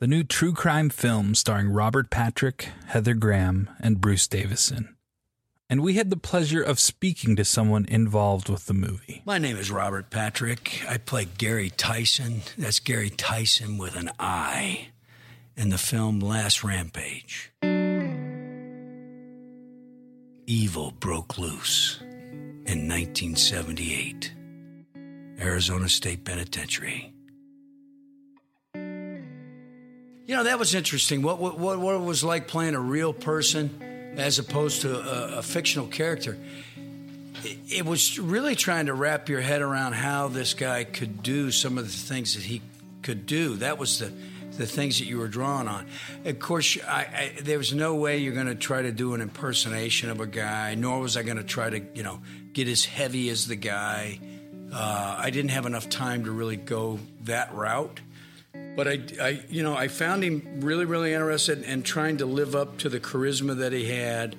the new true crime film starring Robert Patrick, Heather Graham, and Bruce Davison. And we had the pleasure of speaking to someone involved with the movie. My name is Robert Patrick. I play Gary Tison. That's Gary Tison with an I in the film Last Rampage. Evil broke loose in 1978, Arizona State Penitentiary. You know, that was interesting. What, what, what it was like playing a real person as opposed to a, a fictional character. It, it was really trying to wrap your head around how this guy could do some of the things that he could do. That was the the things that you were drawing on. Of course, I, I, there was no way you're going to try to do an impersonation of a guy, nor was I going to try to, you know, get as heavy as the guy. Uh, I didn't have enough time to really go that route. But I, I, you know, I found him really, really interested in trying to live up to the charisma that he had.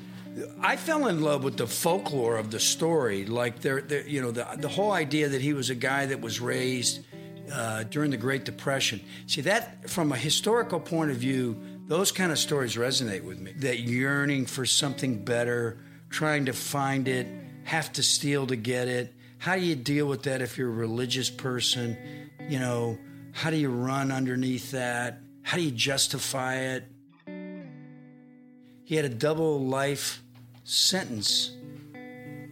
I fell in love with the folklore of the story, like there, there you know, the the whole idea that he was a guy that was raised uh, during the Great Depression. See that from a historical point of view, those kind of stories resonate with me. That yearning for something better, trying to find it, have to steal to get it. How do you deal with that if you're a religious person? You know, how do you run underneath that? How do you justify it? He had a double life sentence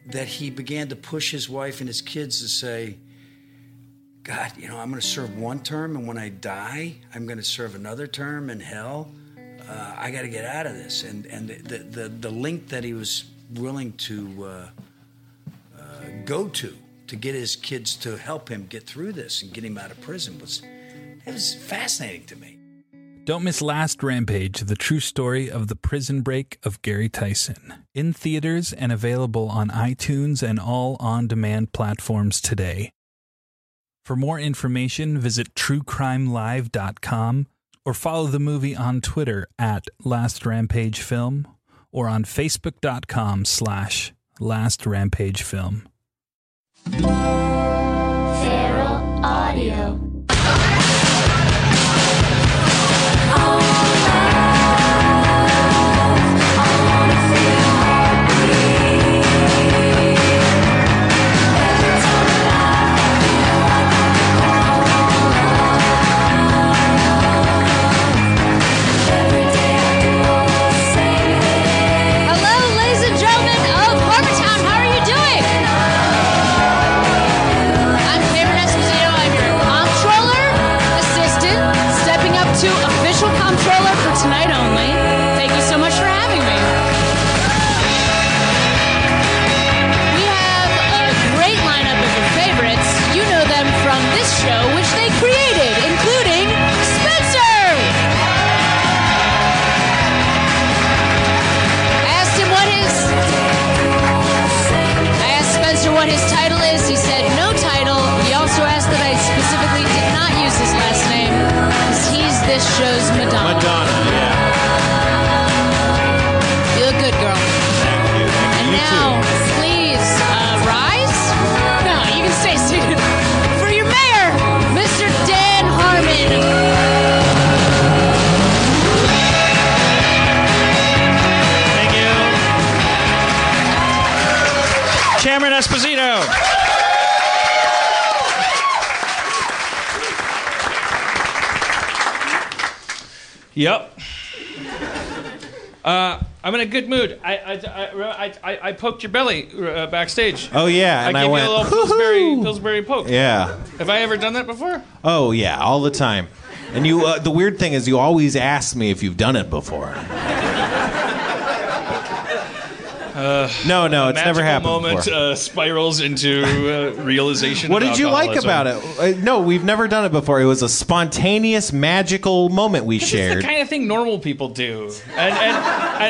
that he began to push his wife and his kids to say, God, you know, I'm going to serve one term, and when I die, I'm going to serve another term in hell. Uh, I got to get out of this. And and the, the the link that he was willing to uh, uh, go to to get his kids to help him get through this and get him out of prison was it was fascinating to me. Don't miss Last Rampage, the true story of the prison break of Gary Tison. In theaters and available on iTunes and all on demand platforms today. For more information, visit truecrimelive.com or follow the movie on Twitter at Last Rampage Film or on facebook.com slash Last Rampage Film. Feral Audio. Yep. Uh, I'm in a good mood. I I, I, I, I poked your belly uh, backstage. Oh yeah, and I I, gave went. you a little Pillsbury, Pillsbury poke. Yeah. Have I ever done that before? Oh yeah, all the time. And you, uh, the weird thing is, you always ask me if you've done it before. No, no, it's never happened moment before. uh, spirals into uh, realization. what did you like about it? Uh, no, we've never done it before. It was a spontaneous, magical moment we It's shared. the kind of thing normal people do, and, and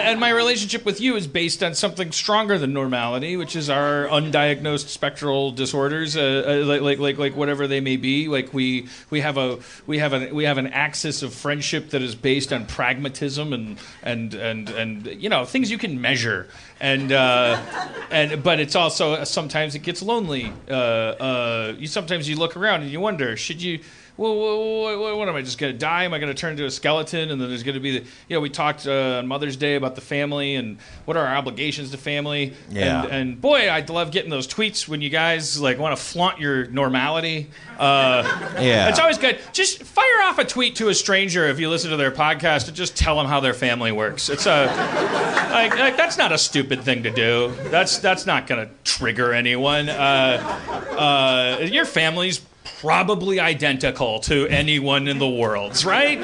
and my relationship with you is based on something stronger than normality, which is our undiagnosed spectral disorders, uh, uh, like, like like like whatever they may be. Like we we have a we have a we have an axis of friendship that is based on pragmatism and and and and you know things you can measure. And uh, and but it's also sometimes it gets lonely. Uh, uh, you sometimes you look around and you wonder should you well, what, what, what am I just going to die? Am I going to turn into a skeleton? And then there's going to be the, you know, we talked uh, on Mother's Day about the family and what are our obligations to family. Yeah. And, and boy, I love getting those tweets when you guys like want to flaunt your normality. Uh, Yeah. It's always good. Just fire off a tweet to a stranger if you listen to their podcast and just tell them how their family works. It's a, like, like that's not a stupid thing to do. That's that's not going to trigger anyone. Uh, uh, your family's probably identical to anyone in the world, right?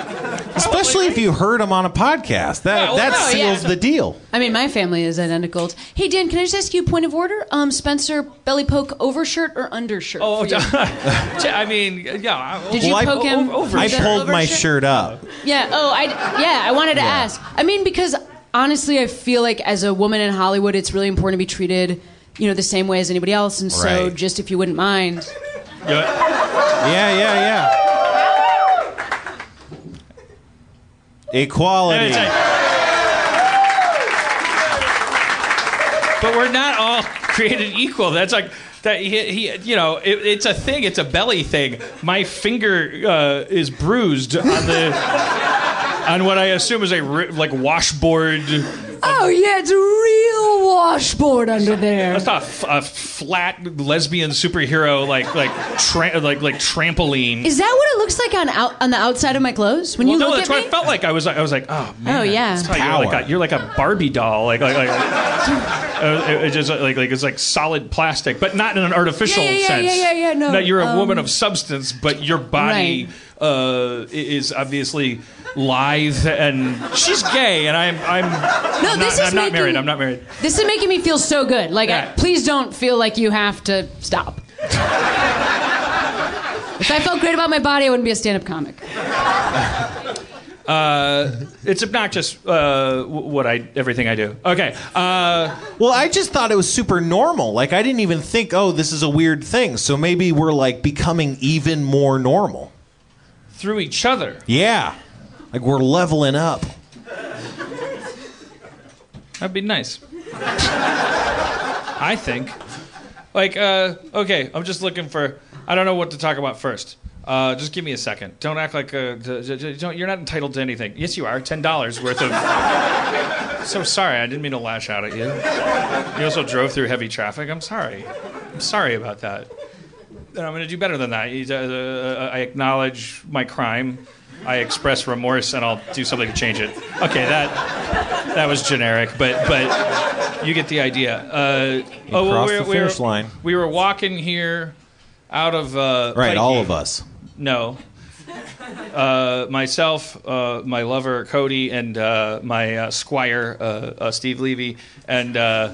Especially if you heard him on a podcast. That Yeah, well, that no, seals yeah. the deal. I mean, my family is identical. Hey, Dan, can I just ask you a point of order? Um, Spencer, belly poke overshirt or undershirt? Oh. I mean, yeah. Did you Well, I- poke him? o- over- I the pulled my overshirt? shirt up. Yeah. Oh, I. Yeah, I wanted to Yeah. ask. I mean, because honestly, I feel like as a woman in Hollywood, it's really important to be treated, you know, the same way as anybody else. And so, Right. just if you wouldn't mind, Yeah. Yeah, yeah. Equality. A- but we're not all created equal. That's like that. He, he you know, it, it's a thing. It's a belly thing. My finger uh, is bruised on the on what I assume is a like washboard. Oh yeah, it's a real washboard under there. That's not a, f- a flat lesbian superhero like like tra- like like trampoline. Is that what it looks like on out on the outside of my clothes when well, you no, look that's at what me? I felt like. I was I was like, oh man. Oh, yeah. that's how you're, like Power. a, you're like a Barbie doll. Like like like. Uh, it- it's just like like it's like solid plastic, but not in an artificial Yeah, yeah, yeah, sense. yeah, yeah, yeah, no, That you're a um, woman of substance, but your body uh, is obviously lithe, and she's gay, and I'm I'm No, I'm this not, is I'm not married. I'm not married. This is making me feel so good. Like, I, please don't feel like you have to stop. if I felt great about my body, I wouldn't be a stand-up comic. It's obnoxious. Uh, what I everything I do. Okay. Uh, Well, I just thought it was super normal. Like I didn't even think, oh, this is a weird thing. So maybe we're like becoming even more normal. through each other. Yeah. Like we're leveling up. That'd be nice. I think. Like, uh, okay, I'm just looking for. I don't know what to talk about first. Uh, just give me a second. Don't act like d- Don't, you're not entitled to anything. Yes, you are. Ten dollars worth of. so sorry. I didn't mean to lash out at you. You also drove through heavy traffic. I'm sorry. I'm sorry about that. And I'm going to do better than that. Uh, I acknowledge my crime. I express remorse, and I'll do something to change it. Okay, that that was generic, but but you get the idea. Uh, oh, crossed we the were- we were- line. We were walking here out of uh, Right, Pikey. all of us. No. Uh, myself, uh, my lover Cody, and uh, my uh, squire uh, uh, Steve Levy, and uh,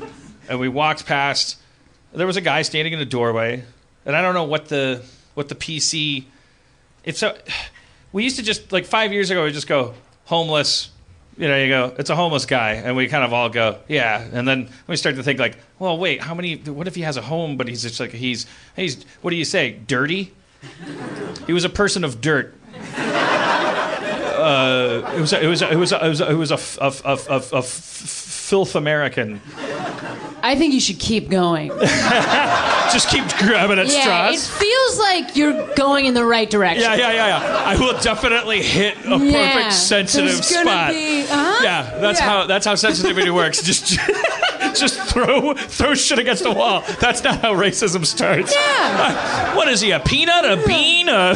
and we walked past. There was a guy standing in a doorway, and I don't know what the what the PC. It's so. We used to just like five years ago. We just go homeless. You know, you go. It's a homeless guy, and we kind of all go, yeah. And then we start to think like, well, wait, how many? What if he has a home, but he's just like he's he's what do you say, dirty? He was a person of dirt. Uh, it was a, it was a, it was a, it was a, it was a, a a a a filth American. I think you should keep going. Just keep grabbing at yeah, it feels like you're going in the right direction. Yeah, yeah, yeah, yeah. I will definitely hit a perfect sensitive spot. be- uh-huh. Yeah, that's Yeah. how that's how sensitivity works. Just just throw throw shit against a wall. That's not how racism starts. Yeah. What is he? A peanut? A bean? A...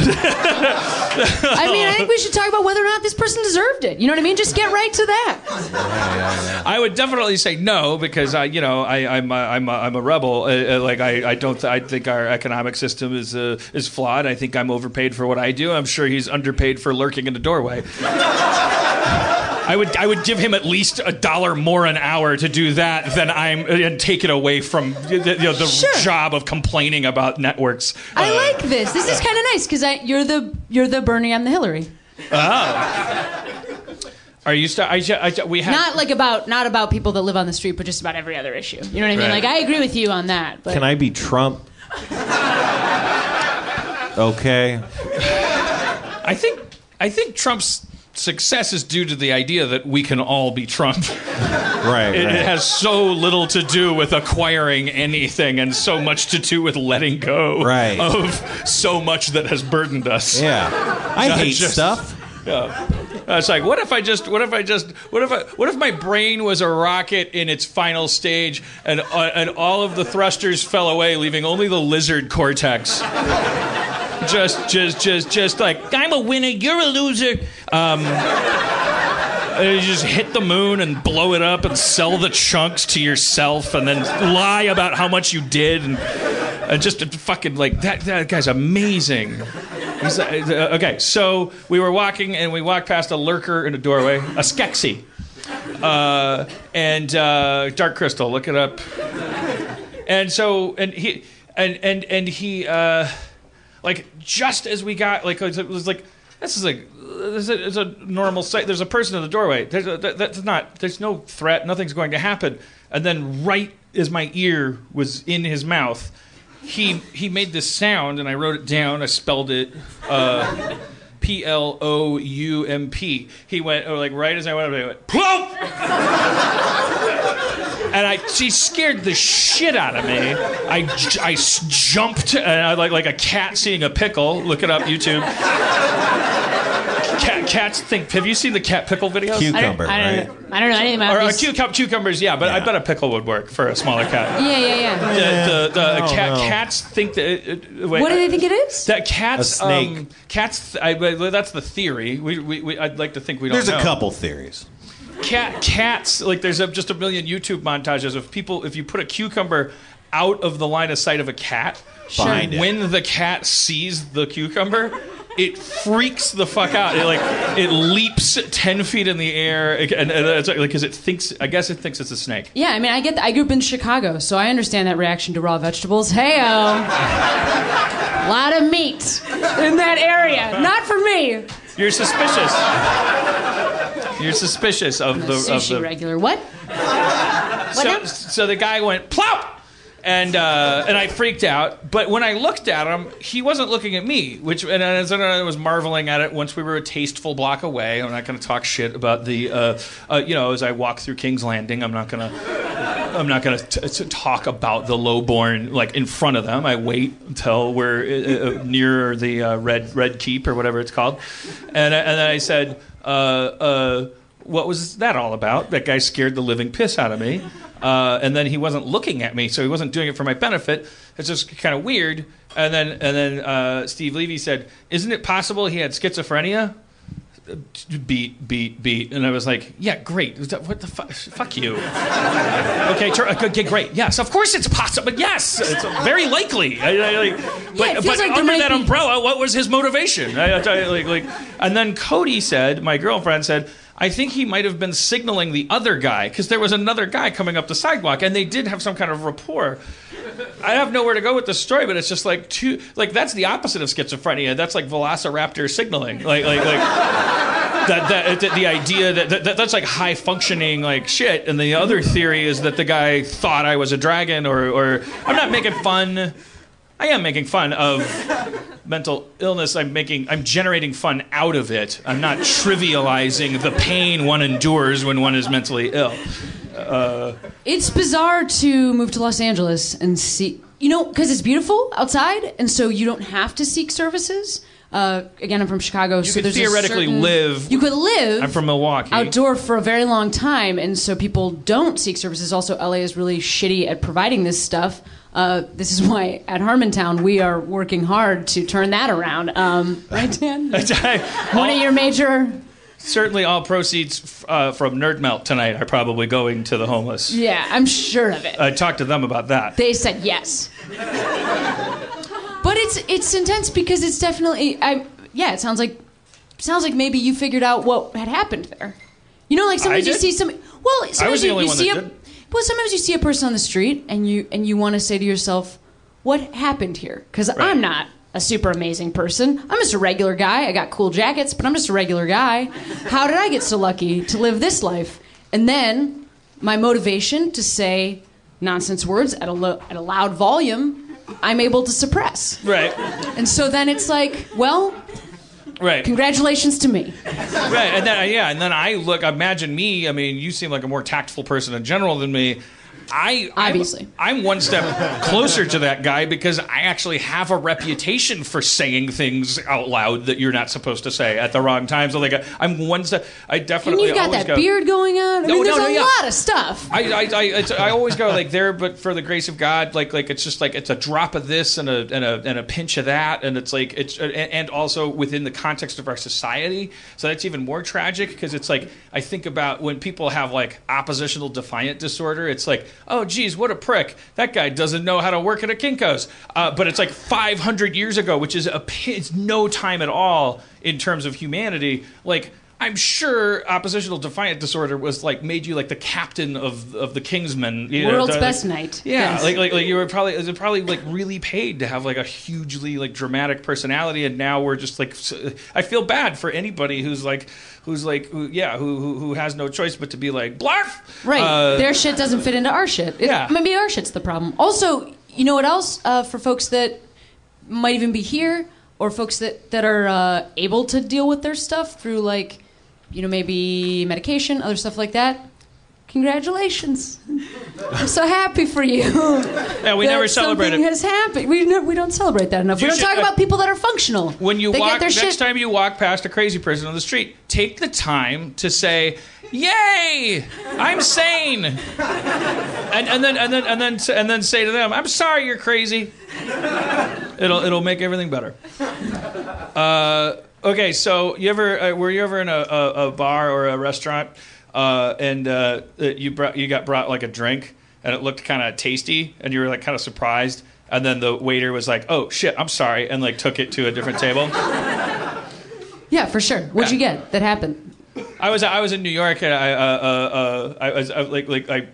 I mean, I think we should talk about whether or not this person deserved it. You know what I mean? Just get right to that. I would definitely say no because I, you know, I, I'm a, I'm a, I'm a rebel. Uh, uh, like I, I don't. I think our economic system is uh, is flawed. I think I'm overpaid for what I do. I'm sure he's underpaid for lurking in the doorway. I would I would give him at least a dollar more an hour to do that than I'm and take it away from the, you know, the Sure. job of complaining about networks. I Uh, like this. This is kind of nice because you're the you're the Bernie, I'm the Hillary. Oh. Are you? St- I, ju- I ju- we have Not like about not about people that live on the street, but just about every other issue. You know what I mean? Right. Like I agree with you on that. But Can I be Trump? Okay. I think I think Trump's success is due to the idea that we can all be Trump. Right. It, right. it has so little to do with acquiring anything and so much to do with letting go Right. of so much that has burdened us. yeah. I Not hate just- stuff. Yeah. It's like, what if I just, what if I just, what if I, what if my brain was a rocket in its final stage and uh, and all of the thrusters fell away, leaving only the lizard cortex. Just, just, just, just like I'm a winner, you're a loser. Um, you just hit the moon and blow it up and sell the chunks to yourself and then lie about how much you did and, and just fucking like that. That guy's amazing. He's, uh, okay, so we were walking and we walked past a lurker in a doorway, a Skeksis. Uh, and uh, Dark Crystal, look it up. And so, and he, and and and he, uh, like just as we got, like it was like this is like this is a, normal sight. There's a person in the doorway. There's a, that, that's not. There's no threat. Nothing's going to happen. And then right as my ear was in his mouth, he he made this sound, and I wrote it down. I spelled it. Uh, P L O U M P. He went, or like right as I went up, he went, plump! and I, she scared the shit out of me. I, I jumped, and I like like a cat seeing a pickle. Look it up, YouTube. Cat, cats think. Have you seen the cat pickle videos? I don't, Cucumber, I don't, right? know, I don't know anything about Or uh, this. cucum- cucumbers, yeah, but I bet a pickle would work for a smaller cat. yeah, yeah, yeah. The, the, the I don't cat, know. cats think that. It, it- wait, What do they think it is? That cats, A snake. Um, cats. I, well, that's the theory. We, we, we, I'd like to think we don't. There's know. a couple theories. cat cats like there's a, just a million youtube montages of people if you put a cucumber out of the line of sight of a cat Behind it. when the cat sees the cucumber it freaks the fuck out it like it leaps 10 feet in the air and, and it's like because it thinks i guess it thinks it's a snake Yeah, I mean, I get. That. I grew up in Chicago, so I understand that reaction to raw vegetables. Heyo, lot of meat in that area. Not for me. you're suspicious you're suspicious of the of Sushi the regular. What? so, now? so the guy went plop and uh, and I freaked out. But when I looked at him, he wasn't looking at me, which and I was marveling at it once we were a tasteful block away. I'm not going to talk shit about the uh, uh, you know as I walk through King's Landing. I'm not going to. I'm not to talk about the lowborn like in front of them. I wait until we're uh, uh, near the uh, red red keep or whatever it's called, and and then I said, "What was that all about?" That guy scared the living piss out of me, uh, and then he wasn't looking at me, so he wasn't doing it for my benefit. It's just kind of weird. And then and then uh, Steve Levy said, "Isn't it possible he had schizophrenia?" beat, beat, beat. And I was like, yeah, great. What the fuck? Fuck you. okay, tur- okay, great. Yes, of course it's possible. But yes, it's very likely. I, I, like, but feels but like under that be- umbrella, what was his motivation? I, like, like, and then Cody said, my girlfriend said, I think he might have been signaling the other guy because there was another guy coming up the sidewalk, and they did have some kind of rapport. I have nowhere to go with the story, but it's just like two, like that's the opposite of schizophrenia. That's like Velociraptor signaling, like, like, like that, that the, the idea that, that that's like high functioning like shit, and the other theory is that the guy thought I was a dragon, or, or I'm not making fun. I am making fun of mental illness. I'm making, I'm generating fun out of it. I'm not trivializing the pain one endures when one is mentally ill. Uh, it's bizarre to move to Los Angeles and see, you know, because it's beautiful outside, and so you don't have to seek services. Uh, again, I'm from Chicago, so could there's a theoretically certain- live- You could live. I'm from Milwaukee. outdoor for a very long time, and so people don't seek services. Also, LA is really shitty at providing this stuff. Uh, this is why at Harmontown we are working hard to turn that around. Um, right, Dan? One of your major. Certainly, all proceeds uh, from Nerd Melt tonight are probably going to the homeless. Yeah, I'm sure of it. I talked to them about that. They said yes. But it's it's intense because it's definitely I yeah, it sounds like sounds like maybe you figured out what had happened there. You know, like sometimes you did? see some well, sometimes you, you see a did. well, sometimes you see a person on the street and you and you want to say to yourself, "What happened here?" Because I'm not a super amazing person. I'm just a regular guy. I got cool jackets, but I'm just a regular guy. How did I get so lucky to live this life? And then my motivation to say nonsense words at a lo- at a loud volume, I'm able to suppress. Right, And so then it's like, well, right. congratulations to me. Right, and then yeah, and then I look. Imagine me. I mean, you seem like a more tactful person in general than me. I I'm- Obviously. I'm, one step closer to that guy because I actually have a reputation for saying things out loud that you're not supposed to say at the wrong time. So like, I'm one step. I definitely And you've got that go, beard going on. I No, mean, there's no, no, a yeah. lot of stuff. I, I, I, it's, I always go like there, but for the grace of God, like like it's just like it's a drop of this and a and a and a pinch of that, and it's like it's and also within the context of our society. So that's even more tragic because it's like I think about when people have like oppositional defiant disorder. It's like oh geez, what a prick! That guy doesn't know how to work at a Kinkos. Uh, but it's like 500 years ago, which is a, it's no time at all in terms of humanity. Like. I'm sure oppositional defiant disorder was like made you like the captain of of the Kingsmen. You know, World's the- best knight. Yeah, Yes. like, like like you were probably it was probably like really paid to have like a hugely like dramatic personality, and now we're just like I feel bad for anybody who's like who's like who, yeah who, who who has no choice but to be like blarf. Right. Uh, Their shit doesn't fit into our shit. It- Yeah. Maybe our shit's the problem. Also, you know what else? Uh, for folks that might even be here, or folks that, that are uh, able to deal with their stuff through, like, you know, maybe medication, other stuff like that. Congratulations. I'm so happy for you. yeah, we that never celebrate something it. has happened. We, no, we don't celebrate that enough. You we don't should- talk uh, about people that are functional. when you they walk get their next shit. time you walk past a crazy person on the street, take the time to say, "Yay, I'm sane," and, and then and then and then and then say to them, "I'm sorry, you're crazy." It'll it'll make everything better. Uh, okay, so you ever uh, were you ever in a, a, a bar or a restaurant uh, and uh, you brought you got brought like a drink and it looked kind of tasty and you were like kind of surprised and then the waiter was like, "Oh shit, I'm sorry," and like took it to a different table. yeah, for sure. What'd you get that happened? I was I was in New York and I uh, uh, uh, I was I, like like I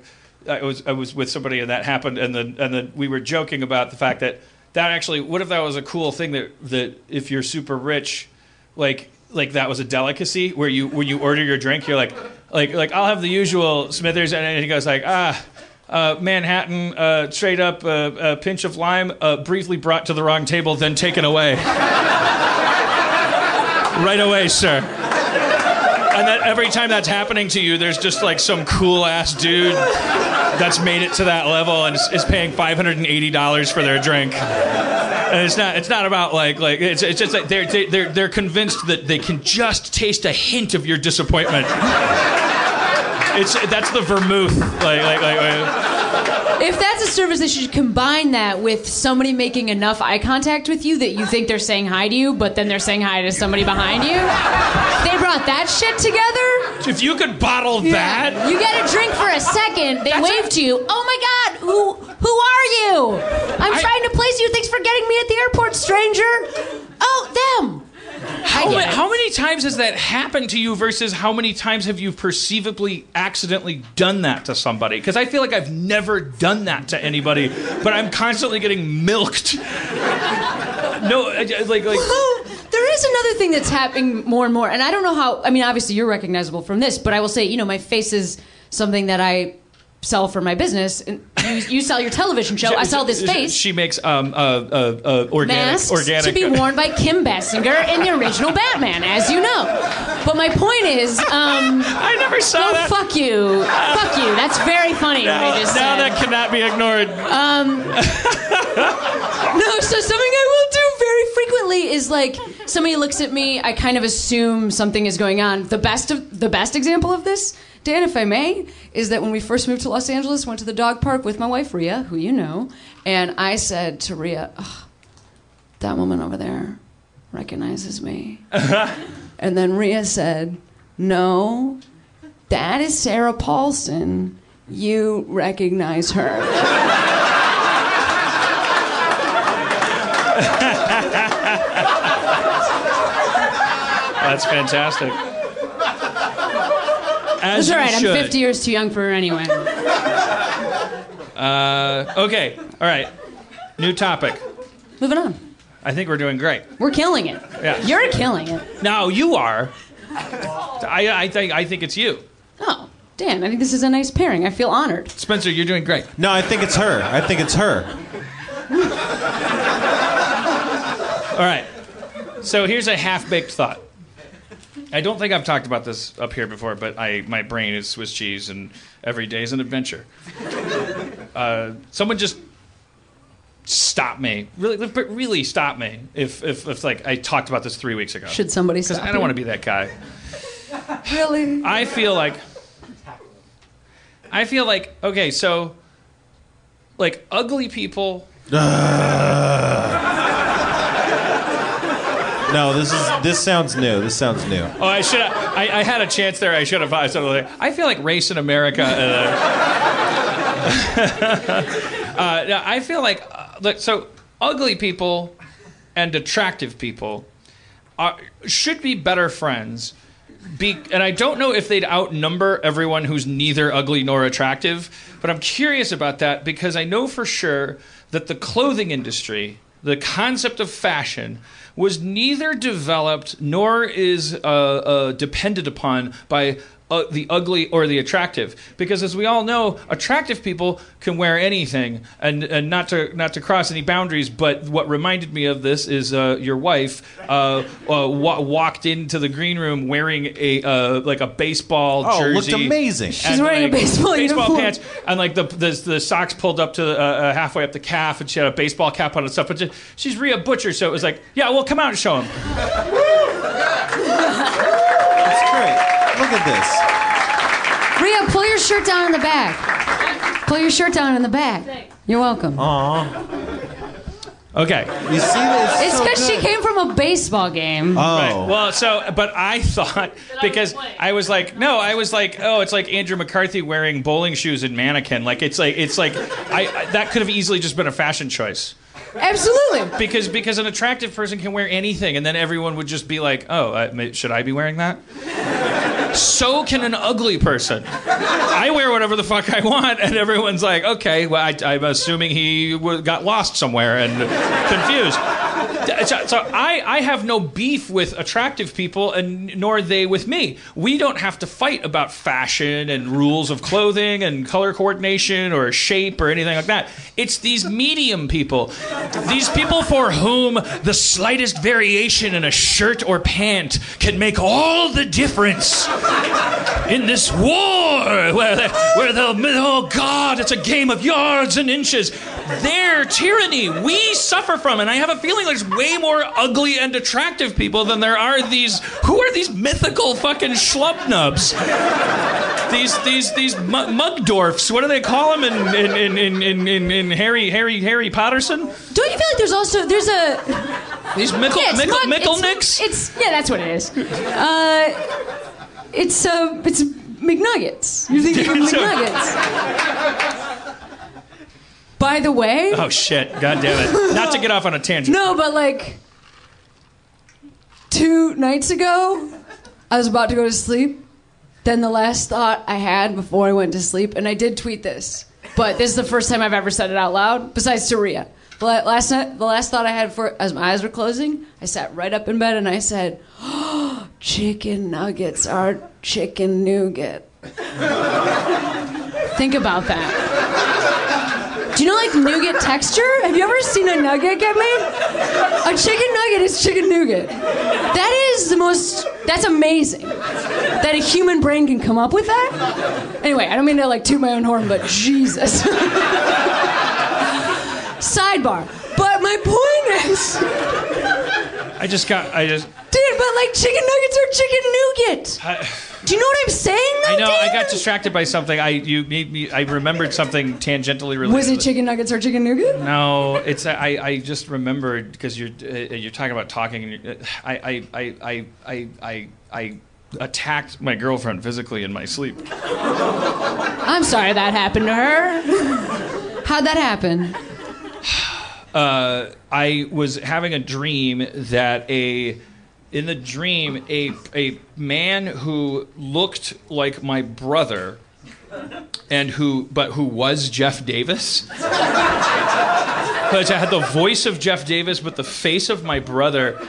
I was I was with somebody and that happened and then and then we were joking about the fact that that actually what if that was a cool thing that that if you're super rich like like that was a delicacy where you when you order your drink you're like like like I'll have the usual Smithers and he goes like ah uh, Manhattan, uh, straight up, uh, a pinch of lime, uh, briefly brought to the wrong table, then taken away. right away, sir. And then every time that's happening to you, there's just like some cool ass dude that's made it to that level and is, is paying five hundred and eighty dollars for their drink. And it's not. It's not about like like it's, it's just like they're they- they're they're convinced that they can just taste a hint of your disappointment. It's that's the vermouth. Like like like. like If that's a service, they should combine that with somebody making enough eye contact with you that you think they're saying hi to you, but then they're saying hi to somebody behind you. They brought that shit together. if you could bottle that. You get a drink for a second. They wave to you. Oh my God, who who are you? I'm I- trying to place you. Thanks for getting me at the airport, stranger. Oh, them. How, ma- how many times has that happened to you versus how many times have you perceivably accidentally done that to somebody? Because I feel like I've never done that to anybody, but I'm constantly getting milked. No, I- I- like like Well, there is another thing that's happening more and more, and I don't know how. I mean, obviously you're recognizable from this, but I will say, you know, my face is something that I sell for my business. And you, you sell your television show. I sell this face. She makes um uh uh, uh organic masks organic to be worn by Kim Basinger in the original Batman, as you know. But my point is, um, I never saw oh, that. fuck you, fuck you. That's very funny. what now I just now said. that cannot be ignored. Um, no, so something I will do very frequently is like somebody looks at me, I kind of assume something is going on. The best of the best example of this, Dan, if I may, is that when we first moved to Los Angeles, went to the dog park with my wife Rhea, who you know, and I said to Rhea, "Ugh, "That woman over there recognizes me," and then Rhea said, "No, that is Sarah Paulson. You recognize her." That's fantastic. As That's all right. you I'm should. 50 years too young for her anyway. Uh, okay, all right. New topic. Moving on. I think we're doing great. We're killing it. Yeah. You're killing it. No, you are. I, I think I think it's you, Oh, Dan, I think this is a nice pairing. I feel honored. Spencer. You're doing great. No, I think it's her. I think it's her. All right. So here's a half-baked thought. I don't think I've talked about this up here before, but I my brain is Swiss cheese, and every day is an adventure. Uh, someone just stop me, really, but really stop me if, if if like I talked about this three weeks ago. Should somebody Because I don't want to be that guy. Really? I feel like I feel like okay, so like ugly people. No, this is this sounds new. This sounds new. Oh, I should. I, I had a chance there. I should have. I like. I feel like race in America. Uh, uh, I feel like uh. So ugly people and attractive people are, should be better friends. Be, and I don't know if they'd outnumber everyone who's neither ugly nor attractive, but I'm curious about that because I know for sure that the clothing industry, the concept of fashion, was neither developed nor is uh, uh, depended upon by uh, the ugly or the attractive. Because as we all know, attractive people can wear anything, and, and not to not to cross any boundaries. But what reminded me of this is uh, your wife uh, uh, wa- walked into the green room wearing a uh, like a baseball Oh, jersey. looked amazing. She's wearing a baseball uniform. pants and like the, the the socks pulled up to uh, uh, halfway up the calf, and she had a baseball cap on and stuff. But she- she's Rhea Butcher, so it was like, yeah, well, come out and show him. That's great. Look at this. Rhea, pull your shirt down in the back. Pull your shirt down in the back. You're welcome. Okay. You see this? it's because she came from a baseball game. Oh, Right. Well, so, but I thought because I was like, no, I was like, oh, it's like Andrew McCarthy wearing bowling shoes and mannequin. Like it's like it's like I, I that could have easily just been a fashion choice Absolutely. because because an attractive person can wear anything, and then everyone would just be like, oh, uh, should I be wearing that? So can an ugly person. I wear whatever the fuck I want, and everyone's like, okay, well, I, I'm assuming he got lost somewhere and confused. So, so I, I have no beef with attractive people, and nor they with me. We don't have to fight about fashion and rules of clothing and color coordination or shape or anything like that. It's these medium people, these people for whom the slightest variation in a shirt or pant can make all the difference in this war where the, where the oh god, it's a game of yards and inches. Their tyranny we suffer from, and I have a feeling there's way more ugly and attractive people than there are these. Who are these mythical fucking schlub nubs? These these these mu- mugdorfs. What do they call them in in in in, in, in, in Harry Harry Harry Potterson? Don't you feel like there's also there's a These Mickle yeah, Mickle mug- Mickelnicks. It's, it's yeah, that's what it is. Uh, it's uh, it's McNuggets. You're thinking of McNuggets. By the way, Oh shit! God damn it! Not to get off on a tangent. no, but like two nights ago, I was about to go to sleep. Then the last thought I had before I went to sleep, and I did tweet this, but this is the first time I've ever said it out loud, besides to Rhea. La- last night, the last thought I had for as my eyes were closing, I sat right up in bed and I said, oh, "Chicken nuggets are chicken nougat." Think about that. Do you know like nougat texture? Have you ever seen a nugget get made? A chicken nugget is chicken nougat. That is the most. That's amazing. That a human brain can come up with that. Anyway, I don't mean to like toot my own horn, but Jesus. Sidebar. But my point is, I just got. I just. dude. But like chicken nuggets are chicken nougat. Do you know what I'm saying? Though, I know. I got distracted by something. I you made me. I remembered something tangentially related. Was it chicken nuggets or chicken nougat? No, it's I. I just remembered because you're uh, you're talking about talking. And you're, uh, I, I I I I I I attacked my girlfriend physically in my sleep. I'm sorry that happened to her. How'd that happen? Uh, I was having a dream that a in the dream a a man who looked like my brother and who but who was Jeff Davis. Because I had the voice of Jeff Davis but the face of my brother.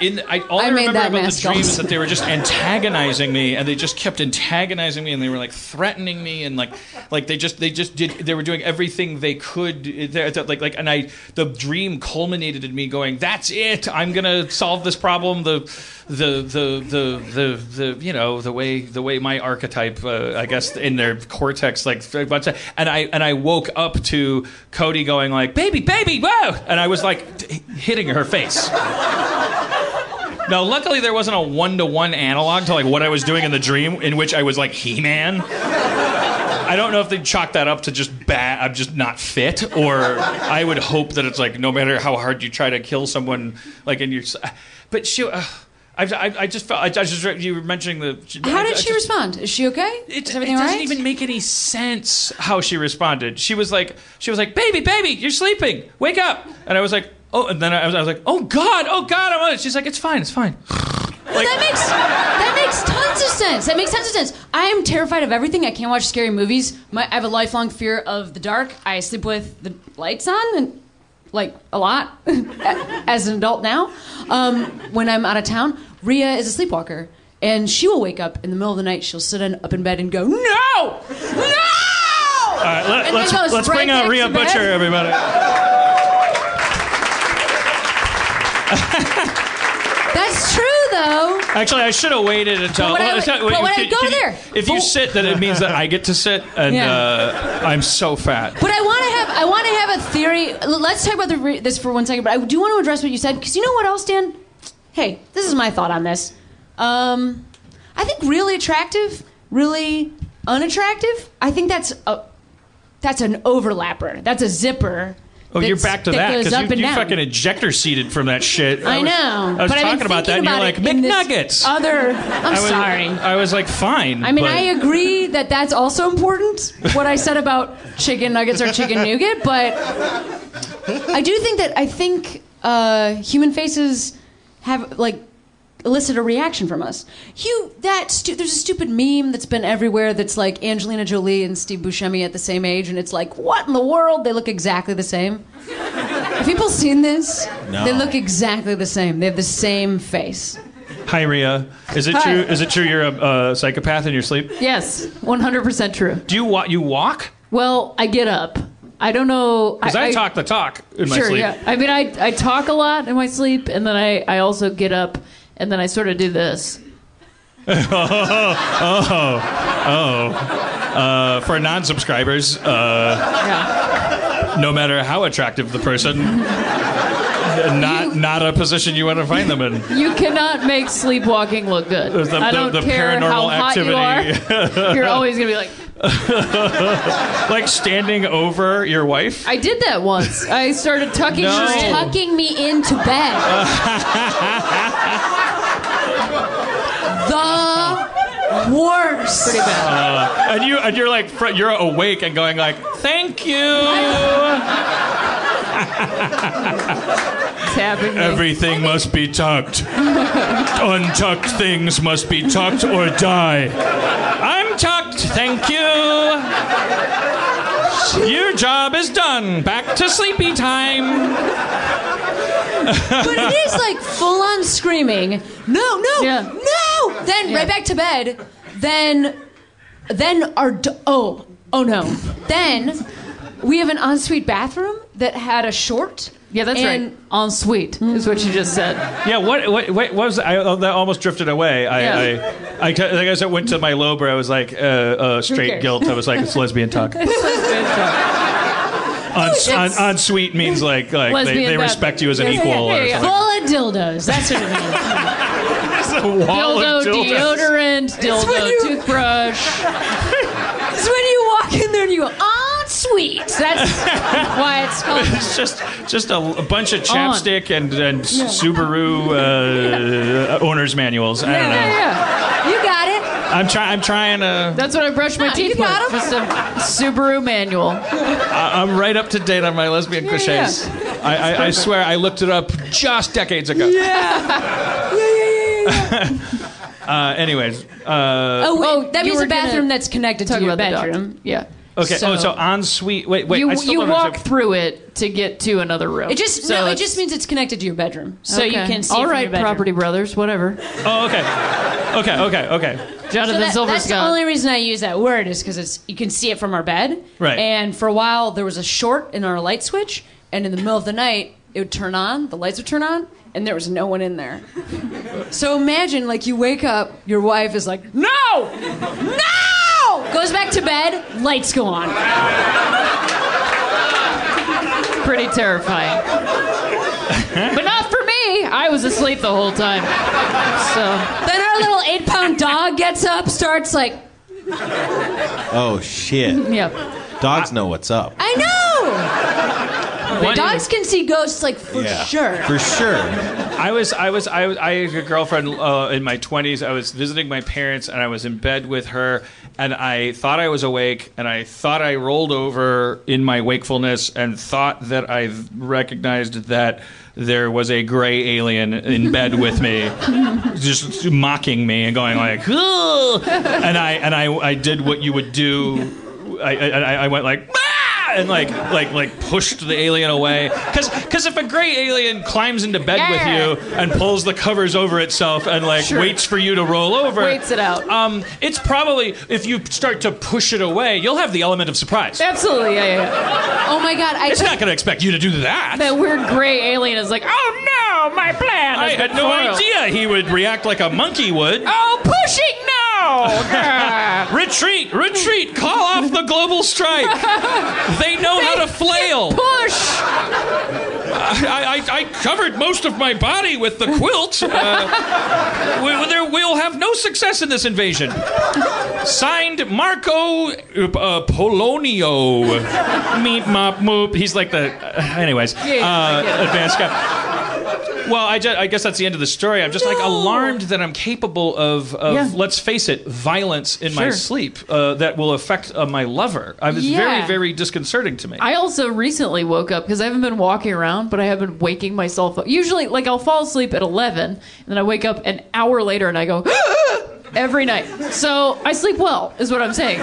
In I, all I, I remember about the dream is that they were just antagonizing me, and they just kept antagonizing me, and they were like threatening me, and like like they just they just did they were doing everything they could, like like and I the dream culminated in me going, that's it, I'm gonna solve this problem. The the the the the, the you know the way the way my archetype uh, I guess in their cortex like and I and I woke up to Cody going like baby baby whoa and I was like hitting her face. Now, luckily, there wasn't a one-to-one analog to like what I was doing in the dream, in which I was like He-Man. I don't know if they chalk that up to just bad. I'm just not fit, or I would hope that it's like no matter how hard you try to kill someone, like in your. But she, uh, I, I, I just felt. I, I just you were mentioning the. How did she just- respond? Is she okay? it, Is it everything doesn't all right? even make any sense how she responded. She was like, she was like, "Baby, baby, you're sleeping. Wake up!" And I was like, "Oh!" And then I was, I was like, "Oh God, oh God!" I'm on it. She's like, "It's fine, it's fine." Well, that makes that makes tons of sense. That makes tons of sense. I am terrified of everything. I can't watch scary movies. My, I have a lifelong fear of the dark. I sleep with the lights on and like a lot as an adult now. Um, when I'm out of town, Rhea is a sleepwalker, and she will wake up in the middle of the night. She'll sit in, up in bed and go, "No, no!" All right, let, us let's right bring out Ria Rhea to bed. Butcher, everybody. That's true, though. Actually, I should have waited until. But when I- well, it's not- but when I go can you- there- if you sit, then it means that I get to sit, and Yeah. uh, I'm so fat. But I want to have I want to have a theory. Let's talk about the re- this for one second. But I do want to address what you said because you know what else, Dan? Hey, this is my thought on this. Um, I think really attractive, really unattractive. I think that's a that's an overlapper. That's a zipper. Oh, you're back to that because you, you fucking ejector seated from that shit. I was- know. I was but talking about that, and you're like it in this McNuggets. Other, I'm I was, sorry. I was like, fine. I mean, but- I agree that that's also important. What I said about chicken nuggets or chicken nougat, but I do think that I think uh, human faces have like elicit a reaction from us. You that stu- there's a stupid meme that's been everywhere that's like Angelina Jolie and Steve Buscemi at the same age, and it's like, what in the world? They look exactly the same. Have people seen this? No. They look exactly the same. They have the same face. Hi, Rhea. Is it Hi. true? Is it true you're a, psychopath in your sleep? Yes, 100% true. Do you wa- you walk? Well, I get up. I don't know. Because I, talk the talk in my Sure, sleep. yeah. I mean, I, I talk a lot in my sleep, and then I, I also get up, and then I sort of do this. Oh, oh, oh. Uh, for non-subscribers, uh, Yeah. no matter how attractive the person, not not a position you want to find them in. You cannot make sleepwalking look good. The- I the- don't the care how paranormal hot activity. you are. You're always gonna be like, Like standing over your wife. I did that once. I started tucking No. her in. tucking me into bed. the worst. Pretty bad. Uh, and you and you're like you're awake and going like thank you Tapping me. everything must be tucked untucked things must be tucked or die i'm tucked thank you your job is done back to sleepy time But it is like full on screaming. No, no, Yeah. no. Then Yeah. right back to bed. Then, then our d- oh oh no. Then we have an ensuite bathroom that had a short. Yeah, that's and right. En suite is what you just said. yeah what what, what was I, oh, that almost drifted away i Yeah. I, I, I guess I went to my lobe where I was like, uh, uh, straight guilt. I was like, it's lesbian talk. On, on, on sweet means like like they, Lesbian they bath- respect you as an Yeah, yeah, equal. yeah, or yeah. something. Full of dildos. That's what it means. It's a wall Dildo of dildos. deodorant, dildo when you- toothbrush. It's when you walk in there and you go, sweet. That's why it's called. It's just just a, a bunch of chapstick and, and Subaru uh, owners manuals. I don't know. Yeah, yeah. You got it. I'm trying. I'm trying to. That's what I brush my No, you teeth got with. 'em. Just a Subaru manual. I, I'm right up to date on my lesbian Yeah, cliches. I, I, I swear I looked it up just decades ago. uh, anyways, uh, Oh, wait. Oh, that you means a bathroom gonna that's connected to your about bedroom. bedroom. Yeah. Okay. oh, so- so on sweet. Wait, wait. You I still you don't walk understand- through it to get to another room. It just So no. It just means it's connected to your bedroom, so you can see. it All from your. Property Brothers, whatever. Oh, okay. Okay. Okay. Okay. Jonathan So that- Silver that's the only reason I use that word is because it's you can see it from our bed. Right. And for a while there was a short in our light switch, and in the middle of the night it would turn on, the lights would turn on, and there was no one in there. so imagine like you wake up, your wife is like, no, no, goes back to bed, lights go on. Pretty terrifying. but not for me. I was asleep the whole time. So Then our little eight pound dog gets up, starts like, Oh shit. yeah. Dogs know what's up. I know. One- Dogs can see ghosts like for Yeah. sure. For sure. I was, I was, I was, I had a girlfriend uh, in my twenties. I was visiting my parents, and I was in bed with her, and I thought I was awake, and I thought I rolled over in my wakefulness, and thought that I recognized that there was a gray alien in bed with me, just mocking me and going like, "Ugh." and I and I, I did what you would do. I, I, I went like. "Ah!" And like, like, like, pushed the alien away. Because, because if a gray alien climbs into bed with you and pulls the covers over itself and like Sure. waits for you to roll over, Waits it out. Um, it's probably if you start to push it away, you'll have the element of surprise. Absolutely, yeah, yeah, yeah. Oh my god, I It's not going to expect you to do that. That weird gray alien is like, oh no, my plan. I had no foiled." idea he would react like a monkey would. Oh, pushing no. Ah. Retreat, retreat, call off the global strike. They know how to flail. Push. I, I, I covered most of my body with the quilt. Uh, we, there, we'll have no success in this invasion. Signed, Marco uh, Polonio. Meep, mop, moop. He's like the. Uh, anyways, yeah, uh, advanced guy. Well, I, ju- I guess that's the end of the story. I'm just like alarmed that I'm capable of, of Yeah. let's face it, violence in my sleep uh, that will affect uh, my lover. I was Yeah. very, very disconcerting to me. I also recently woke up because I haven't been walking around, but I have been waking myself up. Usually, like I'll fall asleep at eleven, and then I wake up an hour later, and I go every night. So I sleep well, is what I'm saying.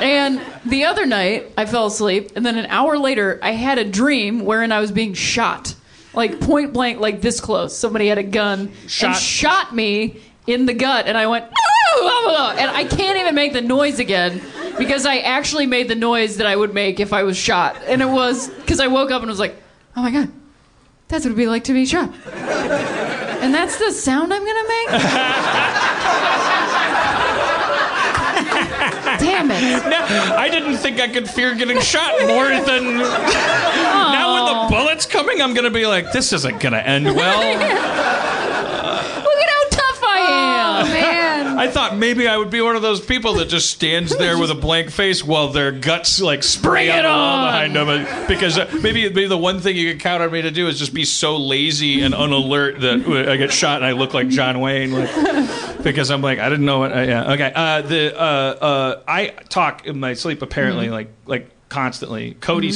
and the other night, I fell asleep, and then an hour later, I had a dream wherein I was being shot, like point blank, like this close. Somebody had a gun Shot. and shot me in the gut, and I went. And I can't even make the noise again because I actually made the noise that I would make if I was shot. And it was because I woke up and was like, oh my God, that's what it'd be like to be shot. And that's the sound I'm gonna make? Damn it. No, I didn't think I could fear getting shot more than. Now, when the bullet's coming, I'm going to be like, this isn't going to end well. Look at how tough I am, man. I thought maybe I would be one of those people that just stands there with a blank face while their guts like spray it the wall behind them. Because uh, maybe maybe the one thing you can count on me to do is just be so lazy and unalert that I get shot and I look like John Wayne. Like, because I'm like I didn't know what. Uh, yeah, okay. Uh, the uh, uh, I talk in my sleep apparently Mm-hmm. like like constantly. Cody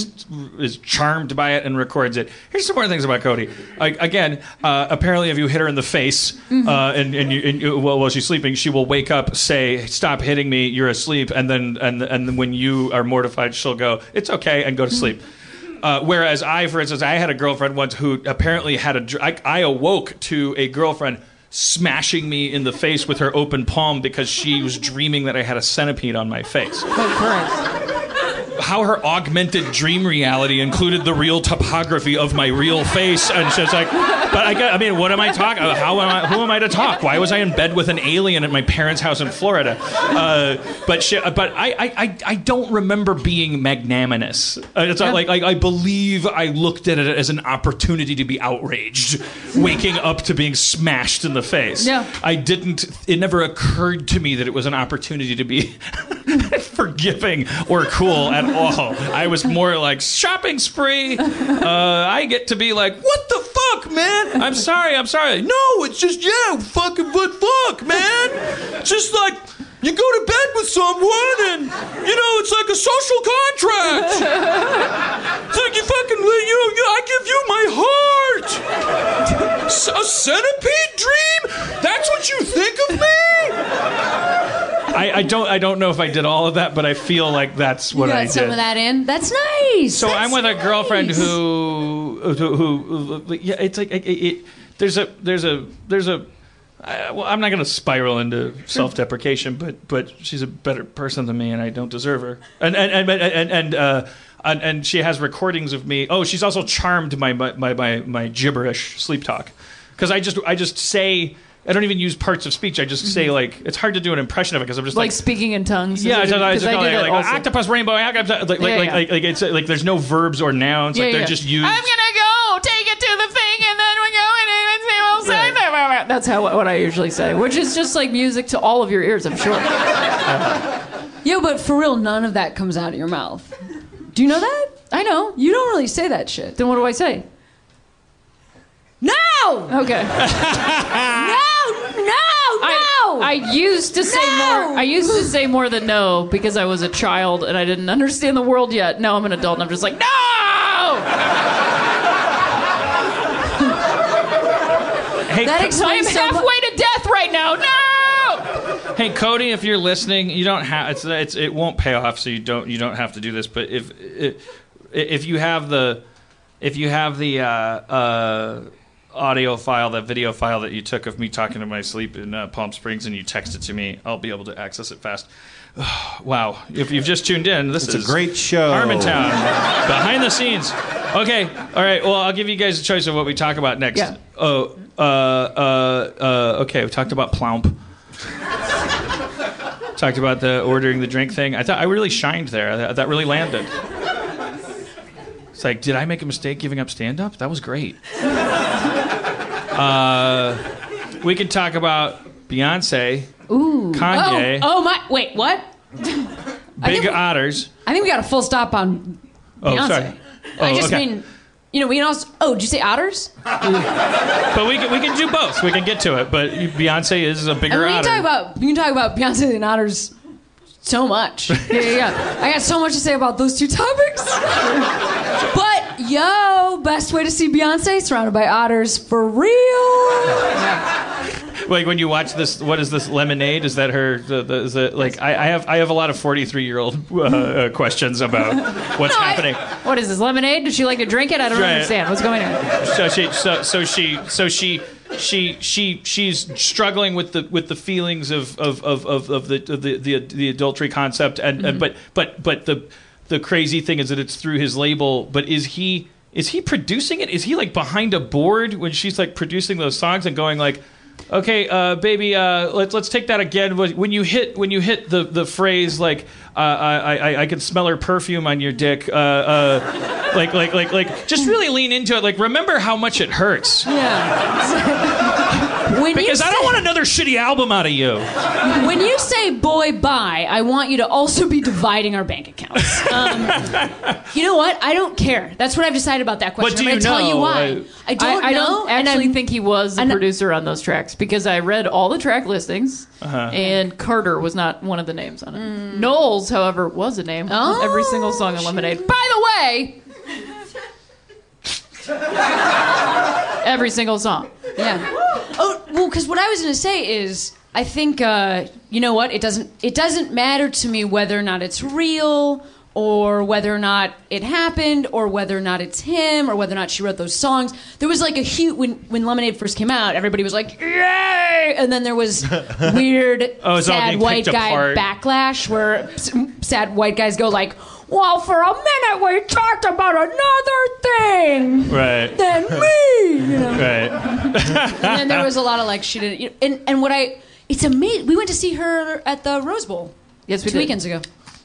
is charmed by it and records it. Here's some more things about Cody. Like, again, uh, apparently, if you hit her in the face Mm-hmm. uh, and, and, you, and you, well, while she's sleeping, she will wake up, say, "Stop hitting me! You're asleep." And then and and then when you are mortified, she'll go, "It's okay," and go to sleep. Uh, whereas I, for instance, I had a girlfriend once who apparently had a. I, I awoke to a girlfriend smashing me in the face with her open palm because she was dreaming that I had a centipede on my face Oh, Christ. How her augmented dream reality included the real topography of my real face, and she's like, "But I, got, I mean, what am I talking? How am I? Who am I to talk? Why was I in bed with an alien at my parents' house in Florida?" Uh, but she, but I, I, I, don't remember being magnanimous. Uh, it's not like, like I believe I looked at it as an opportunity to be outraged, waking up to being smashed in the face. Yeah. I didn't. It never occurred to me that it was an opportunity to be forgiving or cool at all. I was more like shopping spree. Uh, I get to be like, what the fuck, man? I'm sorry, I'm sorry. No, it's just yeah, fucking but fuck, man. Just like. You go to bed with someone and, you know, it's like a social contract. It's like you fucking, you know, you- I give you my heart. A centipede dream? That's what you think of me? I, I don't I don't know if I did all of that, but I feel like that's what I did. you got I some of that in. That's nice. So That's I'm with a girlfriend nice. who, who, who, yeah, it's like it, it, there's a there's a there's a. I, well, I'm not going to spiral into self-deprecation, but but she's a better person than me, and I don't deserve her. And and and and and, uh, and, and she has recordings of me. Oh, she's also charmed my my my, my gibberish sleep talk, because I just I just say. I don't even use parts of speech. I just say mm-hmm. like it's hard to do an impression of it because I'm just Like like speaking in tongues. yeah, I just, I just go do like, like octopus, rainbow, octopus, like, like, Yeah, like, yeah. like, like it's like there's no verbs or nouns. Yeah, like they're just used. I'm gonna go take it to the thing, and then we go in and see we'll say that. That's how what I usually say, which is just like music to all of your ears, I'm sure. yeah, but for real, none of that comes out of your mouth. Do you know that? I know. You don't really say that shit. Then what do I say? No! Okay. No! No! No! I used to say No! more. I used to say more than no because I was a child and I didn't understand the world yet. Now I'm an adult and I'm just like no. hey, that Co- I'm explains so mu- halfway to death right now. No. hey, Cody, if you're listening, you don't have it's, it's it won't pay off, so you don't you don't have to do this. But if if, if you have the if you have the uh, uh, audio file, that video file that you took of me talking in my sleep in uh, Palm Springs, and you text it to me, I'll be able to access it fast. wow! If you've just tuned in, this It's is a great show. Harmontown, behind the scenes. Okay, all right. Well, I'll give you guys a choice of what we talk about next. Yeah. Oh, uh, uh, uh, okay. We talked about plump. talked about the ordering the drink thing. I thought I really shined there. That, that really landed. It's like, did I make a mistake giving up stand up? That was great. Uh, we can talk about Beyonce, Ooh. Kanye, Oh, oh my. Wait, what? Big think- Otters. I think we got a full stop on Oh, Beyonce. sorry. I Oh, just okay. mean, you know, we can also. Oh, did you say otters? But we can, we can do both. We can get to it. But Beyonce is a I bigger mean, we can otter. talk about we can talk about Beyonce and otters so much. Yeah, yeah, yeah. I got so much to say about those two topics. but yo, best way to see Beyonce surrounded by otters for real. like when you watch this, what is this lemonade? Is that her? The, the, is it, like I, I have I have a lot of forty three year old uh, uh, questions about what's No, I- happening. What is this lemonade? Does she like to drink it? I don't Right. understand. What's going on? so she so so she so she she she she's struggling with the with the feelings of of of, of, of the, of the the the adultery concept and, and mm-hmm. but but but the the crazy thing is that it's through his label but is he is he producing it? Is he like behind a board when she's like producing those songs and going like Okay, uh, baby, uh, let's let's take that again. When you hit when you hit the, the phrase like uh, I, I I can smell her perfume on your dick, uh, uh, like like like like just really lean into it. Like remember how much it hurts. Yeah. when Because you I don't want another shitty album out of you. when you say boy bye, I want you to also be dividing our bank accounts. Um, you know what? I don't care. That's what I've decided about that question. But do I'm you going to tell you know? why. I- I don't I, I know. don't actually I'm- think he was the producer on those tracks because I read all the track listings Uh-huh. and Carter was not one of the names on it. Knowles, however, was a name on Oh. every single song on Lemonade. By the way, every single song. Yeah. Well, because what I was going to say is, I think uh, you know what? It doesn't. It doesn't matter to me whether or not it's real, or whether or not it happened, or whether or not it's him, or whether or not she wrote those songs. There was like a huge when when Lemonade first came out. Everybody was like, "Yay!" And then there was weird, Oh, sad white guy apart. backlash where s- sad white guys go like. Well, for a minute we talked about another thing Right. than me. You know? Right. and then there was a lot of like she didn't. You know, and and what I it's amazing. We went to see her at the Rose Bowl. Yes, we two did. weekends ago.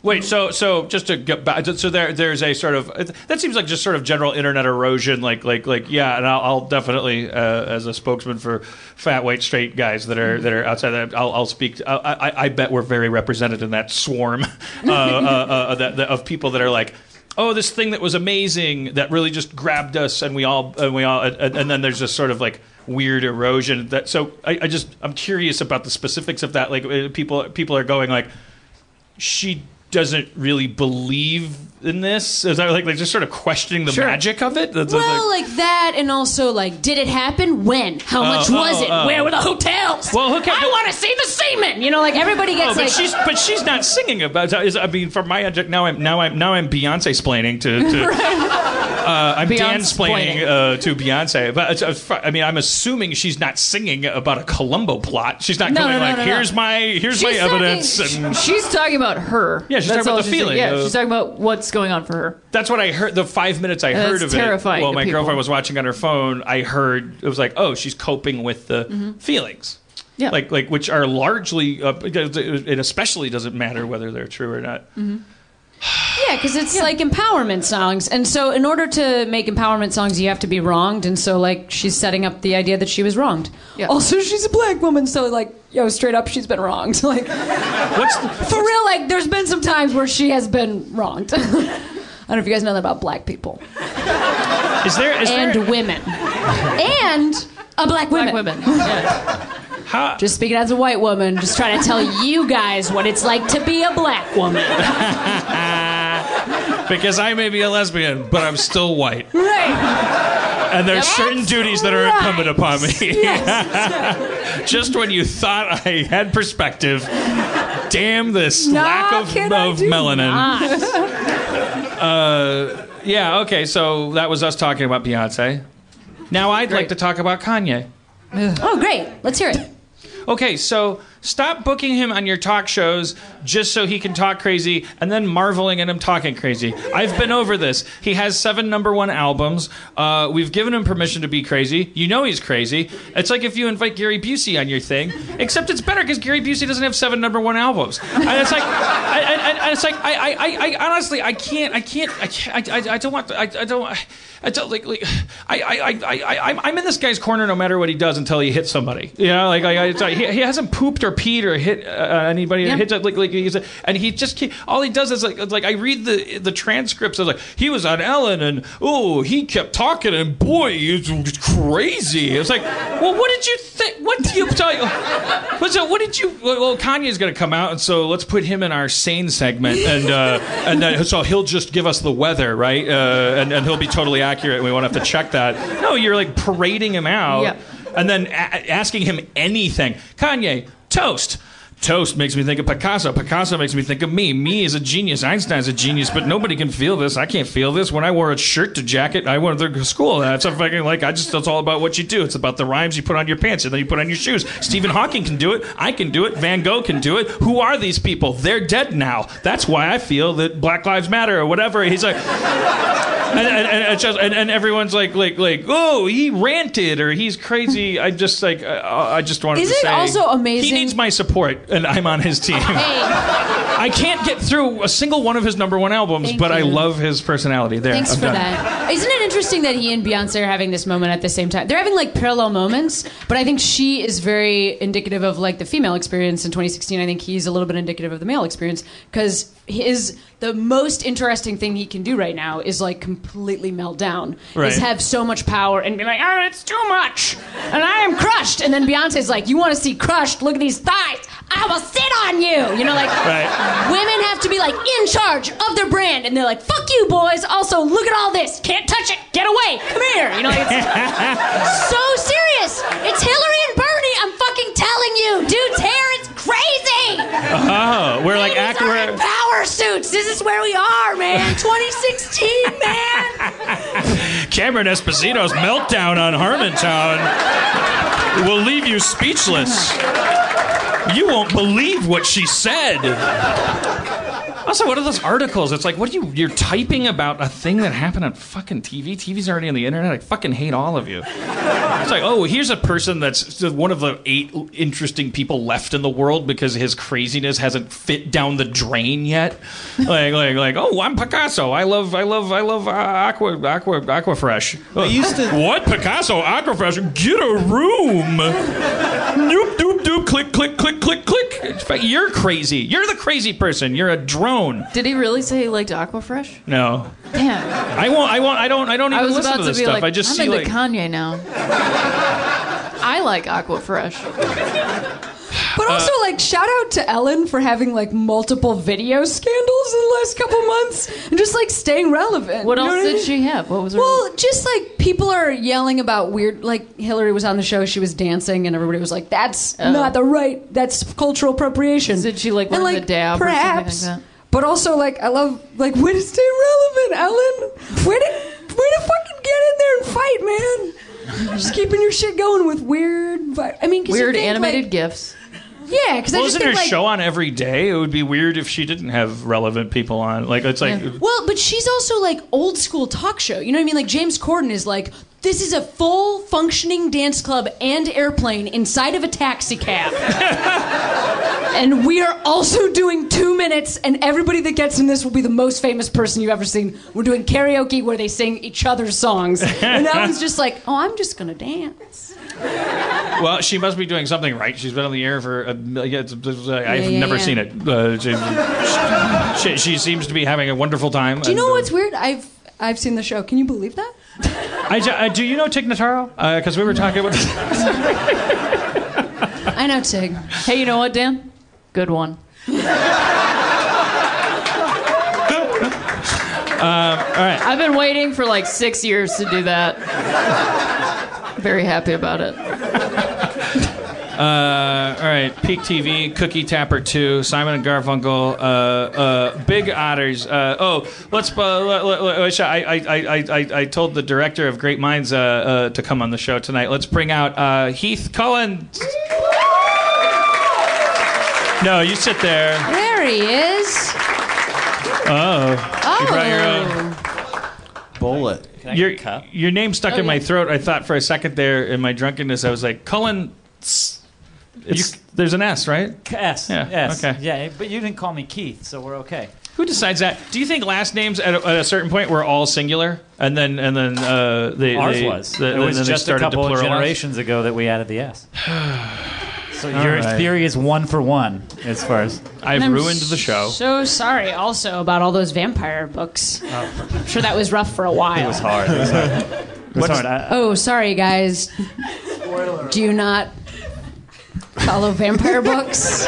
Wait, so so just to get back, so there there's a sort of that seems like just sort of general internet erosion, like like like yeah, and I'll, I'll definitely uh, as a spokesman for fat white straight guys that are that are outside that I'll, I'll speak. I, I, I bet we're very represented in that swarm uh, uh, uh, that, that, of people that are like. Oh, this thing that was amazing that really just grabbed us, and we all, and we all, and, and then there's this sort of like weird erosion. That so I, I just I'm curious about the specifics of that. Like uh, people people are going like, she doesn't really believe in this. Is that like they're just sort of questioning the Sure. magic of it? That's Well, like, like that, and also like, did it happen? When? How much oh, was it? oh. Where were the hotels? Well, who ca- I want to see the semen. You know, like everybody oh, gets but like. she's but she's not singing about. Is, I mean, for my object now, I'm now I'm now I'm Beyonce splaining to. to uh, I'm Dan splaining Beyonce-splaining. uh, to Beyonce, but it's, uh, fr- I mean, I'm assuming she's not singing about a Columbo plot. She's not No, going no, no, like, no, no. "Here's my here's my She's evidence," talking- and She's talking about her. Yeah, she's That's talking about all the she's saying. feeling Yeah, of- she's talking about what's going on for her. That's what I heard. The five minutes I heard of terrifying it, while to my people. girlfriend was watching on her phone, I heard it was like, oh, she's coping with the feelings. Mm-hmm. Yeah. like like which are largely, uh, it especially doesn't matter whether they're true or not. Mm-hmm. yeah, because it's like empowerment songs, and so in order to make empowerment songs, you have to be wronged, and so like she's setting up the idea that she was wronged. Yeah. Also, she's a black woman, so like, yo, straight up, she's been wronged. Like, What's the, for real, like, there's been some times where she has been wronged. I don't know if you guys know that about black people is there is and there women, and a black woman? Black women. Yeah. how, Just speaking as a white woman, just trying to tell you guys what it's like to be a black woman. because I may be a lesbian, but I'm still white, Right. And there's certain duties that are right. incumbent upon me. Yes. Just when you thought I had perspective, damn this lack of, of melanin. not? Uh, yeah, okay, so that was us talking about Beyonce. Now I'd like to talk about Kanye. Oh, great. Let's hear it. Okay, so stop booking him on your talk shows just so he can talk crazy and then marveling at him talking crazy. I've been over this. He has seven number one albums. Uh, we've given him permission to be crazy. You know he's crazy. It's like if you invite Gary Busey on your thing, except it's better because Gary Busey doesn't have seven number one albums. And it's like, it's like I, I, I, honestly, I can't, I can't, I can't, I, I, don't want, I, I don't. I don't like, like I, I, I, I, I'm- in this guy's corner no matter what he does until he hits somebody. You know, like, like I, he, he hasn't pooped or peed or hit uh, anybody. Yeah. Hits like, like he's a, and he just keep, all he does is like, like I read the the transcripts of like he was on Ellen and oh he kept talking and boy it's crazy. It's like, well, what did you think? What do you tell you? It, what did you? Well, Kanye's going to come out, and so let's put him in our sane segment, and uh, and then, so he'll just give us the weather, right? Uh, and and he'll be totally accurate. and We won't have to check that. No, you're like parading him out, Yeah. and then a- asking him anything. Kanye, toast. Toast makes me think of Picasso. Picasso makes me think of me. Me is a genius. Einstein's a genius, but nobody can feel this. I can't feel this. When I wore a shirt to jacket, I went to school. That's a fucking like I just. It's all about what you do. It's about the rhymes you put on your pants and then you put on your shoes. Stephen Hawking can do it. I can do it. Van Gogh can do it. Who are these people? They're dead now. That's why I feel that Black Lives Matter or whatever. He's like. And, and, and, just, and, everyone's like, like, like, oh, he ranted or he's crazy. I just like, uh, I just wanted Is to it say, also amazing- He needs my support, and I'm on his team. Hey, I can't get through a single one of his number one albums, Thank but I love his personality. There, thanks I'm for done. that. Isn't it interesting that he and Beyonce are having this moment at the same time? They're having like parallel moments, but I think she is very indicative of like the female experience in 2016. I think he's a little bit indicative of the male experience because his the most interesting thing he can do right now is like completely melt down. Right. Is have so much power and be like, oh, it's too much, and I am crushed. And then Beyonce's like, you want to see crushed? Look at these thighs. I will sit on you. You know, like Right. women have to be like in charge of their brand, and they're like, "Fuck you, boys." Also, look at all this. Can't touch it. Get away. Come here. You know, like, it's so serious. It's Hillary and Bernie. I'm fucking telling you, dude's hair is crazy. Oh, we're like Ladies act. are We're, in power suits. This is where we are, man. 2016, man. Cameron Esposito's meltdown on Harmontown will leave you speechless. You won't believe what she said. Also, what are those articles? It's like, what are you? You're typing about a thing that happened on fucking TV. TV's already on the internet. I fucking hate all of you. It's like, oh, here's a person that's one of the eight interesting people left in the world because his craziness hasn't fit down the drain yet. Like, like, like, oh, I'm Picasso. I love, I love, I love uh, Aqua, Aqua, Aquafresh. I used to- what Picasso Aquafresh? Get a room. Doop doop doop. Click click click click click. You're crazy. You're the crazy person. You're a drone. Did he really say he liked Aquafresh? No, Damn. I won't. I won't. I don't. I don't even I was listen about to to this be stuff. like, I just I'm see into like. Kanye now. I like Aquafresh. But uh, also, like, shout out to Ellen for having like multiple video scandals in the last couple months and just like staying relevant. What You know else I did mean? she have? What was her? Well, just like people are yelling about weird. Like Hillary was on the show, she was dancing, and everybody was like, "That's Oh. not the right. That's cultural appropriation." Did she, like, and, learn the dab or something like that? But also, like, I love like way to stay relevant, Ellen. Way to way to fucking get in there and fight, man. Just keeping your shit going with weird. vi- I mean, you Weird think, animated like- gifs. Yeah, because I Well, just isn't think her like. show on every day? It would be weird if she didn't have relevant people on. Like it's like. Yeah. Well, but she's also like old school talk show. You know what I mean? Like James Corden is like, this is a full functioning dance club and airplane inside of a taxi cab. and we are also doing two minutes, and everybody that gets in this will be the most famous person you've ever seen. We're doing karaoke where they sing each other's songs. And that one's just like, oh, I'm just gonna dance. Well, she must be doing something right. She's been on the air for a million. it's- it's- I've yeah, never yeah. seen it. Uh, she, she, she seems to be having a wonderful time. Do you know uh, what's weird? I've I've seen the show. Can you believe that? I, uh, do you know Tig Notaro? Because we were talking about. I know Tig. Hey, you know what, Dan? Good one. Um, all right. I've been waiting for like six years to do that. Very happy about it. Uh, all right, Peak TV, Cookie Tapper 2, Simon and Garfunkel, uh, uh, Big Otters. Uh, oh, let's. Uh, let, let, let- I, I, I, I, I told the director of Great Minds uh, uh, to come on the show tonight. Let's bring out uh, Heath Cullen. No, you sit there. There he is. Oh, you brought your own. Bullet. Your, your name stuck Oh, in my throat. I thought for a second there in my drunkenness, I was like, Cullen. It's, there's an S, right? S. Yeah, S. okay. Yeah, but you didn't call me Keith, so we're okay. Who decides that? Do you think last names at a, at a certain point were all singular, and then and then uh, they Ours they, was. the- it was then they just a started to couple of generations ago that we added the S. So All your right. theory is one for one as far as I've I'm ruined the show. So sorry also about all those vampire books. I'm sure that was rough for a while. it was hard. It was hard. It was hard. Oh, sorry guys. Spoiler. Do you not follow vampire books?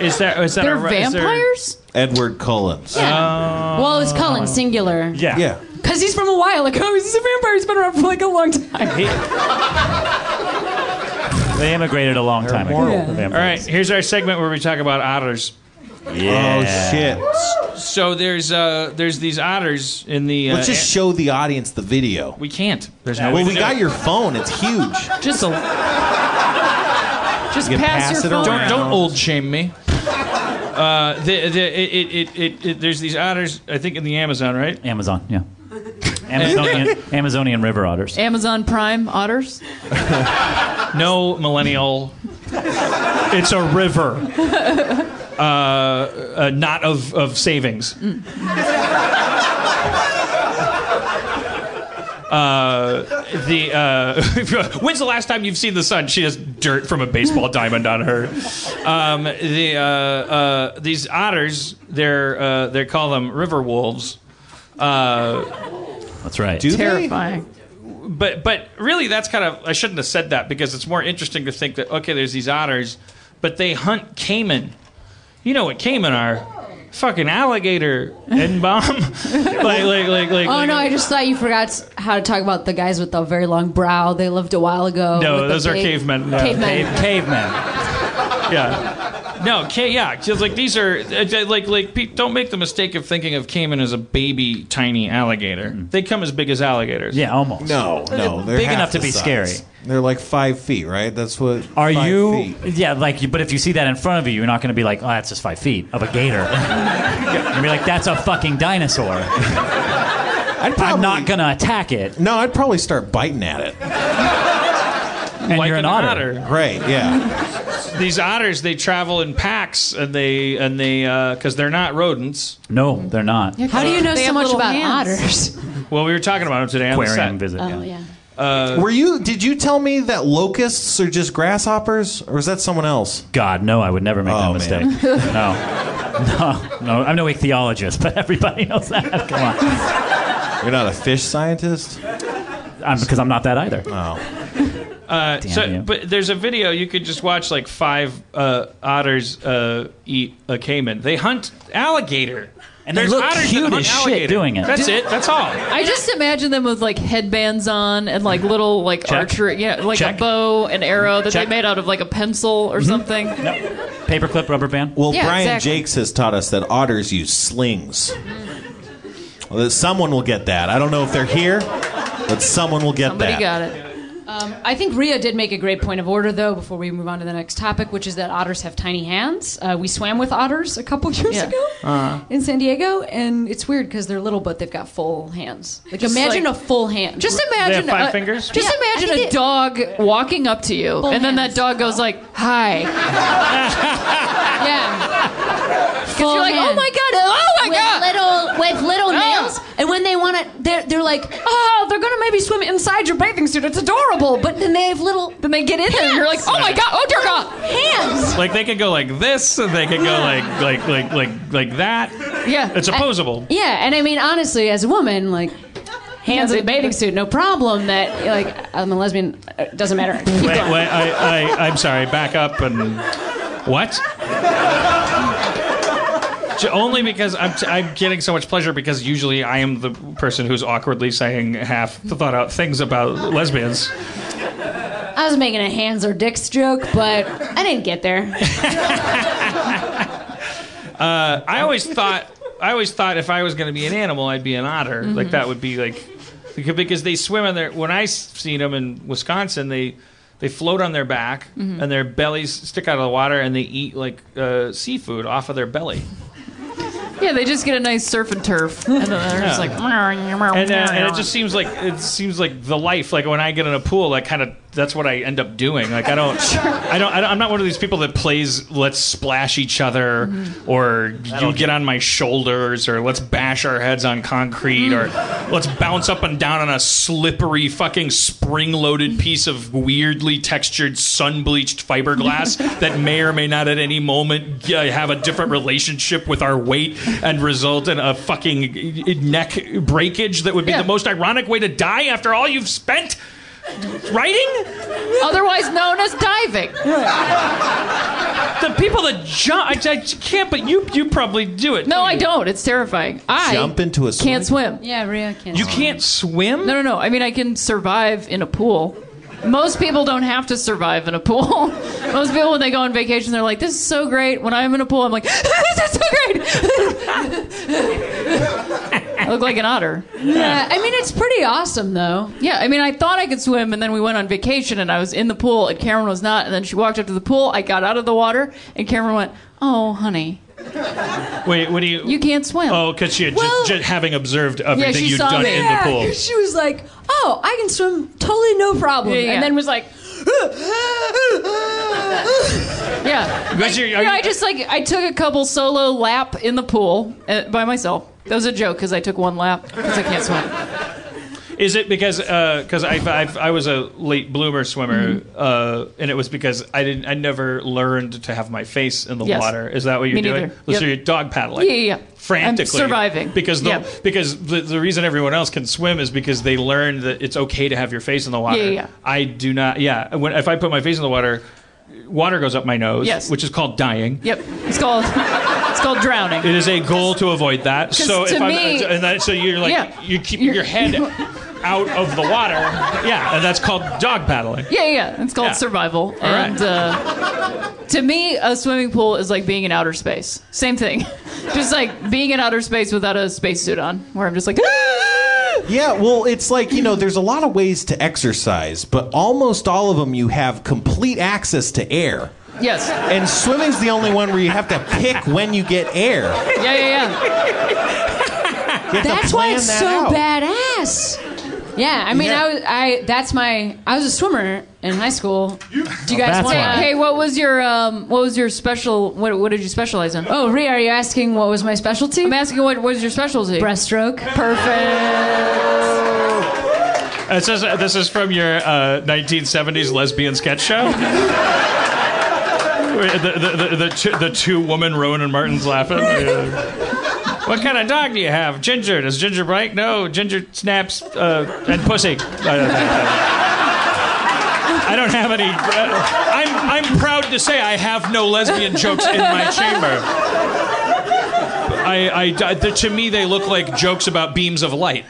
Is there is that They're a, is there- vampires? Edward Cullens. Yeah. well, it's Cullen, singular. yeah. Yeah. Because he's from a while ago. He's a vampire. He's been around for like a long time. He- They immigrated a long time ago. All the right, vampires. here's our segment where we talk about otters. Yeah. Oh shit! So there's uh there's these otters in the. Uh, Let's just show the audience the video. we can't. There's no way Well, to we do got it. your phone. It's huge. Just a. Just You pass, pass your it phone. Don't around. don't old shame me. Uh, the, the, it, it, it, it, there's these otters, I think, in the Amazon, right? Amazon, yeah. Amazonian, Amazonian river otters. Amazon Prime otters. No millennial. It's a river. Uh, uh, not of, of savings. Uh, the uh, when's the last time you've seen the sun? She has dirt from a baseball diamond on her. Um, the uh, uh, these otters, they're uh, they call them river wolves. Uh, That's right. Do they? Terrifying. but but really that's kind of I shouldn't have said that because it's more interesting to think that okay there's these otters but they hunt caiman you know what caiman are fucking alligator and bomb like like like like Oh like- no! I just thought you forgot how to talk about the guys with the very long brow. They lived a while ago. No, those are big- cavemen. No. Cavemen. Cave, cavemen. yeah no ca- yeah just like these are uh, like like pe- don't make the mistake of thinking of caiman as a baby tiny alligator they come as big as alligators Yeah, almost. No, no, they're Big half enough to the be size. scary. They're like five feet, right? That's what. Are five you? feet. Yeah, like, but if you see that in front of you, you're not going to be like, "Oh, that's just five feet of a gator." You're be like, "That's a fucking dinosaur." I'd probably, I'm not gonna attack it, No, I'd probably start biting at it. and like you're an, otter. Right? Yeah. these otters they travel in packs and they and they uh, because they're not rodents No, they're not. How do you know They so much about hands. otters? well we were talking about them today on the Aquarium set. visit. Oh yeah. yeah. Were you? Did you tell me that locusts are just grasshoppers, or is that someone else? God, no, I would never make Oh, that mistake. no, no, no. I'm no ichthyologist, but everybody knows that. Come on, You're not a fish scientist. I'm, because I'm not that either. Oh, Uh, so, you. but there's a video you could just watch like five uh, otters uh, eat a caiman. They hunt alligator, And they There's look otters that cute hunt as shit alligator. doing it. That's it. That's all. I just imagine them with like headbands on and like little like Check. archery, yeah, like Check. a bow and arrow that Check. they made out of like a pencil or something. Paperclip rubber band. well, Yeah, Brian exactly. Jacques has taught us that otters use slings. Well, that someone will get that. I don't know if they're here, but someone will get Somebody that. got it. Um, I think Rhea did make a great point of order, though, before we move on to the next topic, which is that otters have tiny hands. Uh, we swam with otters a couple years Yeah. ago in San Diego, and it's weird because they're little, but they've got full hands. Like, Just imagine like- a full hand. Just imagine five a- fingers? Just Yeah, imagine a it- dog walking up to you, and then that dog goes like, "Hi," yeah. Because you're like, "Oh my god, oh my with god." little with little Ah. nails, and when they want to, they're they're like, oh, they're gonna maybe swim inside your bathing suit. It's adorable, but then they have little Then they get in there, and you're like, "Oh my god, oh dear god." hands. Like they could go like this, and they could go like like like like like that. Yeah, It's opposable. Yeah, and I mean honestly, as a woman, like hands in a bathing suit, no problem. That like I'm a lesbian, it doesn't matter. Keep Wait, going. wait, I, I, I'm sorry. Back up and what? Only because I'm, t- I'm getting so much pleasure because usually I am the person who's awkwardly saying half thought out things about lesbians. I was making a hands or dicks joke, but I didn't get there. Uh, I always thought I always thought if I was going to be an animal, I'd be an otter. Like mm-hmm. that would be like because- they swim in their. When I seen them in Wisconsin, they they float on their back mm-hmm. and their bellies stick out of the water and they eat like uh, seafood off of their belly. Yeah, they just get a nice surf and turf, and then they're just like, And, uh, and it just seems like it seems like the life. Like when I get in a pool, like kind of that's what I end up doing. Like I don't, I don't, I don't, I'm not one of these people that plays let's splash each other, or you get on my shoulders, or let's bash our heads on concrete, or let's bounce up and down on a slippery fucking spring-loaded piece of weirdly textured sun-bleached fiberglass that may or may not at any moment uh, have a different relationship with our weight and result in a fucking neck breakage that would be Yeah. the most ironic way to die after all you've spent writing? otherwise known as diving. The people that jump, I, I can't, but you you probably do it. No, I don't. It's terrifying. I Jump into a can't swim. Yeah, Rhea can't. You can't swim? No, no, no. I mean, I can survive in a pool. Most people don't have to survive in a pool. Most people, when they go on vacation, they're like, "This is so great." When I'm in a pool, I'm like, "This is so great." I look like an otter. Yeah, I mean, it's pretty awesome, though. Yeah, I mean, I thought I could swim, and then we went on vacation, and I was in the pool, and Cameron was not. And then she walked up to the pool. I got out of the water, and Cameron went, "Oh, honey, Wait, what do you? you can't swim." Oh, because she had Well- just, having observed everything she you'd saw done me. in the pool. Yeah, She was like, "Oh, I can swim, totally no problem," Yeah, yeah. and then was like, Yeah. Because you're- Yeah, I just like I took a couple solo lap in the pool uh, by myself. That was a joke because I took one lap because I can't swim. Is it because because I, I I was a late bloomer swimmer, Mm-hmm. uh, and it was because I didn't I never learned to have my face in the Yes. water. Is that what you're Me doing? neither. So Yep. you're dog paddling. Yeah, yeah, yeah. Frantically I'm surviving. because the, Yeah. because the, the reason everyone else can swim is because they learned that it's okay to have your face in the water. Yeah, yeah. I do not. Yeah, when if I put my face in the water, water goes up my nose. Yes. which is called dying. Yep, it's called it's called drowning. It is a goal to avoid that. So to if I'm, me- and that, so you're like Yeah. you keep your head out of the water. Yeah, and that's called dog paddling. Yeah, yeah, it's called Yeah. survival. All right. and uh, to me, a swimming pool is like being in outer space. Same thing, just like being in outer space without a spacesuit on, where I'm just like. Yeah, well, it's like, you know, there's a lot of ways to exercise, but almost all of them you have complete access to air. Yes. And swimming's the only one where you have to pick when you get air. Yeah, yeah, yeah. You have to "That's why it's that so out. badass." Yeah, I mean, Yeah. I was, I that's my, I was a swimmer in high school. Do you guys that's want? why. Hey, what was your um, what was your special? What, what did you specialize in? Oh, Rhea, are you asking what was my specialty? I'm asking what was your specialty? Breaststroke. Perfect. It says uh, this is from your uh, 1970s lesbian sketch show. Where the, the, the, the, two, the two woman Rowan and Martin's Laugh-In. Yeah. What kind of dog do you have? Ginger. Does Ginger bite? No. Ginger snaps uh, and pussy. I don't have any. I'm, I'm proud to say I have no lesbian jokes in my chamber. I, I, to me, they look like jokes about beams of light.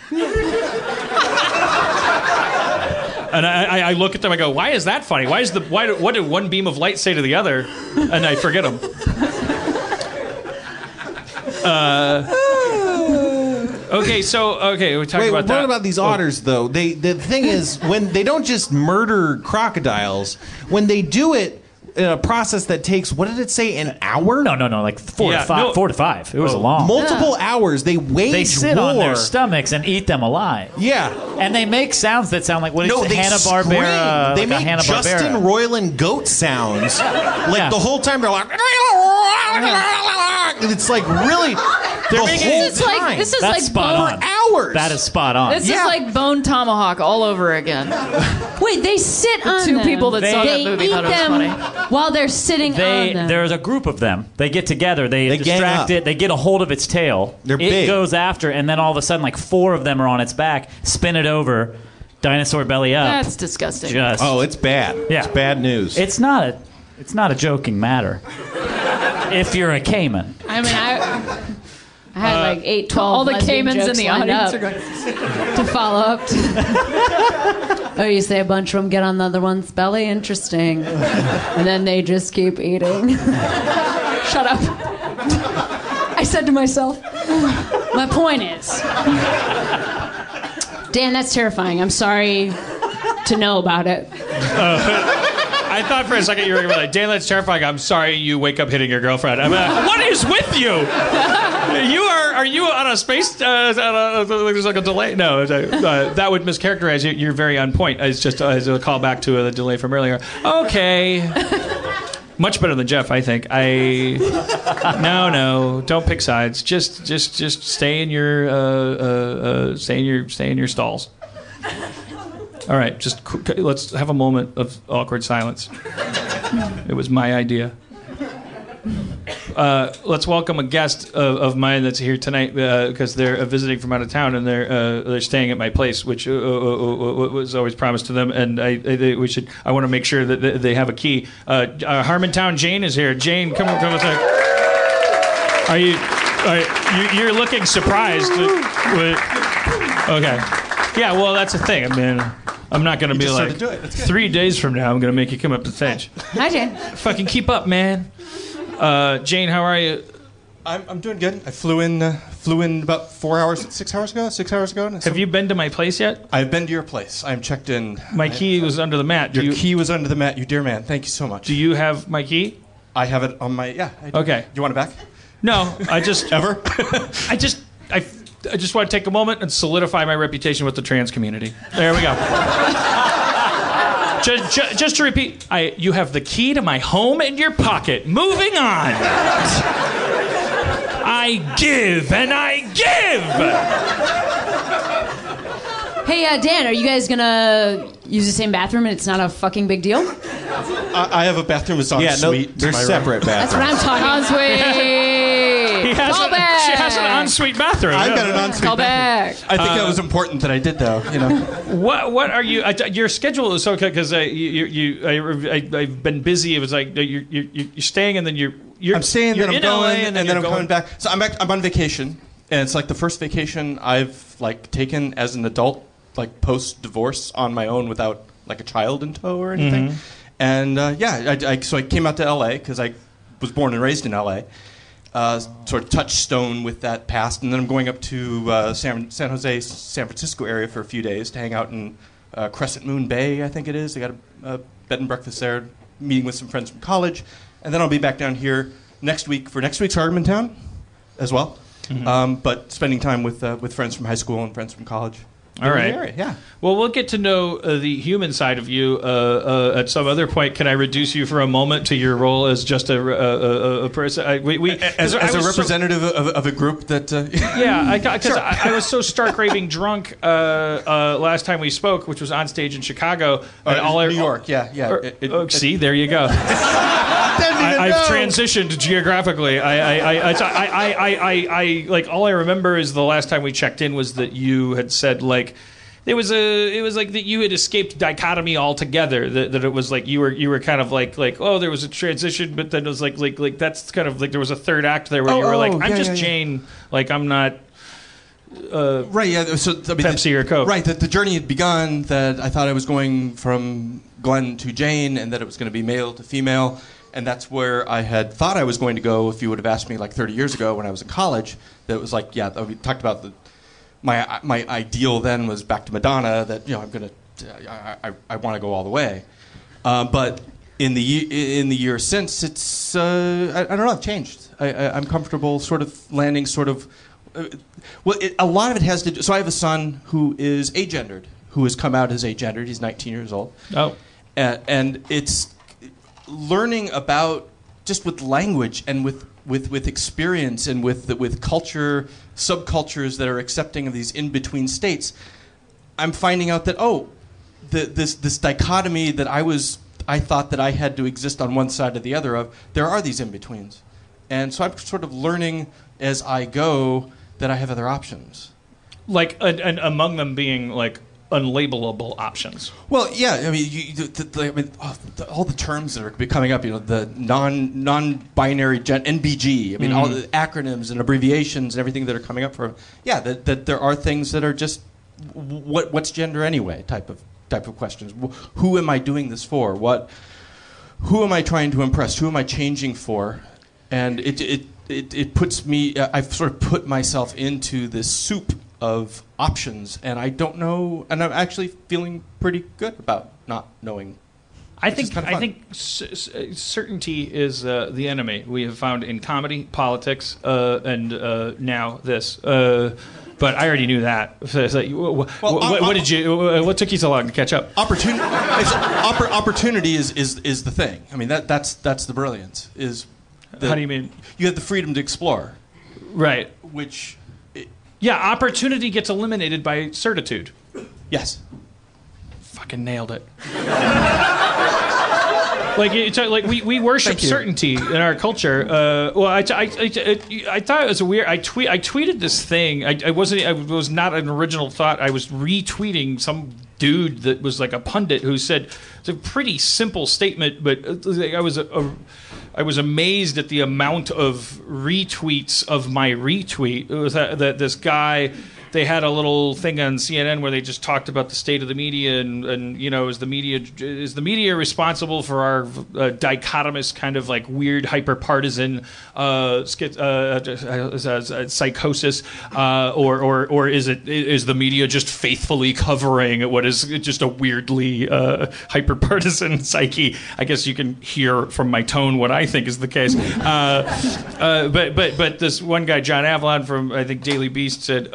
And I, I- look at them. I go, "Why is that funny? Why is the why? What did one beam of light say to the other?" And I forget them. Uh, okay, so okay, we talked Wait, about what that. about these otters though? They the thing is when they don't just murder crocodiles, when they do it a process that takes what did it say an hour? No, no, no, like four Yeah, to five. no. Four to five. It was Oh. long. Multiple hours. They wage they sit war. on their stomachs and eat them alive. Yeah. And they make sounds that sound like what is No, it? they Hanna scream. Barbera. They like make Hanna Justin Barbera. Roiland goat sounds. Like Yeah. the whole time they're like. It's like really the whole This is time. like this is That's like spot bone. on. hours. That is spot on. This Yeah. is like Bone Tomahawk all over again. Wait, they sit on two them. people that saw they that movie eat thought it was them funny. While they're sitting they on them. there's a group of them. They get together. They, They distract it. They get a hold of its tail. They're it big. goes after, and then all of a sudden, like four of them are on its back. Spin it over, dinosaur belly up. That's disgusting. just Oh, it's bad. Yeah. It's bad news. it's not a it's not a joking matter. if you're a caiman, I mean, I, I had like uh, eight, twelve. All the lesbian caimans in the audience are going. to follow up. To. oh, you say a bunch of them get on the other one's belly? Interesting. And then they just keep eating. Shut up. I said to myself, my point is, Dan, that's terrifying. I'm sorry to know about it. I thought for a second you were gonna be like, that's terrifying. I'm sorry you wake up hitting your girlfriend. I'm like, what is with you? You are are you on a space? Uh, on a, there's like a delay. No, uh, that would mischaracterize you. You're very on point. It's just uh, as a call back to the delay from earlier. Okay. Much better than Jeff, I think. I no, no, don't pick sides. Just, just, just stay in your, uh, uh, uh, stay in your, stay in your stalls. All right, just let's have a moment of awkward silence. It was my idea. Uh, let's welcome a guest of, of mine that's here tonight because they're uh, visiting from out of town and they're uh, they're staying at my place, which uh, uh, uh, uh, was always promised to them. And I, I we should I want to make sure that they- have a key. Uh, uh, Harmontown Jane is here. Jane, come come sec. Are you? Are you you're looking surprised. Okay. Yeah. Well, that's the thing. I mean. I'm not gonna You be just sort like of do it. That's good. three days from now. I'm gonna make you come up to stage. Hi, Jane. Fucking keep up, man. Uh, Jane, how are you? I'm, I'm doing good. I flew in uh, flew in about four hours, six hours ago. Six hours ago. Have you been to my place yet? I've been to your place. I'm checked in. My key was under the mat. Do Your you, key was under the mat. You dear man. Thank you so much. do you have my key? I have it on my yeah. I do. Okay. Do you want it back? No, I just Ever? I just I, I just want to take a moment and solidify my reputation with the trans community. There we go. just, just, just to repeat, I you have the key to my home in your pocket. Moving on. I give and I give. Hey, uh, Dan, are you guys gonna use the same bathroom and it's not a fucking big deal? I, I have a bathroom that's en Yeah, no, suite. to they're my room. separate That's what. I'm talking. Ensuite. He has, Call a, back. she has an ensuite bathroom. I've got an ensuite. Call bathroom. back. I think Uh, that was important that I did though. You know. What what are you? I, your schedule is so good because you you, you I, I, I've been busy. It was like you're you're, you're staying and then you're you're I'm staying, you're then I'm in LA, going, and and then, then, I'm going coming back. So I'm back. I'm on vacation, and it's like the first vacation I've like taken as an adult, like post divorce on my own without like a child in tow or anything. Mm-hmm. And uh, yeah, I, I, so I came out to LA because I was born and raised in LA. Uh, sort of touchstone with that past, and then I'm going up to uh, San, San Jose, San Francisco area for a few days to hang out in uh, Crescent Moon Bay, I think it is. I got a, a bed and breakfast there, meeting with some friends from college, and then I'll be back down here next week for next week's Harmontown as well. Mm-hmm. Um, but spending time with uh, with friends from high school and friends from college. All right. Yeah. Well, we'll get to know uh, the human side of you uh, uh, at some other point. Can I reduce you for a moment to your role as just a, a, uh, uh, uh, a person? I, we, we, as, as a representative so, of, of, a group that. yeah, because I, sure. I, I, was so stark raving drunk last time we spoke, which was on stage in Chicago. Oh, and all New I, York, yeah, yeah. Or, it, it, oh, it, see, there you go. I, have transitioned geographically. I, I, I, I, I, like all I remember is the last time we checked in was that you had said like it was a. It was like that you had escaped dichotomy altogether. That, that it was like you were you were kind of like like oh there was a transition, but then it was like like like that's kind of like there was a third act there where Oh, you were like oh, I'm yeah, just yeah, yeah. Jane, like I'm not. Uh, right, yeah. So I mean, Pepsi the, or Coke. Right, that the journey had begun. That I thought I was going from Glenn to Jane, and that it was going to be male to female, and that's where I had thought I was going to go. If you would have asked me like 30 years ago when I was in college, that it was like, yeah, we talked about the my my ideal then was back to Madonna. That you know, I'm gonna, I, I, I want to go all the way, uh, but. In the in the year since, it's uh, I, I don't know. I've changed. I, I'm comfortable, sort of landing, sort of uh, well, it, a lot of it has to do. So I have a son who is agendered, who has come out as agendered. He's 19 years old, Oh, and, and it's learning about just with language and with with with experience and with with culture, subcultures that are accepting of these in between states. I'm finding out that oh, the, this this dichotomy that I was I thought that I had to exist on one side or the other of. There are these in betweens, and so I'm sort of learning as I go that I have other options. like and, and among them being like unlabelable options. Well, yeah, I mean, you, the, the, I mean oh, the, all the terms that are coming up, you know, the non non-binary gen, NBG. I mean, all mm-hmm. the acronyms and abbreviations and everything that are coming up for. Yeah, that, that there are things that are just what what's gender anyway type of type of questions. Who am I doing this for? What who am I trying to impress? Who am I changing for? And it it it, it puts me. I've sort of put myself into this soup of options, and I don't know. And I'm actually feeling pretty good about not knowing. I think kinda I think c- c- certainty is uh, the enemy. We have found in comedy, politics, uh, and uh, now this. Uh, but I already knew that. So it's like, wh- wh- Well, what, what did you? wh- What took you so long to catch up? Opportunity. oppor- opportunity is, is is the thing. I mean that that's that's the brilliance. Is the, How do you mean? You have the freedom to explore, Right. which. Yeah, opportunity gets eliminated by certitude. yes. Fucking nailed it. like it's like we, we worship certainty in our culture. Uh, well, I, I, I, I thought it was a weird. I tweet I tweeted this thing. I, I wasn't. I was not an original thought. I was retweeting some dude that was like a pundit who said it's a pretty simple statement, but uh, I was a, a I was amazed at the amount of retweets of my retweet. That, that this guy they had a little thing on CNN where they just talked about the state of the media and, and you know is the media is the media responsible for our uh, dichotomous kind of like weird hyper partisan uh, uh, uh, uh, psychosis or, or or is it is the media just faithfully covering what is just a weirdly hyper partisan psyche? I guess you can hear from my tone what I think is the case. But but but this one guy, John Avlon from I think Daily Beast, said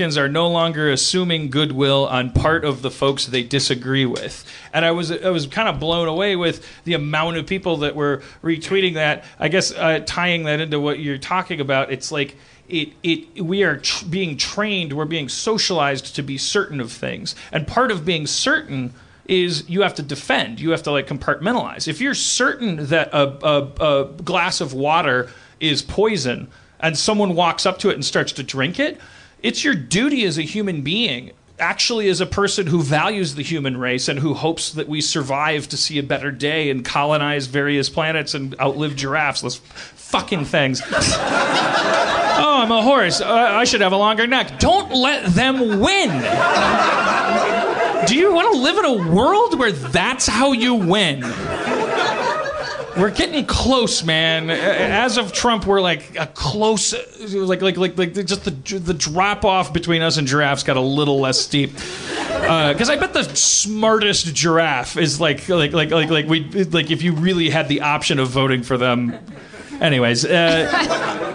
Americans are no longer assuming goodwill on part of the folks they disagree with, and I was I was kind of blown away with the amount of people that were retweeting that. I guess uh, tying that into what you're talking about, it's like. It, it, we are tr- being trained, we're being socialized to be certain of things. And part of being certain is you have to defend. You have to like compartmentalize. If you're certain that a, a, a glass of water is poison and someone walks up to it and starts to drink it, it's your duty as a human being, actually as a person who values the human race and who hopes that we survive to see a better day and colonize various planets and outlive giraffes. Those fucking things. oh, I'm a horse. Uh, I should have a longer neck. Don't let them win. Do you want to live in a world where that's how you win? We're getting close, man. As of Trump, we're like a close, like like like like just the the drop off between us and giraffes got a little less steep. Because I bet the smartest giraffe is like like like like like we like if you really had the option of voting for them. Anyways, uh,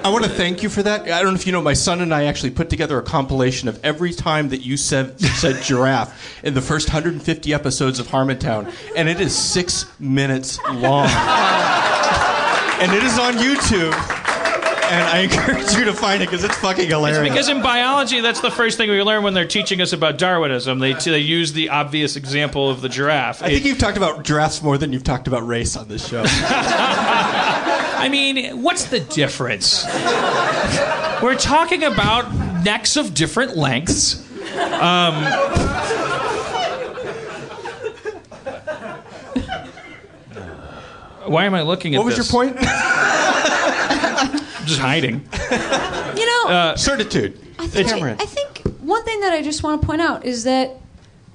I want to thank you for that. I don't know if you know, my son and I actually put together a compilation of every time that you said, said giraffe in the first 150 episodes of Harmontown, and it is six minutes long. And it is on YouTube. And I encourage you to find it because it's fucking hilarious. It's because in biology, that's the first thing we learn when they're teaching us about Darwinism. They, they use the obvious example of the giraffe. I think you've talked about giraffes more than you've talked about race on this show. I mean, what's the difference? We're talking about necks of different lengths. Um, why am I looking at this? What was this? your point? I'm Just hiding. You know, Uh, certitude. I think, Cameron. I think one thing that I just want to point out is that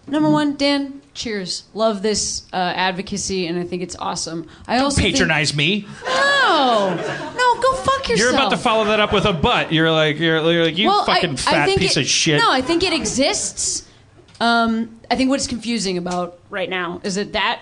number one, Dan, cheers, love this uh, advocacy, and I think it's awesome. I also think- Patronize me. no, no, go fuck yourself. You're about to follow that up with a butt. You're like, you're, you're like, you well, fucking I, fat I think piece it- of shit. No, I think it exists. Um, I think what's confusing about right now is that that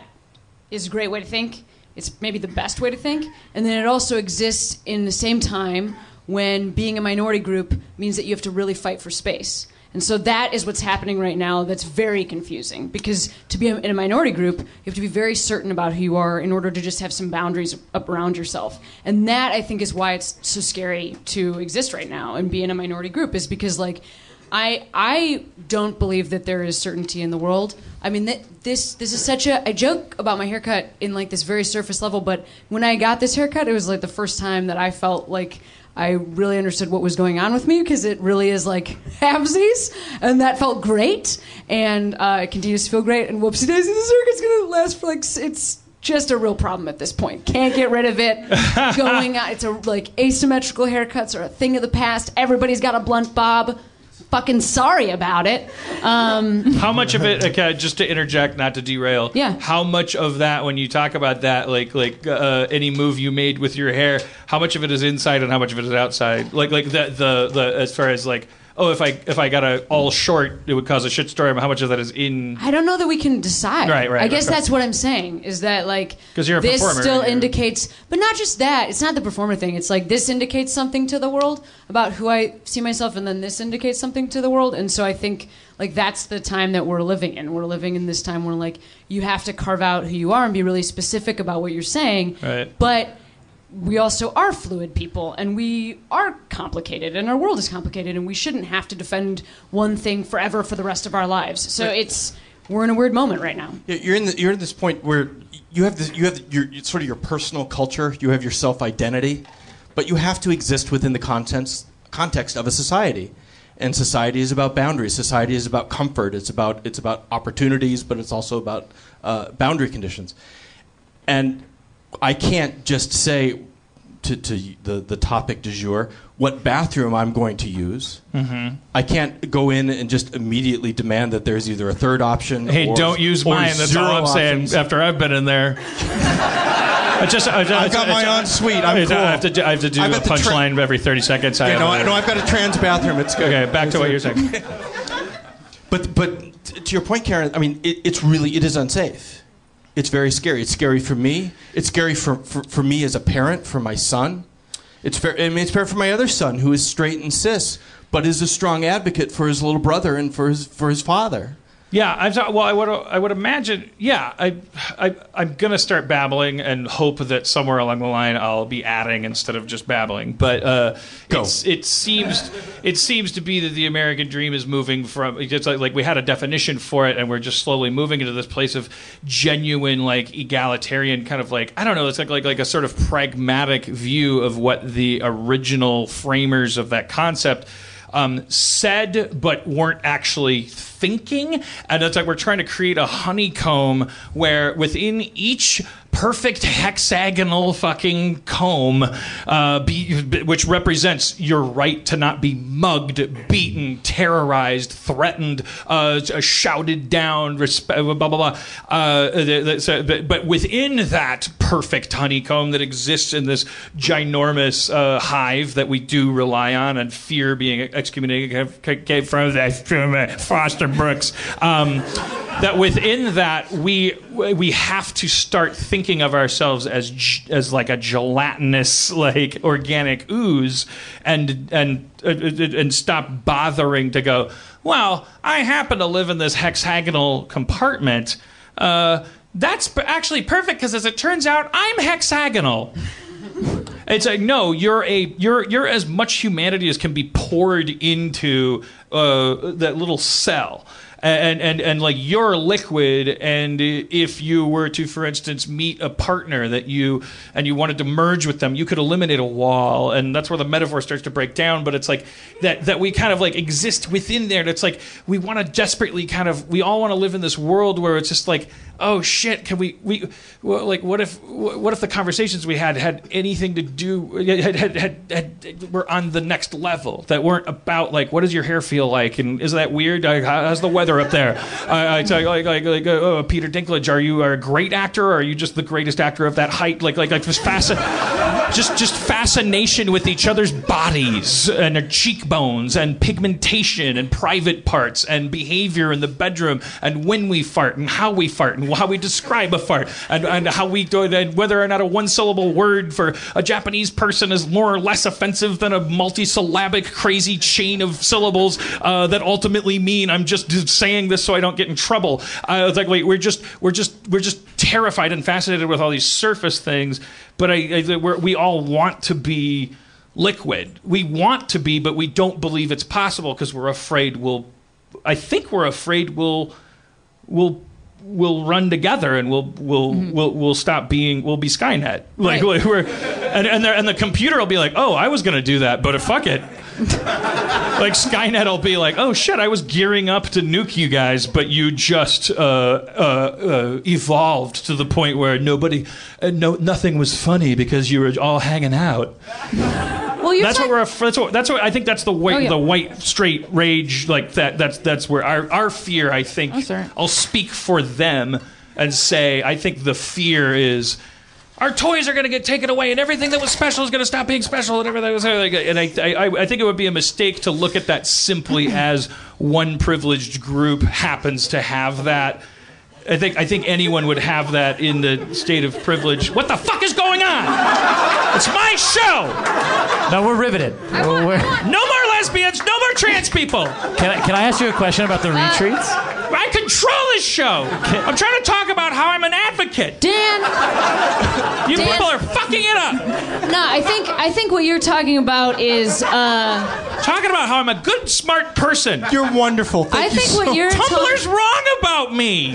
is a great way to think. It's maybe the best way to think, and then it also exists in the same time when being a minority group means that you have to really fight for space. And so that is what's happening right now that's very confusing because to be in a minority group, you have to be very certain about who you are in order to just have some boundaries up around yourself. And that I think is why it's so scary to exist right now and be in a minority group is because like I I don't believe that there is certainty in the world. I mean th- this this is such a I joke about my haircut in like this very surface level, but when I got this haircut, it was like the first time that I felt like I really understood what was going on with me because it really is like halvesies, and that felt great, and uh, it continues to feel great. And whoopsie daisy, the circuit's gonna last for like it's just a real problem at this point. Can't get rid of it. Going on, it's a like asymmetrical haircuts are a thing of the past. Everybody's got a blunt bob. Fucking sorry about it. Um, How much of it? Okay, just to interject, not to derail. Yeah. How much of that, when you talk about that, like like uh, any move you made with your hair, how much of it is inside and how much of it is outside? Like like the the, the as far as like oh if I if I got a all short it would cause a shitstorm. How much of that is in? I don't know that we can decide. Right, right, I guess right. that's what I'm saying is that like 'Cause you're a this performer, still indicates, but not just that. It's not the performer thing. It's like this indicates something to the world about who I see myself, and then this indicates something to the world. And so I think like that's the time that we're living in. We're living in this time where like you have to carve out who you are and be really specific about what you're saying. Right. But we also are fluid people and we are complicated and our world is complicated and we shouldn't have to defend one thing forever for the rest of our lives. So it's we're in a weird moment right now. Yeah, You're in the, you're in this point where you have this, you have your it's sort of your personal culture, you have your self identity, but you have to exist within the contents context of a society. And society is about boundaries. Society is about comfort. It's about it's about opportunities, but it's also about uh, boundary conditions. And I can't just say to, to the, the topic du jour, what bathroom I'm going to use. Mhm. I can't go in and just immediately demand that there's either a third option. Hey, or, don't use mine. That's all I'm options. saying. After I've been in there, I just I, I've got my own suite. I'm I, cool. I have to do, I have to do I've a the tra- punchline every 30 seconds. I Yeah, no, I, no, I've got a trans bathroom. It's good. Okay, back to what you're saying. But but to your point, Karen, I mean, it, it's really it is unsafe. It's very scary. It's scary for me. It's scary for, for, for me as a parent, for my son. It's fair. I mean, it's fair for my other son who is straight and cis, but is a strong advocate for his little brother and for his for his father. Yeah, I'm sorry, well. I would I would imagine. Yeah, I, I I'm gonna start babbling and hope that somewhere along the line I'll be adding instead of just babbling. But uh, it's, it seems it seems to be that the American dream is moving from it's like, like we had a definition for it, and we're just slowly moving into this place of genuine like egalitarian kind of like I don't know. It's like like like a sort of pragmatic view of what the original framers of that concept um, said but weren't actually thinking. And it's like we're trying to create a honeycomb where within each perfect hexagonal fucking comb, uh, be, which represents your right to not be mugged, beaten, terrorized, threatened, uh, shouted down, respe- blah, blah, blah. Uh, so- but, but within that perfect honeycomb that exists in this ginormous uh, hive that we do rely on and fear being excommunicated from uh, Foster Brooks. Um, that within that we we have to start thinking of ourselves as as like a gelatinous like organic ooze and and uh, and stop bothering to go well I happen to live in this hexagonal compartment uh, that's actually perfect because as it turns out I'm hexagonal it's like no, you're a you're you're as much humanity as can be poured into uh, that little cell. And, and and like you're liquid, and if you were to, for instance, meet a partner that you and you wanted to merge with them, you could eliminate a wall, and that's where the metaphor starts to break down. But it's like that that we kind of like exist within there. And it's like we want to desperately kind of we all want to live in this world where it's just like oh shit, can we we like what if what if the conversations we had had anything to do had, had, had, had were on the next level that weren't about like what does your hair feel like and is that weird? Like, how's the weather up there? I, I like like like oh, Peter Dinklage, are you a great actor or are you just the greatest actor of that height? Like like like just fascin just just fascination with each other's bodies and their cheekbones and pigmentation and private parts and behavior in the bedroom and when we fart and how we fart and how we describe a fart and, and how we do and whether or not a one syllable word for a Japanese person is more or less offensive than a multisyllabic crazy chain of syllables uh, that ultimately mean I'm just saying this so I don't get in trouble. Uh, it's like wait, we're just we're just we're just terrified and fascinated with all these surface things, but I, I we're, we all want to be liquid. We want to be, but we don't believe it's possible because we're afraid we'll. I think we're afraid we'll we'll we'll run together and we'll we'll we'll we'll stop being we'll be Skynet. Like Right. we're and and, and the computer will be like, oh, I was gonna do that, but fuck it. Like Skynet will be like, oh shit, I was gearing up to nuke you guys, but you just uh, uh, uh, evolved to the point where nobody, uh, no, nothing was funny because you were all hanging out. Well, you're that's what we're. That's what. That's what I think. That's the white, Oh, yeah. the white straight rage. Like that. That's that's where our our fear. I think. Oh. I'll speak for them and say I think the fear is. Our toys are going to get taken away, and everything that was special is going to stop being special, and everything was. And I, I, I think it would be a mistake to look at that simply as one privileged group happens to have that. I think I think anyone would have that in the state of privilege. What the fuck is going on? It's my show. No, we're riveted. We're- we're- No more lesbians. No more trans people. can, I, can I ask you a question about the retreats? I control this show. I'm trying to talk about how I'm an advocate. Dan. You Dan- people are fucking it up. No, I think I think what you're talking about is uh, Talking about how I'm a good, smart person. You're wonderful. Thank I you think so what you're Tumblr's wrong about me.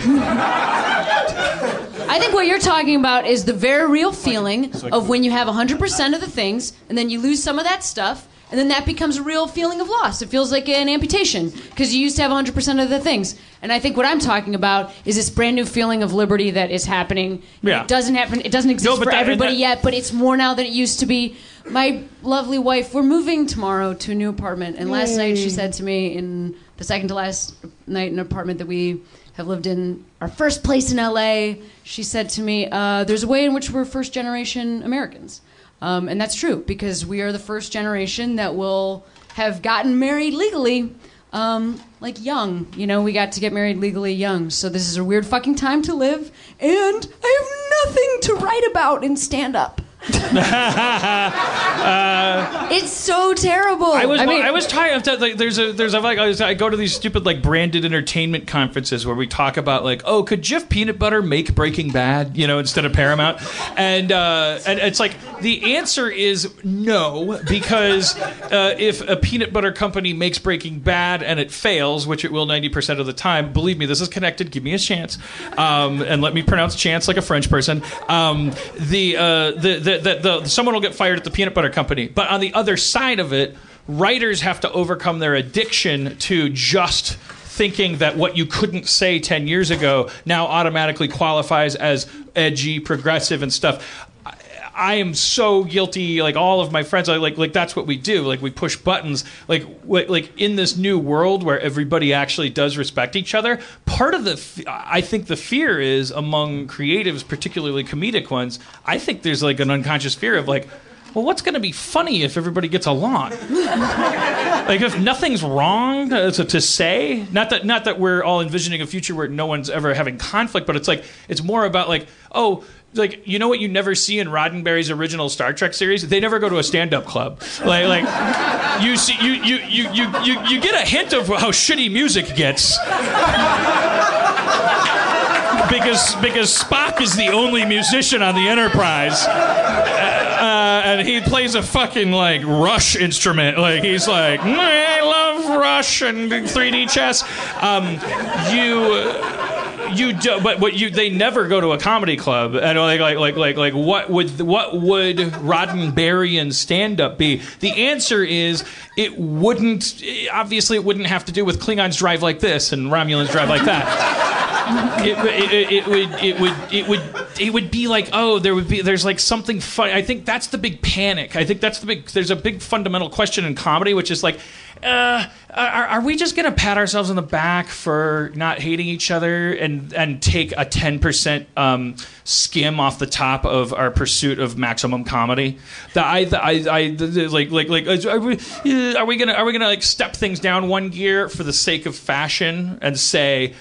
I think what you're talking about is the very real feeling of when you have 100% of the things and then you lose some of that stuff and then that becomes a real feeling of loss. It feels like an amputation because you used to have 100% of the things. And I think what I'm talking about is this brand new feeling of liberty that is happening. Yeah. It doesn't happen. It doesn't exist No, for that- everybody that- yet, but it's more now than it used to be. My lovely wife, we're moving tomorrow to a new apartment, and last night she said to me in the second to last night in an apartment that we have lived in, our first place in LA, she said to me, uh, "There's a way in which we're first generation Americans." Um, and that's true because we are the first generation that will have gotten married legally, um, like young. You know, we got to get married legally young. So this is a weird fucking time to live, and I have nothing to write about in stand up. it's so terrible. I was I mean, I was tired of that. Like, there's a there's a like I, was, I go to these stupid like branded entertainment conferences where we talk about like oh could Jif Peanut Butter make Breaking Bad you know instead of Paramount and uh, and it's like the answer is no because uh, if a peanut butter company makes Breaking Bad and it fails which it will 90% of the time believe me this is connected give me a chance um, and let me pronounce chance like a French person um, the, uh, the, the the the someone will get fired at the peanut butter company but on the other side of it writers have to overcome their addiction to just thinking that what you couldn't say 10 years ago now automatically qualifies as edgy, progressive, and stuff. I- am so guilty. Like all of my friends, like like that's what we do. Like we push buttons. Like like in this new world where everybody actually does respect each other. Part of the I think the fear is among creatives, particularly comedic ones. I think there's like an unconscious fear of like, well, what's going to be funny if everybody gets along? like if nothing's wrong uh, to, to say not that not that we're all envisioning a future where no one's ever having conflict but it's like it's more about like oh like you know what you never see in Roddenberry's original Star Trek series they never go to a stand-up club like like you see you you you you you, you get a hint of how shitty music gets because because Spock is the only musician on the Enterprise uh, and he plays a fucking like Rush instrument. Like he's like, "Mm, I love Rush and 3D chess. Um, you. You do, but what you they never go to a comedy club and like like like like like what would what would Roddenberryan stand up be? The answer is it wouldn't. Obviously, it wouldn't have to do with Klingons drive like this and Romulans drive like that it, it, it, would it would it would it would be like oh there would be there's like something fun I think that's the big panic I think that's the big there's a big fundamental question in comedy which is like uh, are, are we just gonna pat ourselves on the back for not hating each other and and take a 10% um, skim off the top of our pursuit of maximum comedy? That I, I, I like like like are we, are we gonna are we gonna like step things down one gear for the sake of fashion and say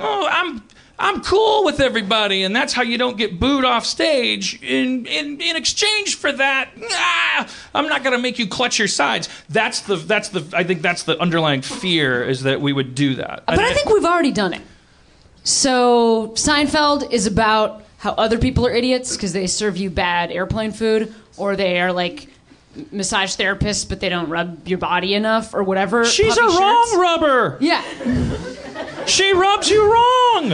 oh, I'm I'm cool with everybody, and that's how you don't get booed off stage. In in in exchange for that, ah, I'm not going to make you clutch your sides. That's the that's the I think that's the underlying fear is that we would do that. But I think we've already done it. So Seinfeld is about how other people are idiots because they serve you bad airplane food, or they are like massage therapists, but they don't rub your body enough, or whatever. she's a puffy wrong shirts. rubber. Yeah. She rubs you wrong.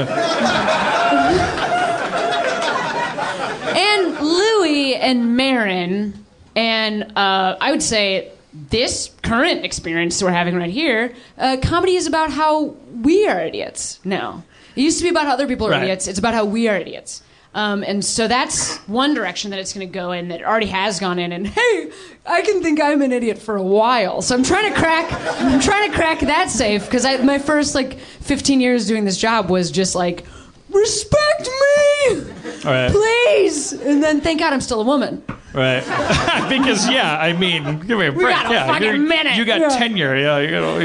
and Louis and Maron, and uh, I would say this current experience we're having right here, uh, comedy is about how we are idiots now. It used to be about how other people are Right. idiots. It's about how we are idiots. Um, and so that's one direction that it's going to go in that already has gone in. And hey, I can think I'm an idiot for a while. So I'm trying to crack. I'm trying to crack that safe because my first like 15 years doing this job was just like, respect me, right. please. And then thank God I'm still a woman. Right. because yeah, I mean, give me a break. got a yeah, fucking minute. You got Yeah. tenure. Yeah, you're gonna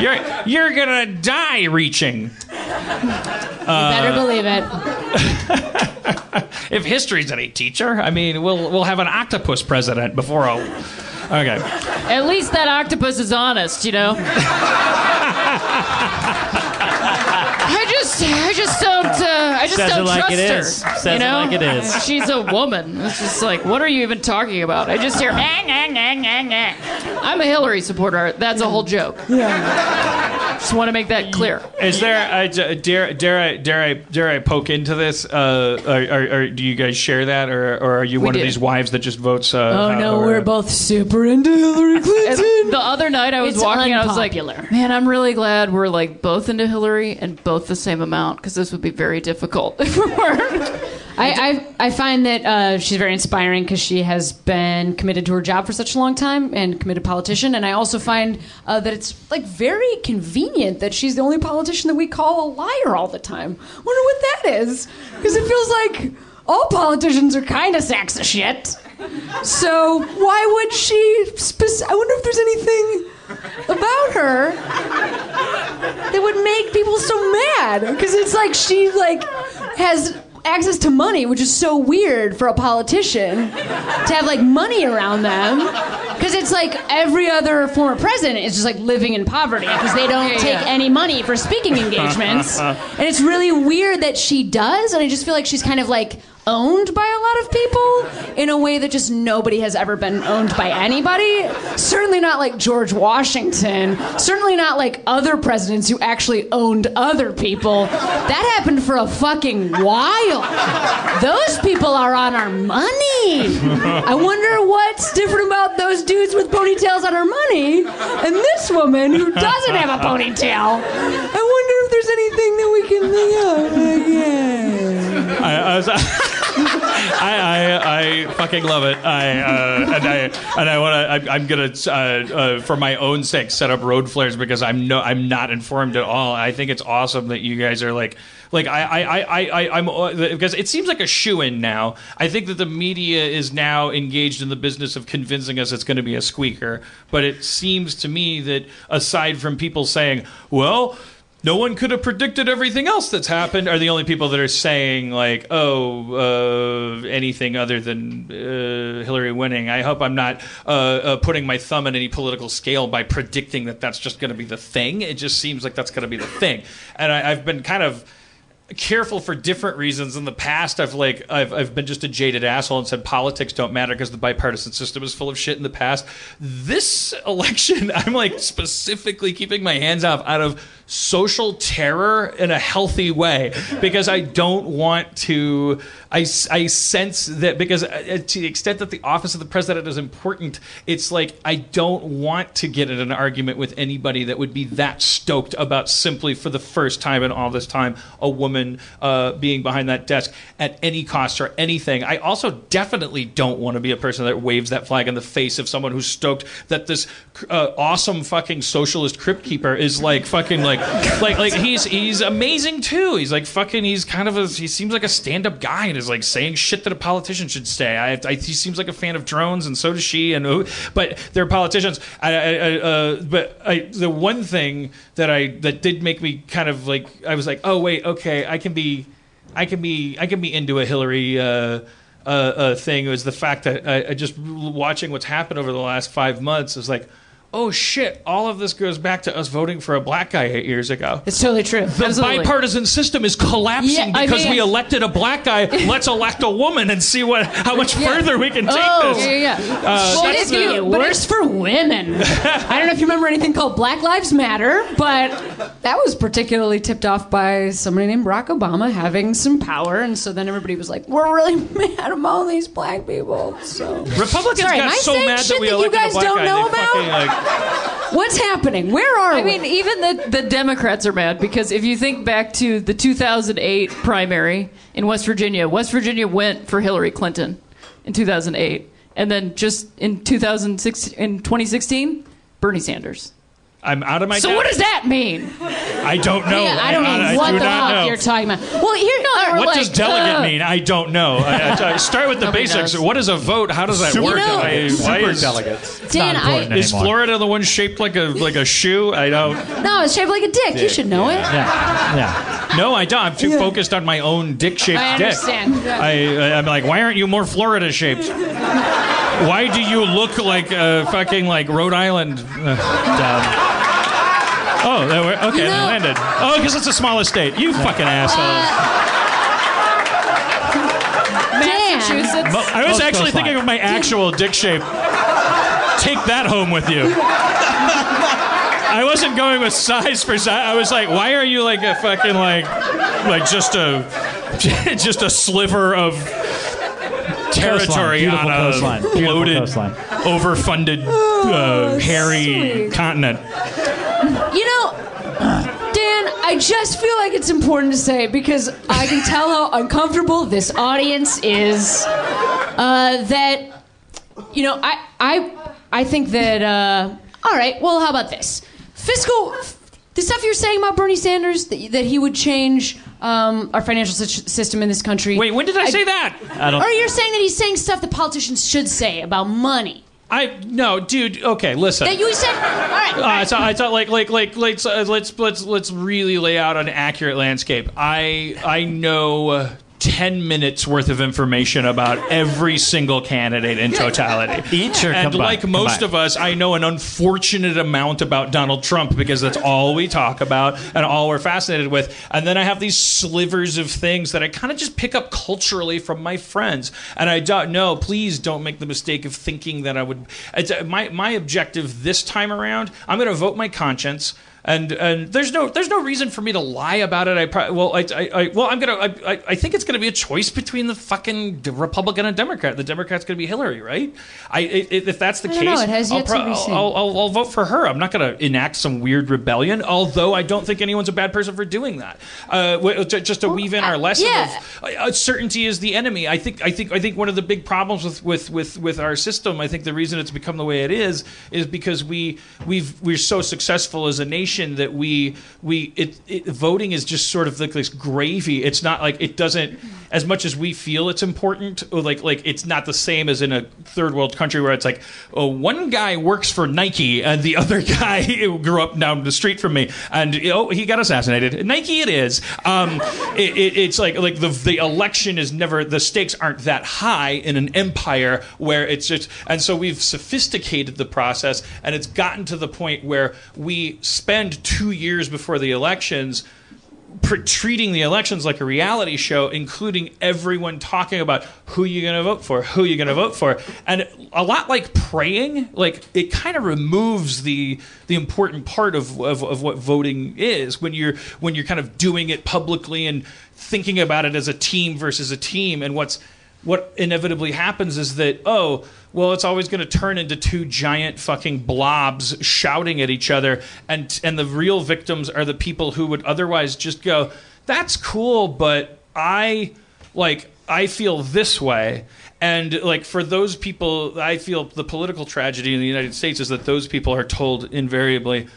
you're you're gonna die reaching. You better believe it. If history's any teacher, I mean, we'll we'll have an octopus president before a. Okay. At least that octopus is honest, you know. I just, I just uh, I just Says don't it like trust it her. is. Says you it know, like it is. She's a woman. It's just like, what are you even talking about? I just hear, "Nah, nah, nah, nah, nah." I'm a Hillary supporter. That's a whole joke. Just want to make that clear. Is there? I, dare dare I dare I dare I poke into this? Uh, are, are, are, do you guys share that, or, or are you We one do. of these wives that just votes? Uh, Oh no, or- we're both super into Hillary Clinton. The other night I was It's walking, I was like, unpopular. man, I'm really glad we're like both into Hillary and both the same amount because this would be very difficult if we weren't. I, I, I find that uh, she's very inspiring because she has been committed to her job for such a long time and committed politician. And I also find uh, that it's like very convenient that she's the only politician that we call a liar all the time. Wonder what that is because it feels like all politicians are kind of sacks of shit. So why would she? Spec- I wonder if there's anything about her that would make people so mad. Because it's like she like has access to money which is so weird for a politician to have like money around them. Because it's like every other former president is just like living in poverty because they don't Yeah, take yeah. any money for speaking engagements. And it's really weird that she does and i just feel like she's kind of like owned by a lot of people in a way that just nobody has ever been owned by anybody. Certainly not like George Washington. Certainly not like other presidents who actually owned other people. That happened for a fucking while. Those people are on our money. I wonder what's different about those dudes with ponytails on our money and this woman who doesn't have a ponytail. I wonder if there's anything that we can think of. Yeah. I, I, was, I, I, I fucking love it. I uh, and I and I want to. I'm gonna uh, uh, for my own sake set up road flares because I'm no I'm not informed at all. I think it's awesome that you guys are like like I I I, I I'm uh, because it seems like a shoe in now. I think that the media is now engaged in the business of convincing us it's going to be a squeaker. But it seems to me that aside from people saying, well no one could have predicted everything else that's happened are the only people that are saying like oh uh, anything other than uh, hillary winning i hope i'm not uh, uh, putting my thumb in any political scale by predicting that that's just going to be the thing it just seems like that's going to be the thing and I, i've been kind of careful for different reasons. In the past, I've like I've I've been just a jaded asshole and said politics don't matter because the bipartisan system is full of shit in the past. This election, I'm like specifically keeping my hands off out of social terror in a healthy way because I don't want to. I, I sense that because uh, to the extent that the office of the president is important, it's like I don't want to get in an argument with anybody that would be that stoked about simply for the first time in all this time a woman uh, being behind that desk at any cost or anything. I also definitely don't want to be a person that waves that flag in the face of someone who's stoked that this uh, awesome fucking socialist crypt keeper is like fucking like like like he's he's amazing too. He's like fucking he's kind of a he seems like a stand up guy and is like saying shit that a politician should say. I, I he seems like a fan of drones and so does she and uh, but they're politicians. I, I uh, but I the one thing that I that did make me kind of like I was like oh wait okay I can be I can be I can be into a Hillary. Uh, uh, uh, thing was the fact that I, I just watching what's happened over the last five months is like, oh shit, all of this goes back to us voting for a black guy eight years ago. It's totally true. The Absolutely. bipartisan system is collapsing Yeah, I because mean- we elected a black guy. Let's elect a woman and see what how much further we can take Oh, this. Yeah, yeah. Uh, Well, it's getting worse for women. I don't know if you remember anything called Black Lives Matter, but that was particularly tipped off by somebody named Barack Obama having some power, and so then everybody was like, "We're really mad about all these black people." So Republicans Sorry, got so mad that we that you elected guys a black don't guy. know about? fucking, like, what's happening? Where are we? I we? mean, even the, the Democrats are mad because if you think back to the 2008 primary in West Virginia, West Virginia went for Hillary Clinton in 2008, and then just in 2006 in 2016, Bernie Sanders. I'm out of my. so depth. what does that mean? I don't know. Yeah, I don't know I, what do the not fuck know. you're talking about. Well, here, no, What does delegate uh, mean? I don't know. I, I, I start with the Nobody basics. knows. What is a vote? How does that Super work? know- I- why Super is, delegates. Dan, I Is. Florida the one shaped like a like a shoe? I don't. no, it's shaped like a dick. You should know it. Yeah, yeah. No, I don't. I'm too focused on my own dick-shaped I dick. understand. I, I- I'm like, why aren't you more Florida shaped? Why do you look like uh, fucking like Rhode Island? Uh, dumb. Oh, there we okay, You it landed. Oh, because it's a smaller state. You fucking assholes. Dan, Massachusetts. Mo- I was Most actually coastline. thinking of my actual dick shape. Take that home with you. I wasn't going with size for size. I was like, why are you like a fucking like like just a just a sliver of territory Beautiful on a coastline. Beautiful bloated, coastline. overfunded, uh, hairy sweet. continent? You know, Dan, I just feel like it's important to say because I can tell how uncomfortable this audience is. Uh, that you know, I I I think that. Uh, all right, well, how about this? Fiscal. The stuff you're saying about Bernie Sanders, that, that he would change um, our financial sy- system in this country. Wait, when did I, say that? I don't. Or you're saying that he's saying stuff that politicians should say about money. I no, dude. Okay, listen. That you said. All right. all Uh, right. I thought, I thought like like like let's uh, let's let's let's really lay out an accurate landscape. I I know uh, ten minutes worth of information about every single candidate in totality. Each or and combined? like most Combined. of us, I know an unfortunate amount about Donald Trump because that's all we talk about and all we're fascinated with. And then I have these slivers of things that I kind of just pick up culturally from my friends. And I don't know. Please don't make the mistake of thinking that I would. It's, uh, my my objective this time around. I'm going to vote my conscience. And and there's no there's no reason for me to lie about it. I pro- well I, I, I well I'm gonna I, I, I think it's gonna be a choice between the fucking Republican and Democrat. The Democrat's gonna be Hillary, right? I if if that's the case, know. It has I'll, to be I'll, seen. I'll, I'll, I'll vote for her. I'm not going to enact some weird rebellion, although I don't think anyone's a bad person for doing that. Uh, just to weave in our lesson yeah. of uh, certainty is the enemy. I think I think I think one of the big problems with, with, with, with our system, I think the reason it's become the way it is, is because we we've we're so successful as a nation that we we it, it voting is just sort of like this gravy. It's not like it doesn't as much as we feel it's important. Or like like it's not the same as in a third world country where it's like oh, one guy works for Nike and the other guy grew up down the street from me and oh he got assassinated. Nike it is. Um, it, it, it's like like the the election is never the stakes aren't that high in an empire where it's just and so we've sophisticated the process and it's gotten to the point where we spend two years before the elections treating the elections like a reality show, including everyone talking about who you're going to vote for, who you're going to vote for, and a lot like praying, like it kind of removes the the important part of, of of what voting is when you're when you're kind of doing it publicly and thinking about it as a team versus a team, and what's what inevitably happens is that oh well it's always going to turn into two giant fucking blobs shouting at each other and and the real victims are the people who would otherwise just go that's cool but i like i feel this way. And like for those people i feel the political tragedy in the united states is that those people are told invariably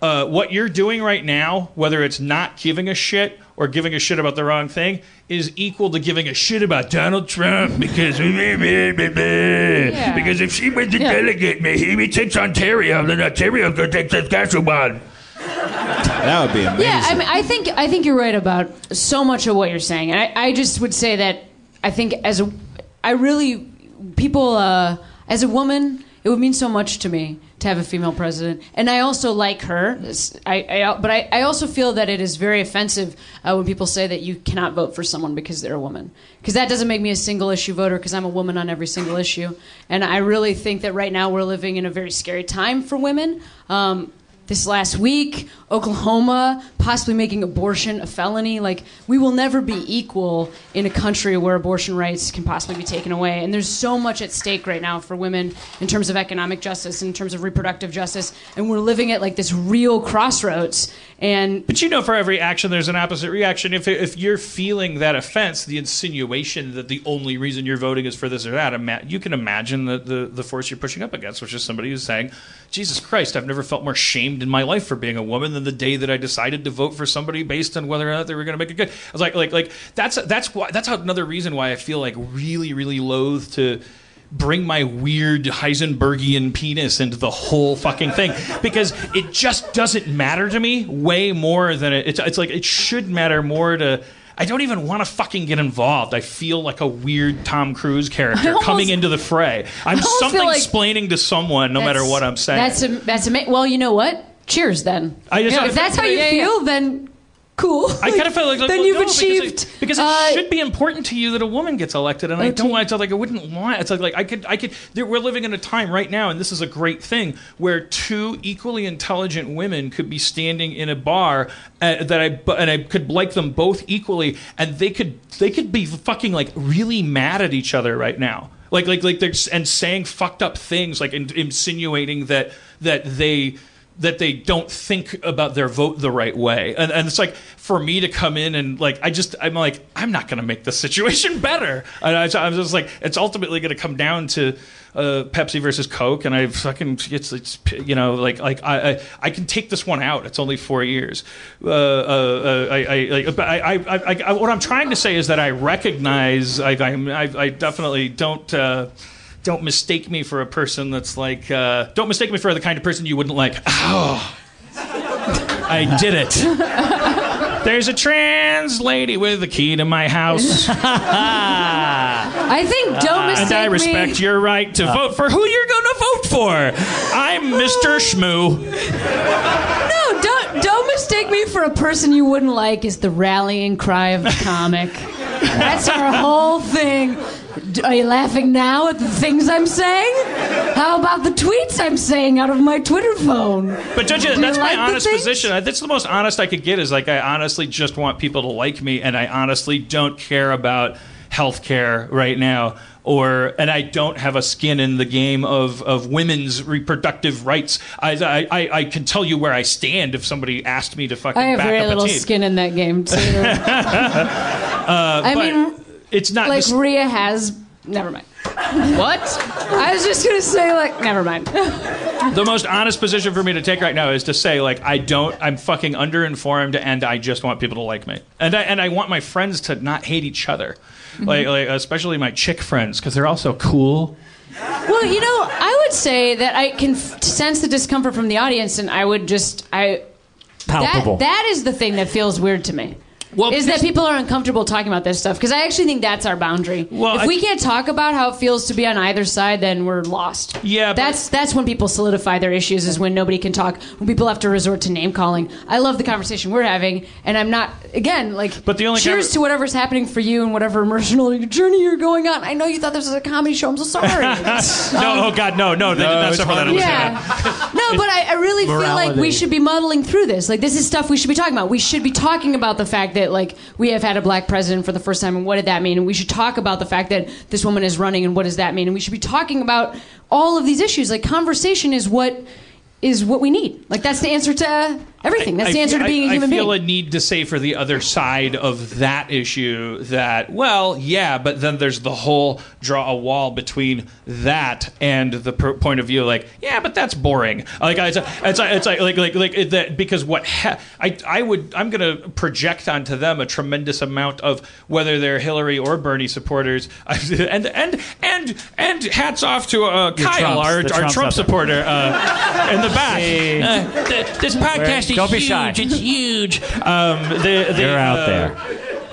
uh, what you're doing right now, whether it's not giving a shit or giving a shit about the wrong thing, is equal to giving a shit about Donald Trump because because if she was the delegate, maybe he takes Ontario, then Ontario gonna take Saskatchewan. That would be amazing. Yeah, I mean, I think I think you're right about so much of what you're saying, and I, I just would say that I think as a, I really people uh, as a woman, it would mean so much to me to have a female president, and I also like her. I, I but I, I also feel that it is very offensive uh, when people say that you cannot vote for someone because they're a woman, because that doesn't make me a single issue voter because I'm a woman on every single issue, and I really think that right now we're living in a very scary time for women. Um, this last week, Oklahoma possibly making abortion a felony. Like, we will never be equal in a country where abortion rights can possibly be taken away. And there's so much at stake right now for women in terms of economic justice, in terms of reproductive justice. And we're living at like this real crossroads. And But you know, for every action, there's an opposite reaction. If, if you're feeling that offense, the insinuation that the only reason you're voting is for this or that, ima- you can imagine the, the, the force you're pushing up against, which is somebody who's saying, Jesus Christ, I've never felt more shamed in my life for being a woman than the day that I decided to vote for somebody based on whether or not they were going to make it good. I was like, like, like that's that's why that's another reason why I feel like really, really loath to bring my weird Heisenbergian penis into the whole fucking thing because it just doesn't matter to me way more than it, it's, it's like it should matter more to. I don't even want to fucking get involved. I feel like a weird Tom Cruise character almost- coming into the fray. I'm I almost feel something like explaining to someone, no matter what I'm saying. That's a, that's a, well, you know what? Cheers then. I just- if that's how you Yeah, yeah. feel, then cool. I kind of felt like, like then well, you've no, because it- achieved. because it, uh, should be important to you that a woman gets elected, and I don't want to like I wouldn't want. It's like like I could I could. There, we're living in a time right now, and this is a great thing where two equally intelligent women could be standing in a bar uh, that I and I could like them both equally, and they could they could be fucking like really mad at each other right now. Like like like they're and saying fucked up things, like in, insinuating that that they that they don't think about their vote the right way. And, and it's like for me to come in and like I just I'm like I'm not going to make the situation better. And I, was just like it's ultimately going to come down to uh, Pepsi versus Coke, and I fucking it's, it's you know like like I, I I can take this one out. It's only four years. Uh, uh, uh, I, I, I, I, I, I what I'm trying to say is that I recognize I I, I, I definitely don't. Don't mistake me for a person that's like uh, don't mistake me for the kind of person you wouldn't like. Oh. I did it. There's a trans lady with the key to my house. I think don't mistake me. and i respect me. your right to vote for who you're going to vote for. I'm mr schmoo No, don't don't mistake me for a person you wouldn't like. Is the rallying cry of the comic? That's our whole thing. Are you laughing now at the things I'm saying? How about the tweets I'm saying out of my Twitter phone? But Judge, Do that's my the honest position. That's the most honest I could get. Is like I honestly just want people to like me, and I honestly don't care about healthcare right now, or and I don't have a skin in the game of, of women's reproductive rights. I, I I can tell you where I stand if somebody asked me to fucking I have back very little skin in that game too. Uh, I but mean, it's not like this- Rhea has. Never mind. What? I was just gonna say like, never mind. the most honest position for me to take right now is to say like I don't I'm fucking underinformed and I just want people to like me and I and I want my friends to not hate each other mm-hmm. like like especially my chick friends because they're all so cool Well, you know, I would say that I can f- sense the discomfort from the audience, and I would just I. Palpable. That, that is the thing that feels weird to me. Well, is that people are uncomfortable talking about this stuff because I actually think that's our boundary. Well, if I- we can't talk about how it feels to be on either side, then we're lost. Yeah, but- that's that's when people solidify their issues. Is when nobody can talk. When people have to resort to name calling. I love the conversation we're having, and I'm not again like. But the only cheers conver- to whatever's happening for you and whatever emotional journey you're going on. I know you thought this was a comedy show. I'm so sorry. Um, no oh god no no, that's not for that Yeah. No, but I, I really feel like we should be muddling through this. Like, this is stuff we should be talking about. We should be talking about the fact that, like, we have had a black president for the first time, and what did that mean? And we should talk about the fact that this woman is running, and what does that mean? And we should be talking about all of these issues. Like, conversation is what is what we need. Like, that's the answer to everything. That's the I- answer to being a human being. I feel being. a need to say for the other side of that issue that, well, yeah, but then there's the whole draw a wall between that and the per- point of view, like, yeah, but that's boring. Like, it's, it's, it's like, like, like, like it- that because what ha- I, I would, I'm going to project onto them a tremendous amount of whether they're Hillary or Bernie supporters, and and and and hats off to uh, Kyle, Trumps, our, our Trumps Trump supporter, uh, in the back. Uh, th- this podcast is Don't be huge. shy. It's huge. Um, the, the, You're out uh, there.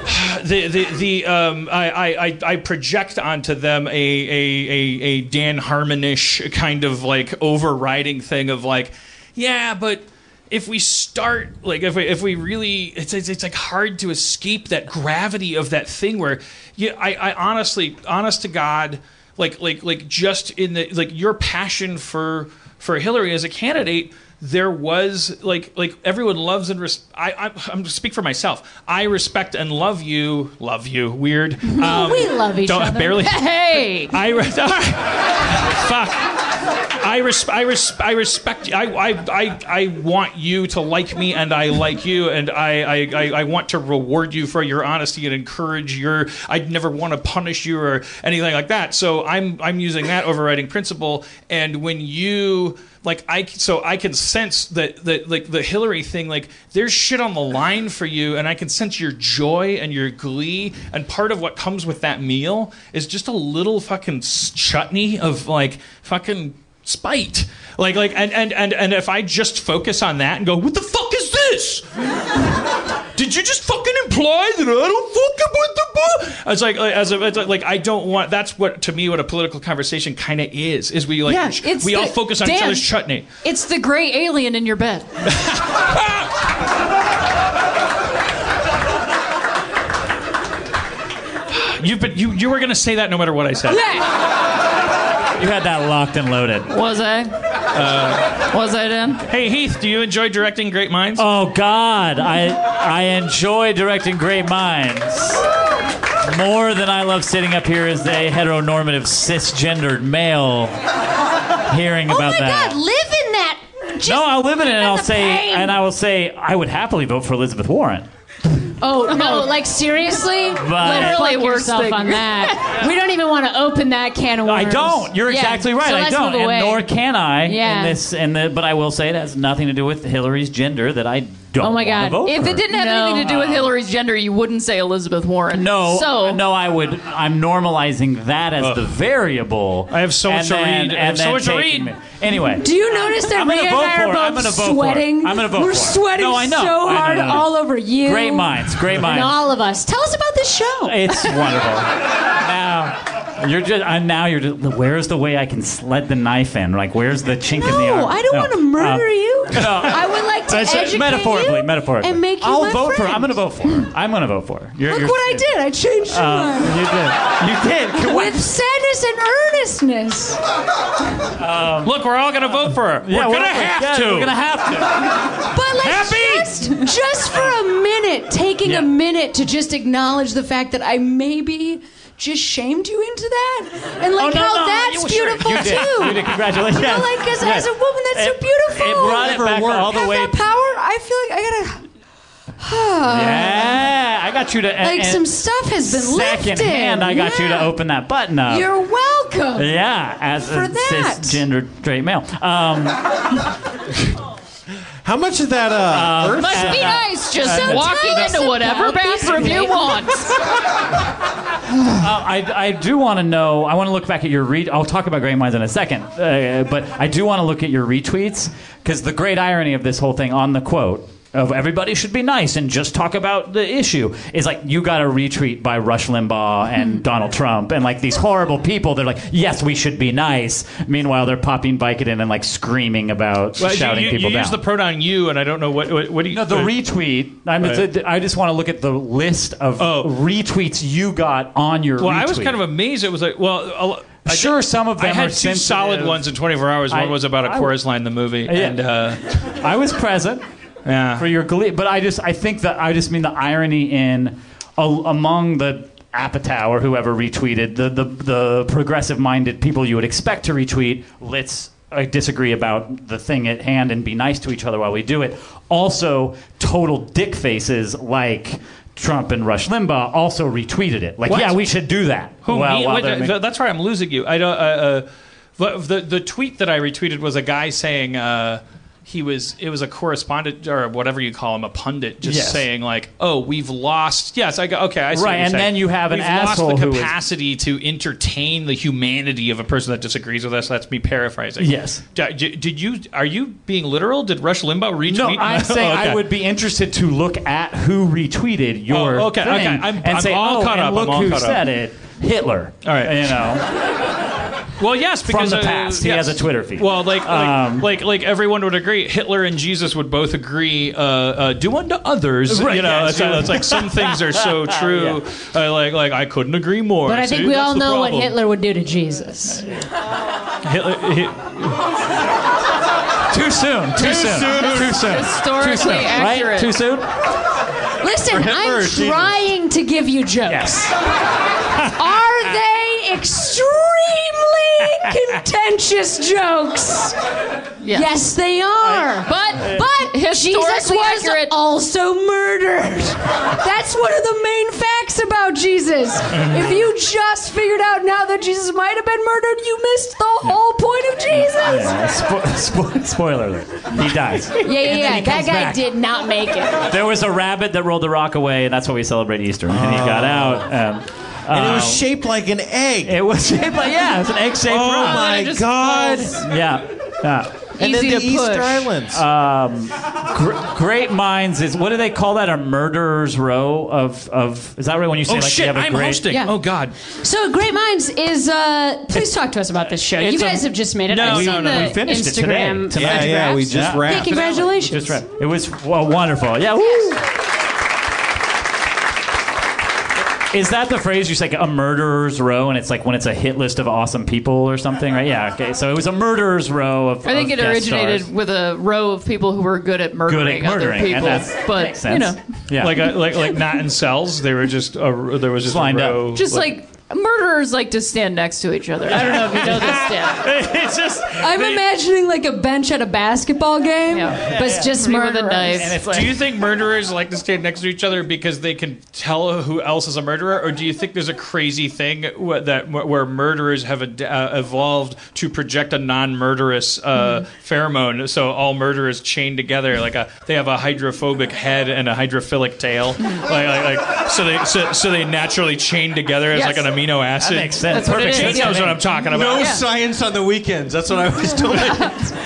The the the um, I, I I- I project onto them a a a, a Dan Harmonish kind of like overriding thing of like, yeah, but if we start like if we if we really it's it's, it's like hard to escape that gravity of that thing where you I, I honestly honest to God like like like just in the like your passion for for Hillary as a candidate there was like like everyone loves and res- I, I I'm speak for myself. I respect and love you. Love you. Weird. Um, we love each don't, other. Barely. Hey. I re- fuck. I res- I res- I respect. I, I I I want you to like me, and I like you, and I I, I want to reward you for your honesty and encourage your. I'd never want to punish you or anything like that. So I'm I'm using that overriding principle. And when you like I so I can sense that that like the Hillary thing like there's shit on the line for you and I can sense your joy and your glee and part of what comes with that meal is just a little fucking chutney of like fucking spite. Like like and and and and if I just focus on that and go, what the fuck is this? Did you just fucking imply that I don't fucking with the book? It's like as a, it's like, like I don't want. That's what to me what a political conversation kind of is. Is we like yeah, we the, all focus on Dan, each other's chutney. It's the gray alien in your bed. you but you you were gonna say that no matter what I said. Yeah. You had that locked and loaded. Was I? Uh, Was I then? Hey Heath, do you enjoy directing Great Minds? Oh God, I I enjoy directing Great Minds more than I love sitting up here as a heteronormative cisgendered male, hearing about that. Oh about my that. God, live in that. Just no, I'll live in it, and I'll say, pain. and I will say, I would happily vote for Elizabeth Warren. Oh no! Like seriously, But- worse yourself on that. we don't even want to open that can of worms. I don't. You're Yeah, exactly right. so I don't, and nor can I. Yeah. In this, and the, but I will say it has nothing to do with Hillary's gender. That I don't. Oh my God. Vote If it didn't have No. anything to do with Hillary's gender, you wouldn't say Elizabeth Warren. No, So no, I would. I'm normalizing that as the variable. I have so much and to read. I have so much to read. me- Anyway, Do you notice that I'm Rhea gonna and I are it. both I'm gonna for it. sweating? I'm gonna vote We're for it. sweating No, I know. so I know, hard no, no. all over you. great minds, great minds. And minds. all of us. Tell us about this show. It's wonderful. now you're just. I'm now you're. Just, where's the way I can sled the knife in? Like, where's the chink in the no, arm? I don't No. want to murder Um, you. no. I would like to That's it. educate metaphorically, you metaphorically. and make you I'll my vote for. friend. I'm going to vote for. her. I'm going to vote for. her. You're, Look you're, what I did. I changed your Uh, mind. you did. You did. With sadness and earnestness. Look, we're all gonna vote for her. Yeah, we're gonna we're- have yeah, to. We're gonna have to. But like Happy? just just for a minute, taking Yeah. a minute to just acknowledge the fact that I maybe just shamed you into that, and like Oh, no, how no, that's sure, beautiful did. too. You did. Congratulations. You know, like as, Yes. as a woman, that's so beautiful. it brought it back all the Have way that power. I feel like I gotta. Yeah, I got you to. Like some stuff has been second lifted. hand. I got you to open that button up. You're welcome. yeah, as For a that. cisgender straight male. Um, How much of that uh, Earth? must be nice just So walking into whatever about bathroom you want. Uh, I, I do want to know. I want to look back at your read. I'll talk about Great Minds in a second, uh, but I do want to look at your retweets because the great irony of this whole thing on the quote of everybody should be nice and just talk about the issue is like you got a retweet by Rush Limbaugh and Donald Trump and like these horrible people. They're like, yes, we should be nice. Meanwhile, they're popping Vicodin and like screaming about Well, shouting you, people you down. use the pronoun you, and I don't know what what, what do you. no, the uh, retweet. I'm, Right. I just want to look at the list of Oh. retweets you got on your. Well, I was kind of amazed. It was like, well, I, Sure, some of them. I them had are two sensitive. solid ones in 24 hours. One I- was about a I- chorus line in the movie, Yeah. and uh, I was present yeah. for your glee, but I just I think that I just mean the irony in a, among the Apatow or whoever retweeted the the, the progressive minded people you would expect to retweet. Let's uh, disagree about the thing at hand and be nice to each other while we do it. Also, total dick faces like. Trump and Rush Limbaugh also retweeted it. Like, What? yeah, we should do that. Who Well, me? Wait, th- that's why I'm losing you. I don't. Uh, uh, the, the the tweet that I retweeted was a guy saying uh, he was it was a correspondent or whatever you call him, a pundit, just Yes. saying like, "Oh, we've lost." Yes, I go. Okay, I see. Right, and saying. then you have an we've asshole lost the is- capacity to entertain the humanity of a person that disagrees with us. That's me paraphrasing. Yes. Did you? Are you being literal? Did Rush Limbaugh retweet? No, I'm saying Oh, okay. I would be interested to look at who retweeted oh, your Oh, okay, thing okay. I'm- and I'm say, all oh, caught up, look who caught up. said it. Hitler. All right. You know, Well, yes, because from the uh, past. He has a Twitter feed. Well, like like, Um, like like everyone would agree, Hitler and Jesus would both agree. Uh, uh, do unto others, Right, you know. yeah, it's, sure. it's like some things are so true. uh, like like I couldn't agree more. But I think See, we all the know what. Hitler would do to Jesus. Hitler, Hit- too soon. Too, soon. Too soon. Historically Too soon. accurate. Right? Too soon. Listen, Hitler or I'm Jesus? trying to give you jokes. Are they extremely contentious jokes? Yes. Yes, they are. But But Jesus historically was accurate. also murdered. That's one of the main facts about Jesus. If you just figured out now that Jesus might have been murdered, you missed the whole point of Jesus. Yeah, spo- spo- spoiler alert. He dies. Yeah, yeah, yeah. That comes guy back. did not make it. There was a rabbit that rolled the rock away, and that's why we celebrate Easter. And he got out. Um, and it was uh, shaped like an egg. It was shaped like yeah, it's an egg-shaped oh rock. my just god! falls. Yeah, yeah. And Easy then to the Easter push. Islands. Um, Gr- great minds is what do they call that? A murderer's row of of is that right when you say oh like shit! you have a I'm great hosting. Yeah. Oh god. So, Great Minds is. uh Please talk to us about this show. You It's a- guys have just made it. No, I've no, seen no, the we finished it today. Instagram Tonight. yeah, yeah, we just Yeah. wrapped. Hey, congratulations. Just right. It was well, wonderful. Yeah. Woo. Is that the phrase you say, like a murderer's row, and it's like when it's a hit list of awesome people or something, right? Yeah. Okay. So it was a murderer's row of. I think of it guest originated stars. with a row of people who were good at murdering, murdering, other and people. that's- But makes you know, Yeah. Like a, like like not in cells. They were just a, there was just, Just lined a up. row, just like, murderers like to stand next to each other. I don't know if you know this, Dan. it's just I'm imagining like a bench at a basketball game, Yeah. but it's just Me with a murderers. knife. Like, Do you think murderers like to stand next to each other because they can tell who else is a murderer, or do you think there's a crazy thing wh- that where murderers have ad- uh, evolved to project a non-murderous uh, pheromone? So all murderers chained together, like a they have a hydrophobic head and a hydrophilic tail, like, like, like so they so, so they naturally chain together as Yes. like an amino acid. that makes sense. That's what Perfect is, sense He knows what I'm talking about. No Yeah. science on the weekends. That's what I was told.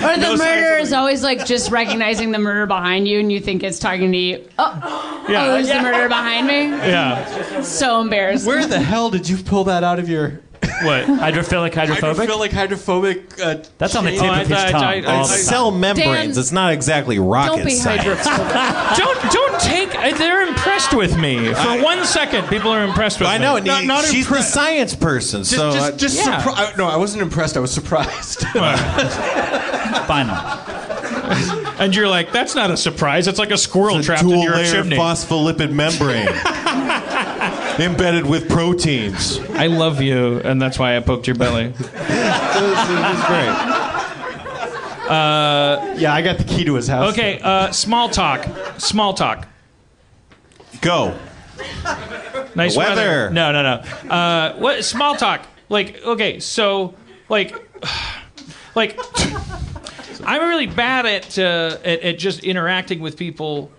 Or the No murderer science. is always like just recognizing the murder behind you, and you think it's talking to you. Oh, Yeah. oh there's the murderer behind me. Yeah. So embarrassed. Where the hell did you pull that out of your What? hydrophilic, hydrophobic? hydrophilic hydrophobic? Uh, That's on the tip Oh, I of his thought- tongue. I- I- all the I- time. Cell membranes. Dan, it's not exactly rocket Don't be science. hydrophobic. don't don't take. uh, They're impressed with me for one second. People are impressed with I me. know. and Not- he- not she's the impressed. science person. Just, so just, just yeah. surpri- I- no, I wasn't impressed. I was surprised. Final. And you're like, that's not a surprise. It's like a squirrel It's a trapped in dual your layer chimney. phospholipid membrane embedded with proteins. I love you, and that's why I poked your belly. was, it was great. yeah, I got the key to his house. Okay, uh, small talk. Small talk. Go. Nice The weather. No, no, no. Uh, what small talk? Like, okay, so like, like, I'm really bad at, uh, at at just interacting with people,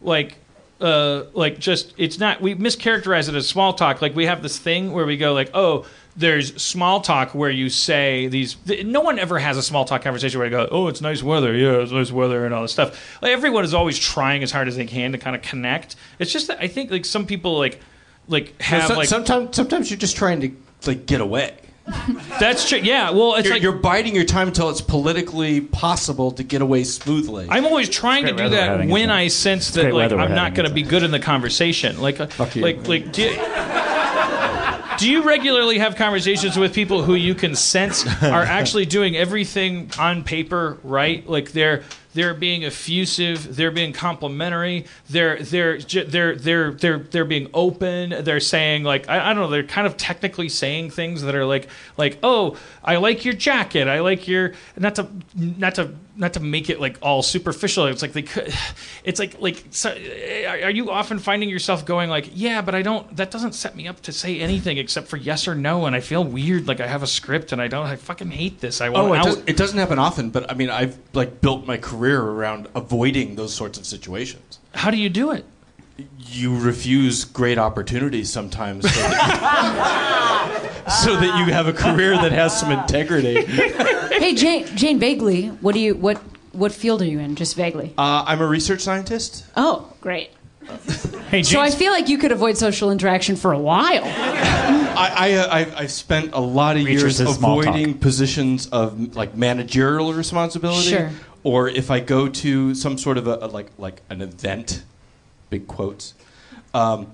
like. Uh, like just it's not we mischaracterize it as small talk. Like we have this thing where we go like oh there's small talk where you say these th- no one ever has a small talk conversation where you go oh it's nice weather. Yeah it's nice weather and all this stuff. Like everyone is always trying as hard as they can to kind of connect. It's just that i think like some people like like have So- like sometimes, sometimes you're just trying to like get away. That's true yeah well it's You're, like you're biding your time until it's politically possible to get away smoothly. I'm always trying to do that when when isn't it? I sense that like I'm not going to be good in the conversation. Like, uh, you. like, like, do you, do you regularly have conversations with people who you can sense are actually doing everything on paper right? Like they're they're being effusive, they're being complimentary, they're they're they're they're they're they're being open. They're saying like I, I don't know, they're kind of technically saying things that are like like oh I like your jacket, I like your not to not to not to make it like all superficial. It's like they could. It's like like so, are you often finding yourself going like yeah, but I don't. That doesn't set me up to say anything except for yes or no, and I feel weird. Like I have a script and I don't. I fucking hate this. I want Oh, it, out. does, it doesn't happen often, but I mean, I've like built my career around avoiding those sorts of situations. How do you do it? You refuse great opportunities sometimes, so that, so that you have a career that has some integrity. Hey, Jane, Jane, vaguely, what do you what what field are you in? Just vaguely. Uh, I'm a research scientist. Oh, great. Hey, So I feel like you could avoid social interaction for a while. I, I, uh, I've, I've spent a lot of Research years is small talk. avoiding positions of like managerial responsibility, Sure. or if I go to some sort of a, a like like an event, big quotes, um,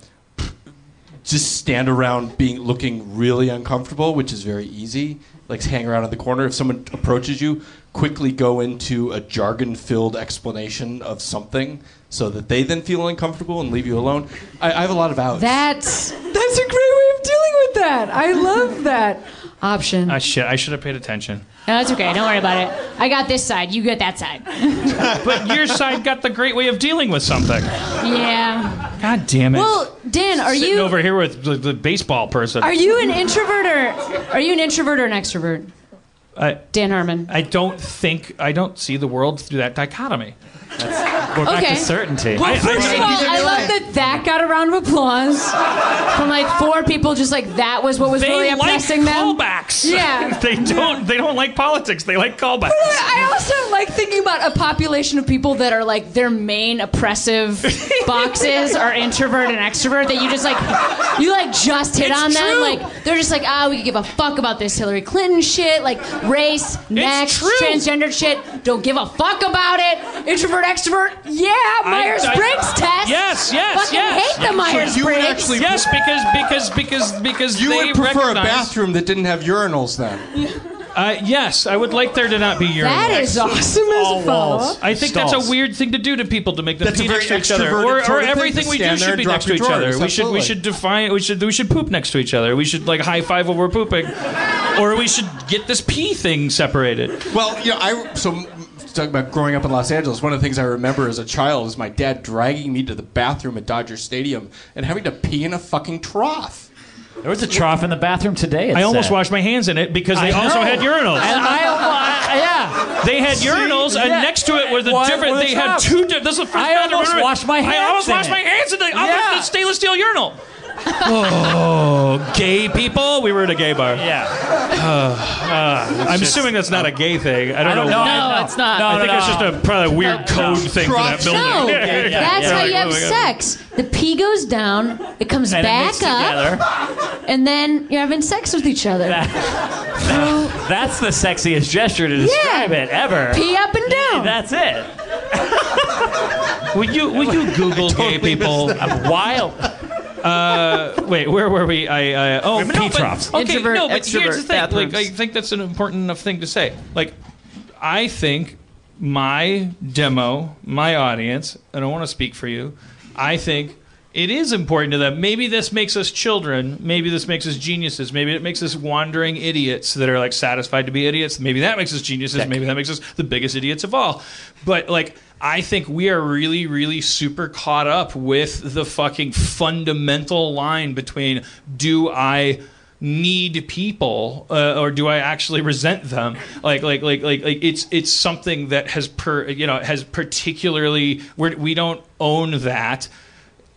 just stand around being looking really uncomfortable, which is very easy. Like hang around in the corner. If someone approaches you, quickly go into a jargon-filled explanation of something, so that they then feel uncomfortable and leave you alone. I, I have a lot of outs. That's that's a great way of dealing with that. I love that option. I should I should have paid attention. No, that's okay. Don't worry about it. I got this side. You get that side. But your side got the great way of dealing with something. Yeah. God damn it! Well, Dan, are Sitting you over here with the, the baseball person? are you an introvert or are you an introvert or an extrovert? I, Dan Harmon. I don't think I don't see the world through that dichotomy. We're back Okay. to certainty. Well, first of all, I love that that got a round of applause from like four people. Just like that was what was They really like impressing them. callbacks. Yeah. they don't. They don't like politics. They like callbacks. I also like thinking about a population of people that are like their main oppressive boxes are introvert and extrovert that you just like you like just hit It's on them like they're just like ah we could give a fuck about this Hillary Clinton shit like race next true. transgender shit don't give a fuck about it introvert extrovert Yeah, Myers Briggs test. Yes, yes, Fucking yes. hate the Myers you would Briggs. actually Yes, because because because because you they would prefer a bathroom that didn't have urinals then. Uh, yes, I would like there to not be urinals. That is awesome as fuck. I think that's a weird thing to do to people to make them That's pee next to each other, or, or everything we do should be next to your each other. drawers, We should we should define we should we should poop next to each other. We should like high five while we're pooping, or we should get this pee thing separated. Well, you know, I so talking about growing up in Los Angeles. One of the things I remember as a child is my dad dragging me to the bathroom at Dodger Stadium and having to pee in a fucking trough. There was a trough in the bathroom today. it I almost said. washed my hands in it because they I also know. had urinals. And I, I- yeah. They had urinals, and next to it were the One different. with a They had two. di- This is the first I bathroom almost ever- washed my hands. I almost in washed it. my hands in the, Yeah. the stainless steel urinal. Oh, gay people! We were at a gay bar. Yeah. Uh, I'm assuming that's not a gay thing. I don't, don't know. know. why. No, it's not. No, I think no, it's just a probably a weird code thing for that building. No, yeah, that's yeah. how you have oh sex. The pee goes down, it comes And back mixed up, together. and then you're having sex with each other. That's the sexiest gesture to describe it ever. Pee up and down. That's it. Would you would you Google gay people? I'm wild. Uh, wait, where were we? I, I oh, Women no, pee but- troughs. Okay, Introvert, no, but here's the extrovert thing. Like. I think that's an important enough thing to say. Like, I think my demo, my audience, I don't want to speak for you. I think it is important to them. Maybe this makes us children. Maybe this makes us geniuses. Maybe it makes us wandering idiots that are like satisfied to be idiots. Maybe that makes us geniuses. Maybe that makes us the biggest idiots of all. But like, I think we are really, really super caught up with the fucking fundamental line between do I need people uh, or do I actually resent them? Like, like, like, like, like it's it's something that has per you know has particularly where we don't own that.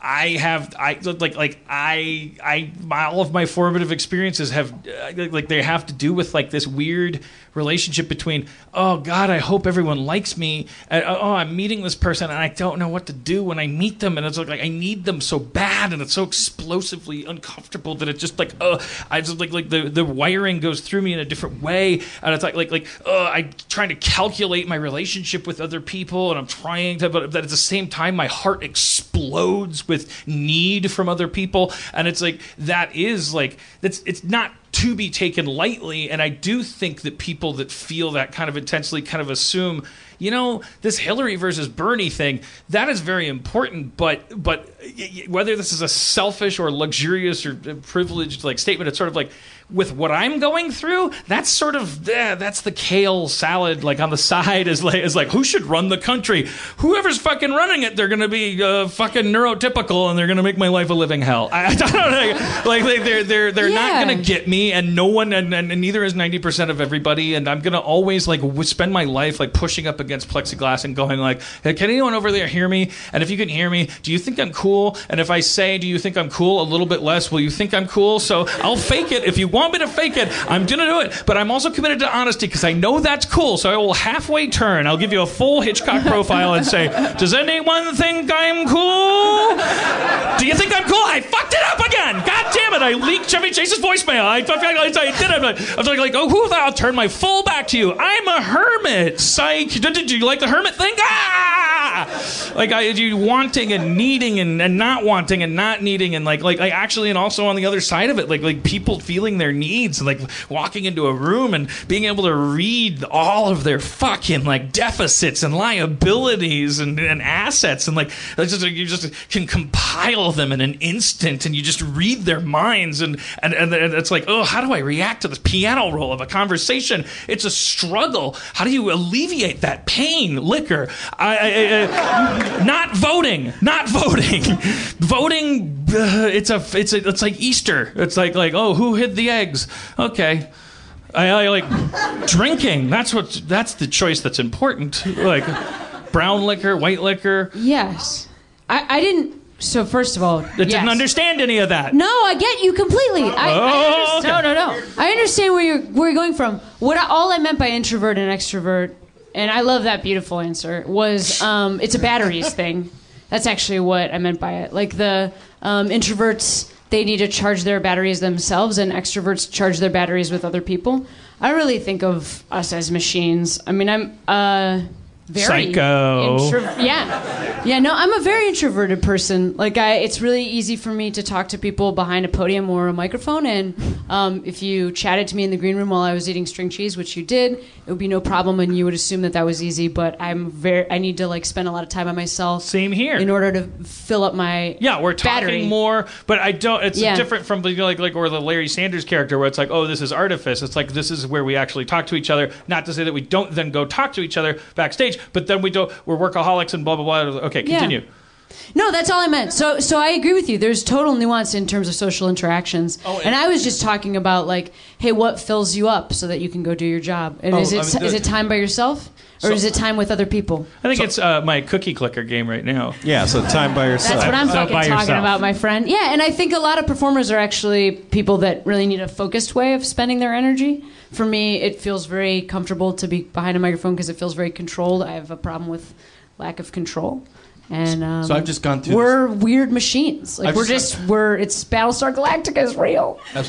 I have I like like I I my, all of my formative experiences have uh, like they have to do with like this weird relationship between oh god I hope everyone likes me. And, oh I'm meeting this person and I don't know what to do when I meet them. And it's like, I need them so bad and it's so explosively uncomfortable that it just like uh I just like like the the wiring goes through me in a different way. And it's like like like uh I'm trying to calculate my relationship with other people and I'm trying to but at the same time my heart explodes with need from other people. And it's like that is like that's it's not to be taken lightly and i do think that people that feel that kind of intensely kind of assume you know this hillary versus bernie thing that is very important but but whether this is a selfish or luxurious or privileged like statement it's sort of like with what i'm going through that's sort of eh, that's the kale salad like on the side is like is like who should run the country? Whoever's fucking running it they're gonna be uh, fucking neurotypical and they're gonna make my life a living hell. I, I don't know like they- they're they're they're not gonna get me and no one and, and, and neither is 90% of everybody and i'm gonna always like w- spend my life like pushing up against plexiglass and going like hey, can anyone over there hear me? And if you can hear me do you think i'm cool? And if i say do you think i'm cool? A little bit less. Will you think i'm cool? So i'll fake it if you want me to fake it i'm gonna do it but i'm also committed to honesty because i know that's cool so i will halfway turn i'll give you a full hitchcock profile and say does anyone think i'm cool do you think I'm cool? I fucked it up again. God damn it! I leaked Chevy Chase's voicemail. I, I, I, I did it. I was like, like, oh, who? I'll turn my full back to you. I'm a hermit. Psych. Did, did you like the hermit thing? Ah! Like, I, you wanting and needing and, and not wanting and not needing and like, like, like, actually, and also on the other side of it, like, like people feeling their needs and like walking into a room and being able to read all of their fucking like deficits and liabilities and, and assets and like, just like you just can compile them in an instant and you just read their minds and and, and, and it's like oh how do i react to this piano roll of a conversation? It's a struggle. How do you alleviate that pain? Liquor. I, I, I, not voting not voting voting uh, it's a it's a, it's like easter it's like like oh who hid the eggs okay I, I like drinking that's what that's the choice that's important like brown liquor white liquor Yes. I, I didn't. So, first of all, that didn't understand any of that. No, I get you completely. I, I Oh, understand, okay. No, no, no. I understand where you're where you're going from. What I, all I meant by introvert and extrovert, and I love that beautiful answer, was um, it's a batteries thing. That's actually what I meant by it. Like the um, introverts, they need to charge their batteries themselves, and extroverts charge their batteries with other people. I really think of us as machines. I mean, I'm. Uh, very Psycho. intro- yeah, yeah. No, I'm a very introverted person. Like, I, it's really easy for me to talk to people behind a podium or a microphone. And um, if you chatted to me in the green room while I was eating string cheese, which you did, it would be no problem, and you would assume that that was easy. But I'm very, I need to like spend a lot of time by myself. Same here. In order to fill up my Yeah, we're talking battery. more, but I don't. It's Yeah. different from you know, like like or the Larry Sanders character, where it's like, oh, this is artifice. It's like this is where we actually talk to each other. Not to say that we don't then go talk to each other backstage, but then we don't. We're workaholics and blah blah blah. Okay, Yeah. Continue. No, that's all I meant. So, so I agree with you. There's total nuance in terms of social interactions, Oh, and, I was just talking about like, hey, what fills you up so that you can go do your job? And Oh, is it I mean, is it time by yourself, or So- is it time with other people? I think it's uh, my cookie clicker game right now. Yeah, so time by yourself. That's what I'm So fucking talking yourself. about, my friend. Yeah, and I think a lot of performers are actually people that really need a focused way of spending their energy. For me, it feels very comfortable to be behind a microphone because it feels very controlled. I have a problem with lack of control. And um, So I've just gone through We're weird machines. Like I've we're just- just we're it's Battlestar Galactica is real. So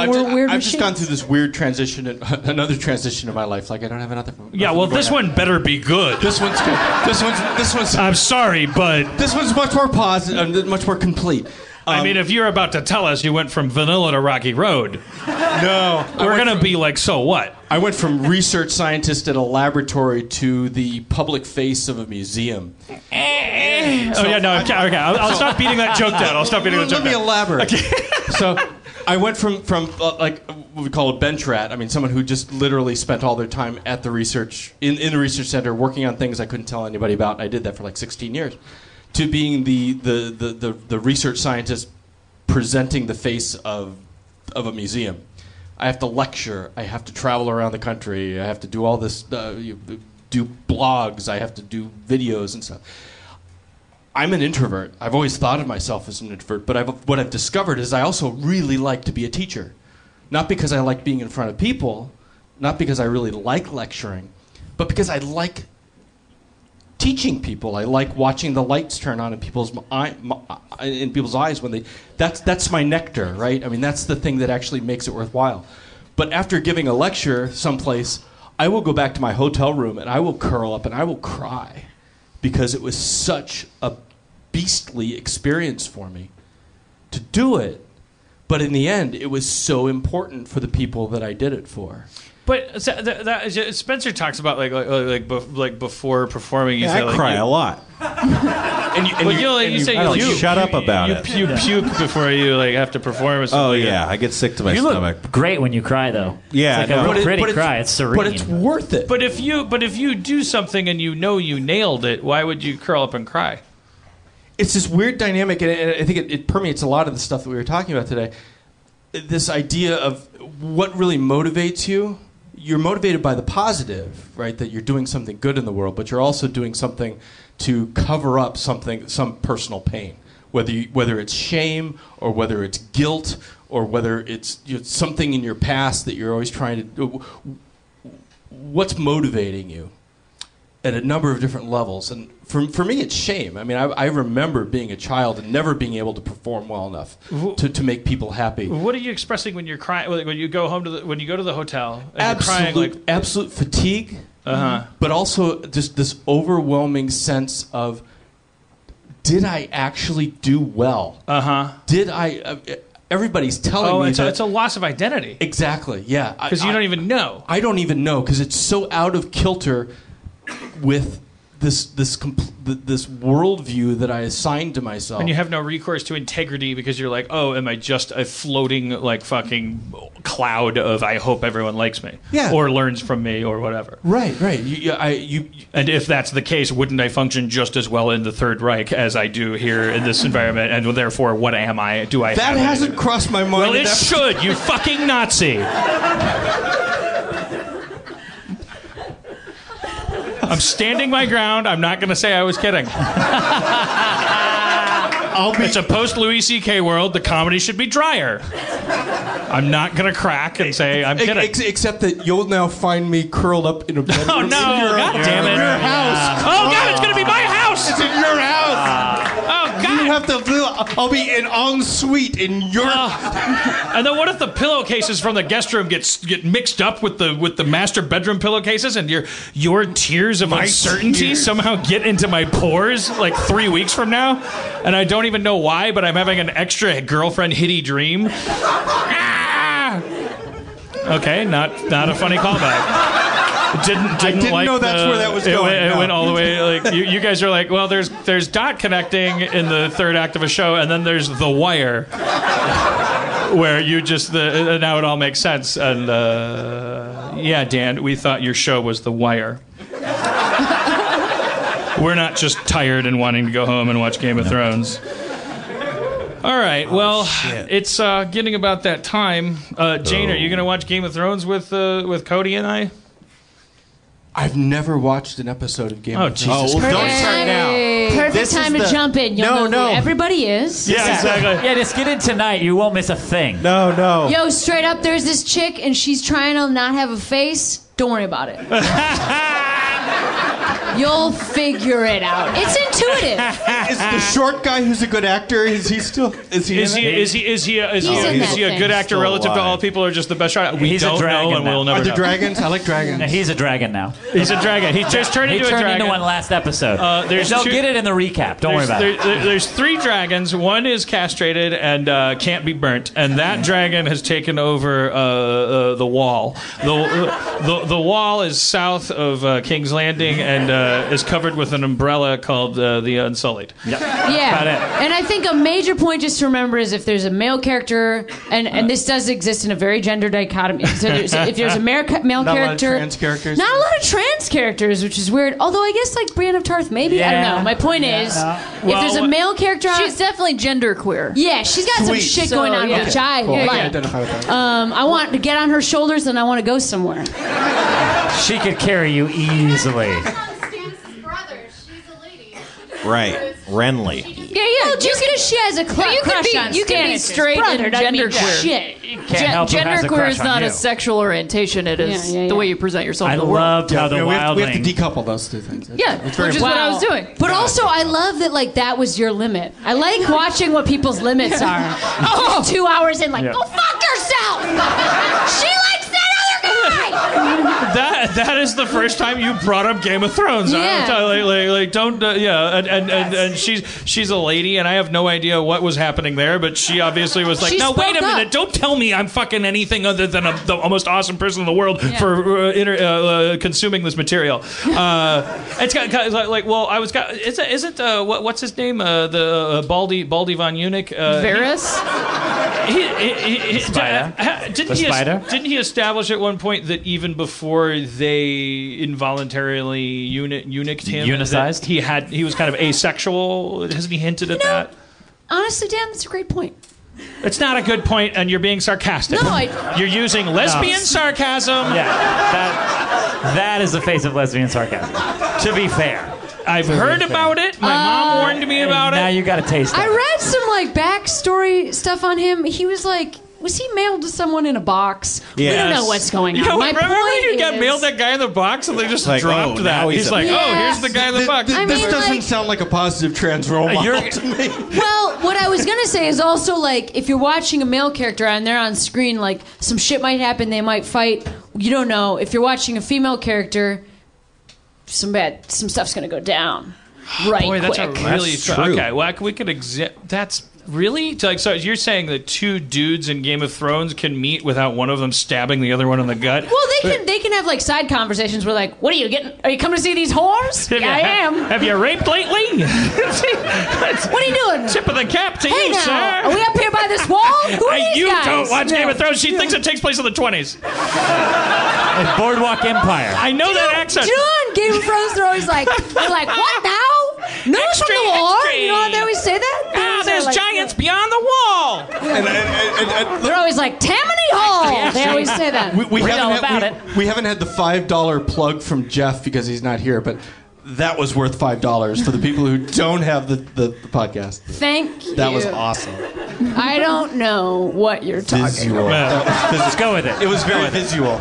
I've, we're just, weird I've just gone through this weird transition, in, another transition in my life. Like I don't have another. Phone. Yeah, well, this one better be good. This one's good. This one's this one's I'm sorry, but this one's much more positive, uh, much more complete. I Um, mean, if you're about to tell us you went from vanilla to Rocky Road, no, we're gonna from- be like, so what? I went from research scientist at a laboratory to the public face of a museum. oh yeah, no, okay, okay. I'll, I'll stop beating that joke down. I'll stop beating that Let joke me down. elaborate. so, I went from from uh, like what we call a bench rat. I mean, someone who just literally spent all their time at the research in, in the research center working on things I couldn't tell anybody about. I did that for like 16 years. To being the the the, the, the research scientist presenting the face of of a museum. I have to lecture. I have to travel around the country. I have to do all this. Uh, do blogs. I have to do videos and stuff. I'm an introvert. I've always thought of myself as an introvert, but I've, what I've discovered is I also really like to be a teacher. Not because I like being in front of people, not because I really like lecturing, but because I like teaching people. I like watching the lights turn on in people's eye, uh, in people's eyes when they. That's that's my nectar, right? I mean, that's the thing that actually makes it worthwhile. But after giving a lecture someplace, I will go back to my hotel room and I will curl up and I will cry because it was such a beastly experience for me to do it. But in the end, it was so important for the people that I did it for. But so- that, that, uh, Spencer talks about like like like, bef- like before performing. You Yeah, say, I like, cry you, a lot. And you, and But you- you, like, and you you- say I don't you shut up about you, it. You puke before you like have to perform. Or something Oh like yeah, that. I get sick to my You look stomach. great when you cry, though. Yeah, it's like I a know. real But it- pretty but it's- cry. It's serene. But it's worth it. But if you but if you do something and you know you nailed it, why would you curl up and cry? it's this weird dynamic, and and I think it, it permeates a lot of the stuff that we were talking about today. This idea of what really motivates you. You're motivated by the positive, right? That you're doing something good in the world, but you're also doing something to cover up something, some personal pain. Whether you, whether it's shame or whether it's guilt or whether it's you know, something in your past that you're always trying to do. What's motivating you? at a number of different levels. And for, for me, it's shame. I mean, I, I remember being a child and never being able to perform well enough to, to make people happy. What are you expressing when you're crying? When you go home to the when you go to the hotel and Absolute, crying like absolute fatigue, uh-huh. but also just this overwhelming sense of did I actually do well? uh huh. Did I? Uh, everybody's telling Oh, me it's a, it's a loss of identity exactly, yeah. Because you I- don't even know. I don't even know because it's so out of kilter with this this compl- this worldview that I assigned to myself. And you have no recourse to integrity because you're like, oh, am I just a floating like fucking cloud of I hope everyone likes me, Yeah. or learns from me, or whatever. right, right. You, I, you, And if that's the case, wouldn't I function just as well in the Third Reich as I do here in this environment? And therefore, what am I? Do I? that hasn't crossed my mind. Well, it should. You fucking Nazi. I'm standing my ground. I'm not going to say I was kidding. I'll be. It's a post Louis C.K. world. The comedy should be drier. I'm not going to crack and say I'm kidding. Ex- except that you'll now find me curled up in a bed. Oh no! God damn it! Your house. Oh God! It's going to be my house. It's in your house. Oh You God! have to. feel- I'll be in ensuite in your. And then what if the pillowcases from the guest room get get mixed up with the with the master bedroom pillowcases, and your your tears of uncertainty tears. somehow get into my pores like three weeks from now, and I don't even know why, but I'm having an extra girlfriend hitty dream. Ah! Okay, not not a funny callback. Didn't didn't, didn't like know that's the- where that was it, going, went- It, no. went all the way like you, you guys are like, well, there's there's dot connecting in the third act of a show, and then there's the wire where you just the now it all makes sense and uh, yeah dan we thought your show was the wire. We're not just tired and wanting to go home and watch game of thrones. All right well it's uh, getting about that time. Uh, jane are you gonna watch game of thrones with uh, with cody and i I've never watched an episode of Game Oh, of Jesus Thrones. Oh, well, don't Christ. start now. Perfect This is time to the- jump in. You'll No, know no. everybody is. yeah exactly Yeah, just get in tonight. You won't miss a thing. No, no. Yo, straight up, there's this chick and she's trying to not have a face. Don't worry about it. You'll figure it out. It's intuitive. Is the short guy who's a good actor? Is he still? Is he? is in he, it? is he is he a, is he, He's a, in is that he a thing. good actor Still relative to all people or just the best shot? We He's a don't know dragon and we'll never Are the know. dragons? I like dragons. Yeah, He's a dragon now. He's a dragon. He just turned He into a dragon. He turned dragon. into one last episode. Uh, there's They'll two- get it in the recap. Don't worry there's, about there- it. there- there's three dragons. One is castrated and uh, can't be burnt, and that dragon has taken over uh, uh, the wall. The, uh, the the wall is south of uh, King's Landing and uh, is covered with an umbrella called uh, the Unsullied. Yeah. Got it. And I think a major point just to remember is if there's a male character, and, and this does exist in a very gender dichotomy. So there's, if there's a male, male Not a lot of character. trans characters? Not a lot of trans characters, which is weird. Although I guess like Brienne of Tarth, maybe. I don't know. My point is, if Well, there's a male character. on- She's definitely genderqueer. yeah, she's got some shit So, going on, yeah. which I Cool. Like. identify with. Um, I want to get on her shoulders and I want to go somewhere. She could carry you easily. Right. Renly. Yeah, yeah. Well, just because she has a cl- you can crush be- on you can be Stannis' straight brother and doesn't mean genderqueer. Shit. Can't help who has a genderqueer crush is on not you. a sexual orientation. It is Yeah, yeah, the way yeah. you present yourself I to the world. loved how the Yeah, we, have, we have wildling. to decouple those two things. Yeah, It's very which is what I was doing. But also, I love that like that was your limit. I like watching what people's limits are. oh, two hours in, like, Yeah. go fuck yourself. she likes that other guy. That that is the first time you brought up Game of Thrones. Yeah. I, like, like, like, don't uh, yeah, and, and, and, and she's she's a lady, and I have no idea what was happening there, but she obviously was like, She no, wait a spoke up. minute, don't tell me I'm fucking anything other than a, the most awesome person in the world for uh, inter, uh, uh, consuming this material. Uh, it's got, got like, like, well, I was got is it, isn't uh, what, what's his name uh, the uh, Baldy Baldy von Eunuch uh, Varys? he, he, he, he, spider? didn't The he es- spider? didn't he establish at one point that even before they involuntarily uni- eunuched him, Unicized? he had he was kind of asexual? Hasn't he hinted at that? Honestly, Dan, that's a great point. It's not a good point, and you're being sarcastic. No, I- You're using lesbian No. sarcasm. Yeah, that that is the face of lesbian sarcasm. To be fair, I've heard about it. My mom uh, warned me about now it. Now you got to taste it. I read some like backstory stuff on him. He was like, was he mailed to someone in a box? We don't know what's going on. Yo, My remember point you got is- mailed that guy in the box and they just Like, dropped oh, that? he's He's a- like, oh, Yeah. here's the guy in the box. I this mean, doesn't like- sound like a positive trans role model You're- to me. Well, what I was gonna say is also like if you're watching a male character and they're on screen, like some shit might happen, they might fight. You don't know. If you're watching a female character, some bad, some stuff's gonna go down. Right, Boy, that's quick. a really That's true. okay. Well, we could exi- That's really like. So you're saying that two dudes in Game of Thrones can meet without one of them stabbing the other one in the gut? well, they can they can have like side conversations where like, what are you getting? Are you coming to see these whores? Have yeah, I you- am. Have you raped lately? What are you doing? Tip of the cap to Hey you, now, sir. are we up here by this wall? Who are Hey, these you guys? don't watch Game of Thrones. She thinks it takes place in the 20s. And Boardwalk Empire. I know that accent. Do you know on Game of Thrones they're always like, they're like, what now? No one's from Extra, the war. You know how they always say that? They Ah, always say, there's like, giants beyond the wall. And, and, and, and, They're always like Tammany Hall. They always say that. we, we haven't all had, about we, we haven't had the five dollar plug from Jeff because he's not here, but that was worth five dollars for the people who don't have the, the, the podcast. Thank you. That was awesome. I don't know what you're talking Visual. about. That was Let's go with it. It was very visual.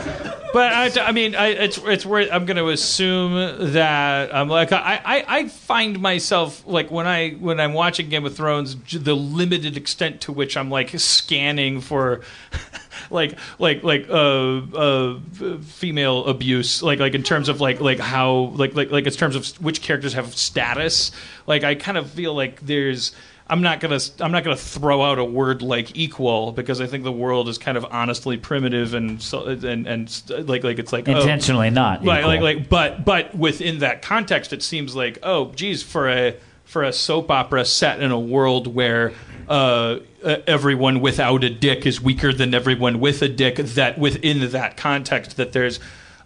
But I, I mean, I, it's it's where I'm going to assume that I'm like I, I, I find myself like when I when I'm watching Game of Thrones, the limited extent to which I'm like scanning for. Like, like, like, uh, uh, female abuse, like, like in terms of like, like how, like, like, like in terms of which characters have status. Like, I kind of feel like there's, I'm not gonna I'm not gonna throw out a word like equal because I think the world is kind of honestly primitive and so, and and like like it's like oh, Intentionally not like equal. like like but but within that context it seems like oh geez for a for a soap opera set in a world where uh, everyone without a dick is weaker than everyone with a dick that within that context that there's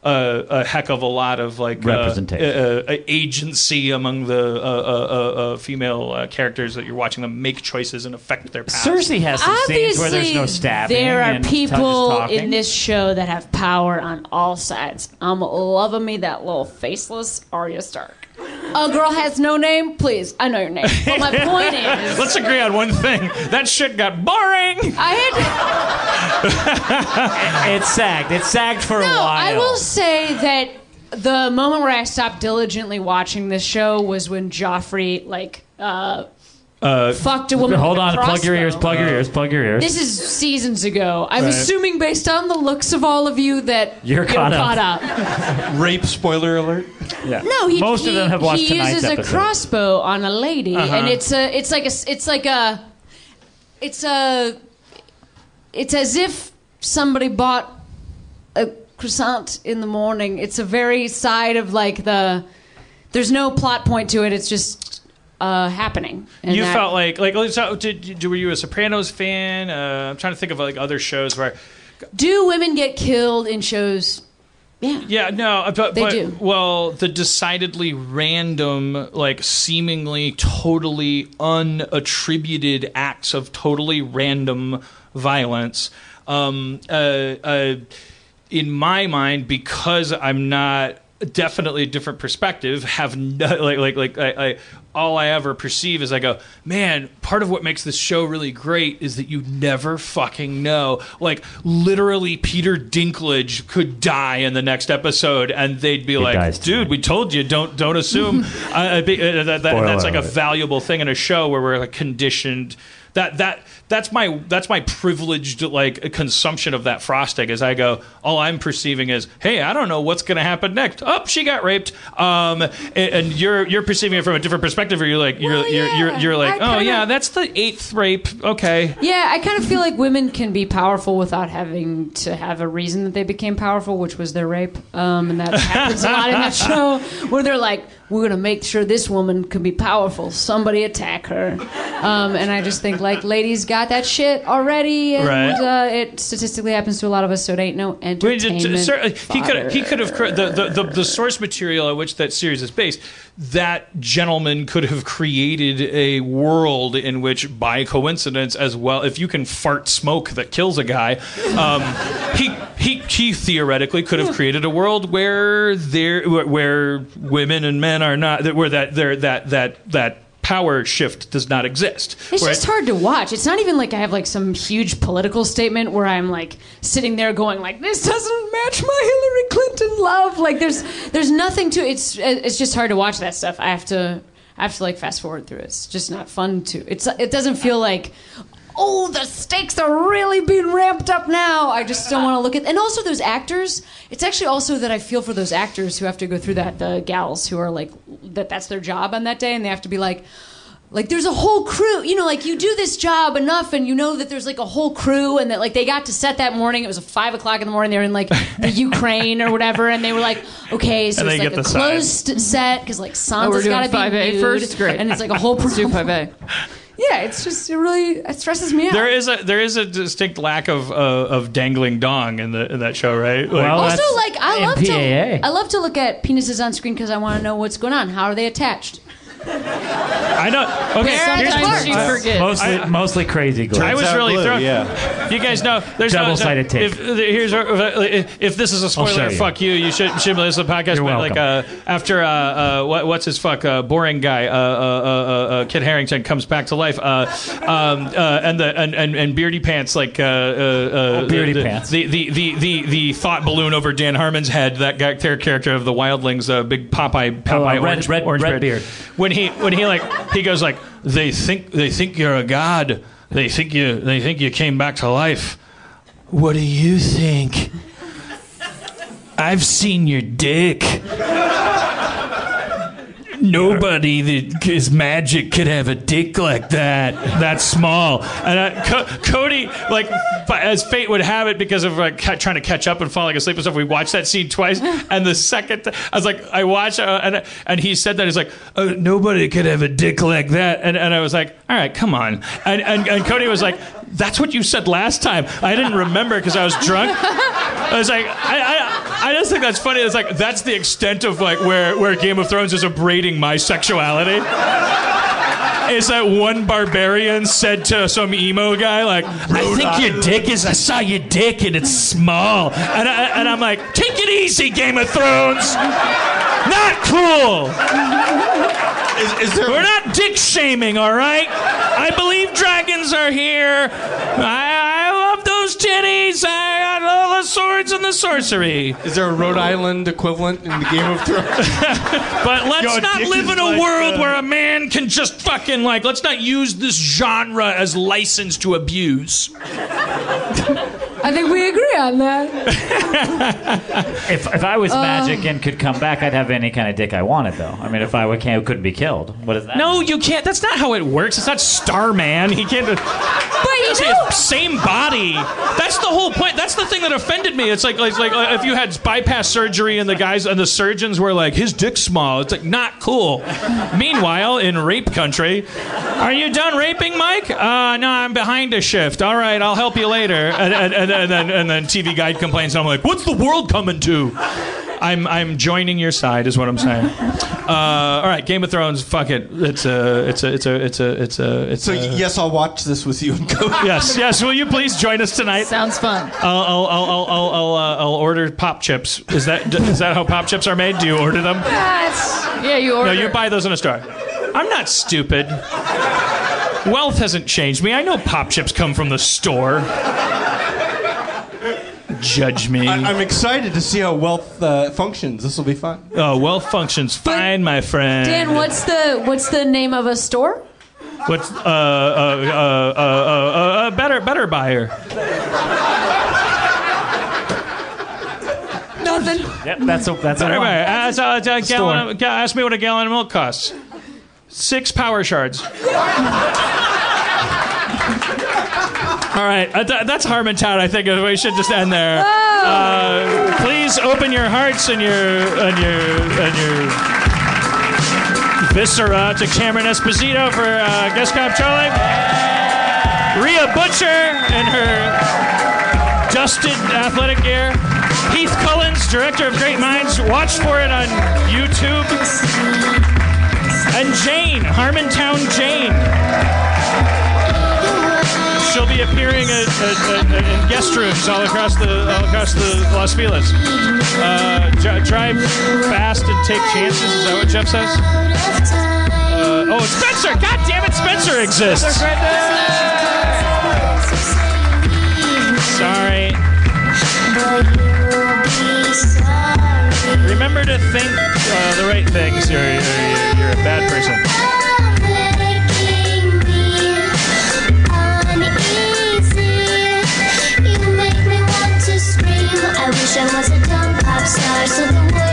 a, a heck of a lot of like uh, Representation. uh, uh, agency among the uh, uh, uh, uh, female uh, characters that you're watching them make choices and affect their past. Cersei has some scenes where there's no Obviously, stabbing. There are and people in this show that have power on all sides. I'm loving me that little faceless Arya Stark. A girl has no name. Please, I know your name. But my point is, Let's agree on one thing. That shit got boring. I had it sagged. It sagged for a no. while. I will say that the moment where I stopped diligently watching this show was when Joffrey like uh, Uh, fucked a woman. Hold with a on. Plug your ears. Plug your ears. Plug your ears. This is seasons ago. I'm Right. assuming based on the looks of all of you that You're caught up. up. Rape spoiler alert. Yeah. No, he, Most he, of them have watched he tonight's uses episode. a crossbow on a lady, Uh-huh. and it's a, it's like a, it's like a, it's a, it's as if somebody bought a croissant in the morning. It's a very side of like the, there's no plot point to it. It's just uh, happening. And you that- felt like like so did, did were you a Sopranos fan? Uh, I'm trying to think of like other shows where do women get killed in shows? Yeah. Yeah, no, but, They but do. well, the decidedly random, like seemingly totally unattributed acts of totally random violence. Um, uh, uh, in my mind, because I'm not definitely a different perspective, have no, like like like I, I all I ever perceive is I go, man, part of what makes this show really great is that you never fucking know. Like literally Peter Dinklage could die in the next episode and they'd be like, dies dude, we told you don't don't assume. Be- uh, that, that, that's like a valuable thing in a show where we're like conditioned that that that's my that's my privileged like consumption of that frosting as I go all I'm perceiving is hey I don't know what's going to happen next. Oh she got raped. Um and, and you're you're perceiving it from a different perspective or you're like you're Well, you're, you're you're like oh kinda- yeah that's the eighth rape. Okay. Yeah, I kind of feel like women can be powerful without having to have a reason that they became powerful, which was their rape. Um, and that happens a lot in that show, where they're like, "We're gonna make sure this woman can be powerful. Somebody attack her." Um, and I just think like, ladies got that shit already, and Right. uh, it statistically happens to a lot of us, so it ain't no I mean, j- entertainment. j- cer- he could he could have the, the, the the source material on which that series is based. That gentleman could have created a world in which, by coincidence, as well, if you can fart smoke that kills a guy, um, he he he theoretically could have created a world where there where, women and men are not where that there that that that power shift does not exist. It's just hard to watch. It's not even like I have like some huge political statement where I'm like sitting there going like this doesn't match my Hillary Clinton love. Like there's there's nothing to it's it's just hard to watch that stuff. I have to I have to like fast forward through it. It's just not fun to. It's it doesn't feel like oh the stakes are really being ramped up now. I just don't want to look at and also those actors. It's actually also that I feel for those actors who have to go through that the gals who are like that that's their job on that day and they have to be like like there's a whole crew you know like you do this job enough and you know that there's like a whole crew and that like they got to set that morning it was five o'clock in the morning they were in like the ukraine or whatever and they were like okay so And it's like a the sign. closed set because like Oh, we're sansa's doing got to be 5A nude, first? Great. and it's like a whole Let's do 5A. Yeah it's just it really it stresses me out There is a there is a distinct lack of uh, of dangling dong in the in that show, right? Like, also like i love MPAA. to i love to look at penises on screen because i want to know what's going on how are they attached I know. Okay, here's Sometimes she uh, forgets. Mostly, I- mostly crazy glue. I was out really glue, thrown. yeah. You guys know there's no- Double-sided tape. If, here's if, if this is a spoiler, you. fuck you. You should should listen to the podcast. You're but like uh, after uh, uh, what, what's his fuck uh, boring guy uh, uh, uh, uh, uh, Kit Harington comes back to life. Uh, um, uh, and the and, and, and Beardy Pants like uh, uh, uh, Beardy the, Pants. The, the, the, the, the thought balloon over Dan Harmon's head. That guy, character of the Wildlings, uh, big Popeye Popeye Oh, uh, red- orange, red- orange red beard. When he when he like he goes like they think they think you're a god. They think you they think you came back to life. What do you think? I've seen your dick. Nobody that is magic could have a dick like that, that small. And I, Co- Cody, like, as fate would have it, because of like trying to catch up and falling asleep and stuff, we watched that scene twice. And the second, I was like, I watched, uh, and and he said that he's like, oh, nobody could have a dick like that. And and I was like, all right, come on. And and, and Cody was like, that's what you said last time. I didn't remember because I was drunk. I was like, I, I, I just think that's funny. It's like that's the extent of like where where Game of Thrones is abrading my sexuality. Is that one barbarian said to some emo guy like, "I think your dick is. I saw your dick and it's small," and I, and I'm like, "Take it easy, Game of Thrones. Not cool. Is, is there We're not dick shaming, all right? I believe dragons are here. I, I love those titties. I got all the swords and the sorcery. Is there a Rhode Island equivalent in the Game of Thrones? But let's Your not dick live is in a like, world uh, where a man can just fucking like. Let's not use this genre as license to abuse. I think we agree on that. If, if I was Uh. magic and could come back, I'd have any kind of dick I wanted, though. I mean, if I would, can't, couldn't be killed, what is that? No, you can't. That's not how it works. It's not Starman. He can't. But you know, same body. That's the whole point. That's the thing that offended me. It's like, like, like uh, if you had bypass surgery and the guys and the surgeons were like, his dick's small. It's like not cool. Meanwhile, in rape country, are you done raping, Mike? Uh, no, I'm behind a shift. All right, I'll help you later. And, and, and, and then and then TV guide complains. And I'm like, what's the world coming to? I'm I'm joining your side, is what I'm saying. Uh, all right, Game of Thrones. Fuck it. It's a it's a it's a it's a it's a it's so a. yes, I'll watch this with you and go. Yes, yes. Will you please join us tonight? Sounds fun. I'll I'll I'll I'll I'll, I'll, uh, I'll order pop chips. Is that is that how pop chips are made? Do you order them? Yes. Yeah, you order. No, you buy those in a store. I'm not stupid. Wealth hasn't changed me. I know pop chips come from the store. Judge me. I, I'm excited to see how wealth uh, functions. This will be fun. oh, wealth functions fine, my friend. Dan, what's the what's the name of a store? What's uh uh uh uh uh, uh, uh better better buyer? Nothing. Yep, that's a, that's a Better one. buyer. Ask, uh, uh, Store. gallon, ask me what a gallon of milk costs. Six power shards. All right, uh, th- that's Harmontown. I think we should just end there. Uh, please open your hearts and your and your and your viscera to Cameron Esposito for uh, guest comptrolling. Rhea Butcher in her dusted athletic gear. Heath Cullens, director of Great Minds. Watch for it on YouTube. And Jane, Harmontown Jane. She'll be appearing at, at, at, in guest rooms all across the all across the Los Feliz. Uh, drive fast and take chances. Is that what Jeff says? Uh, oh, it's Spencer! God damn it, Spencer exists. Sorry. Remember to think uh, the right things, or you're, you're, you're a bad person. I was a dumb pop star so the words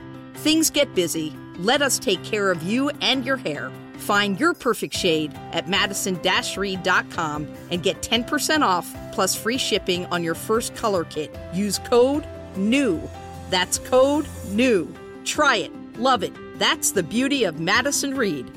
Things get busy. Let us take care of you and your hair. Find your perfect shade at madison-reed.com and get 10% off plus free shipping on your first color kit. Use code NEW. That's code NEW. Try it. Love it. That's the beauty of Madison Reed.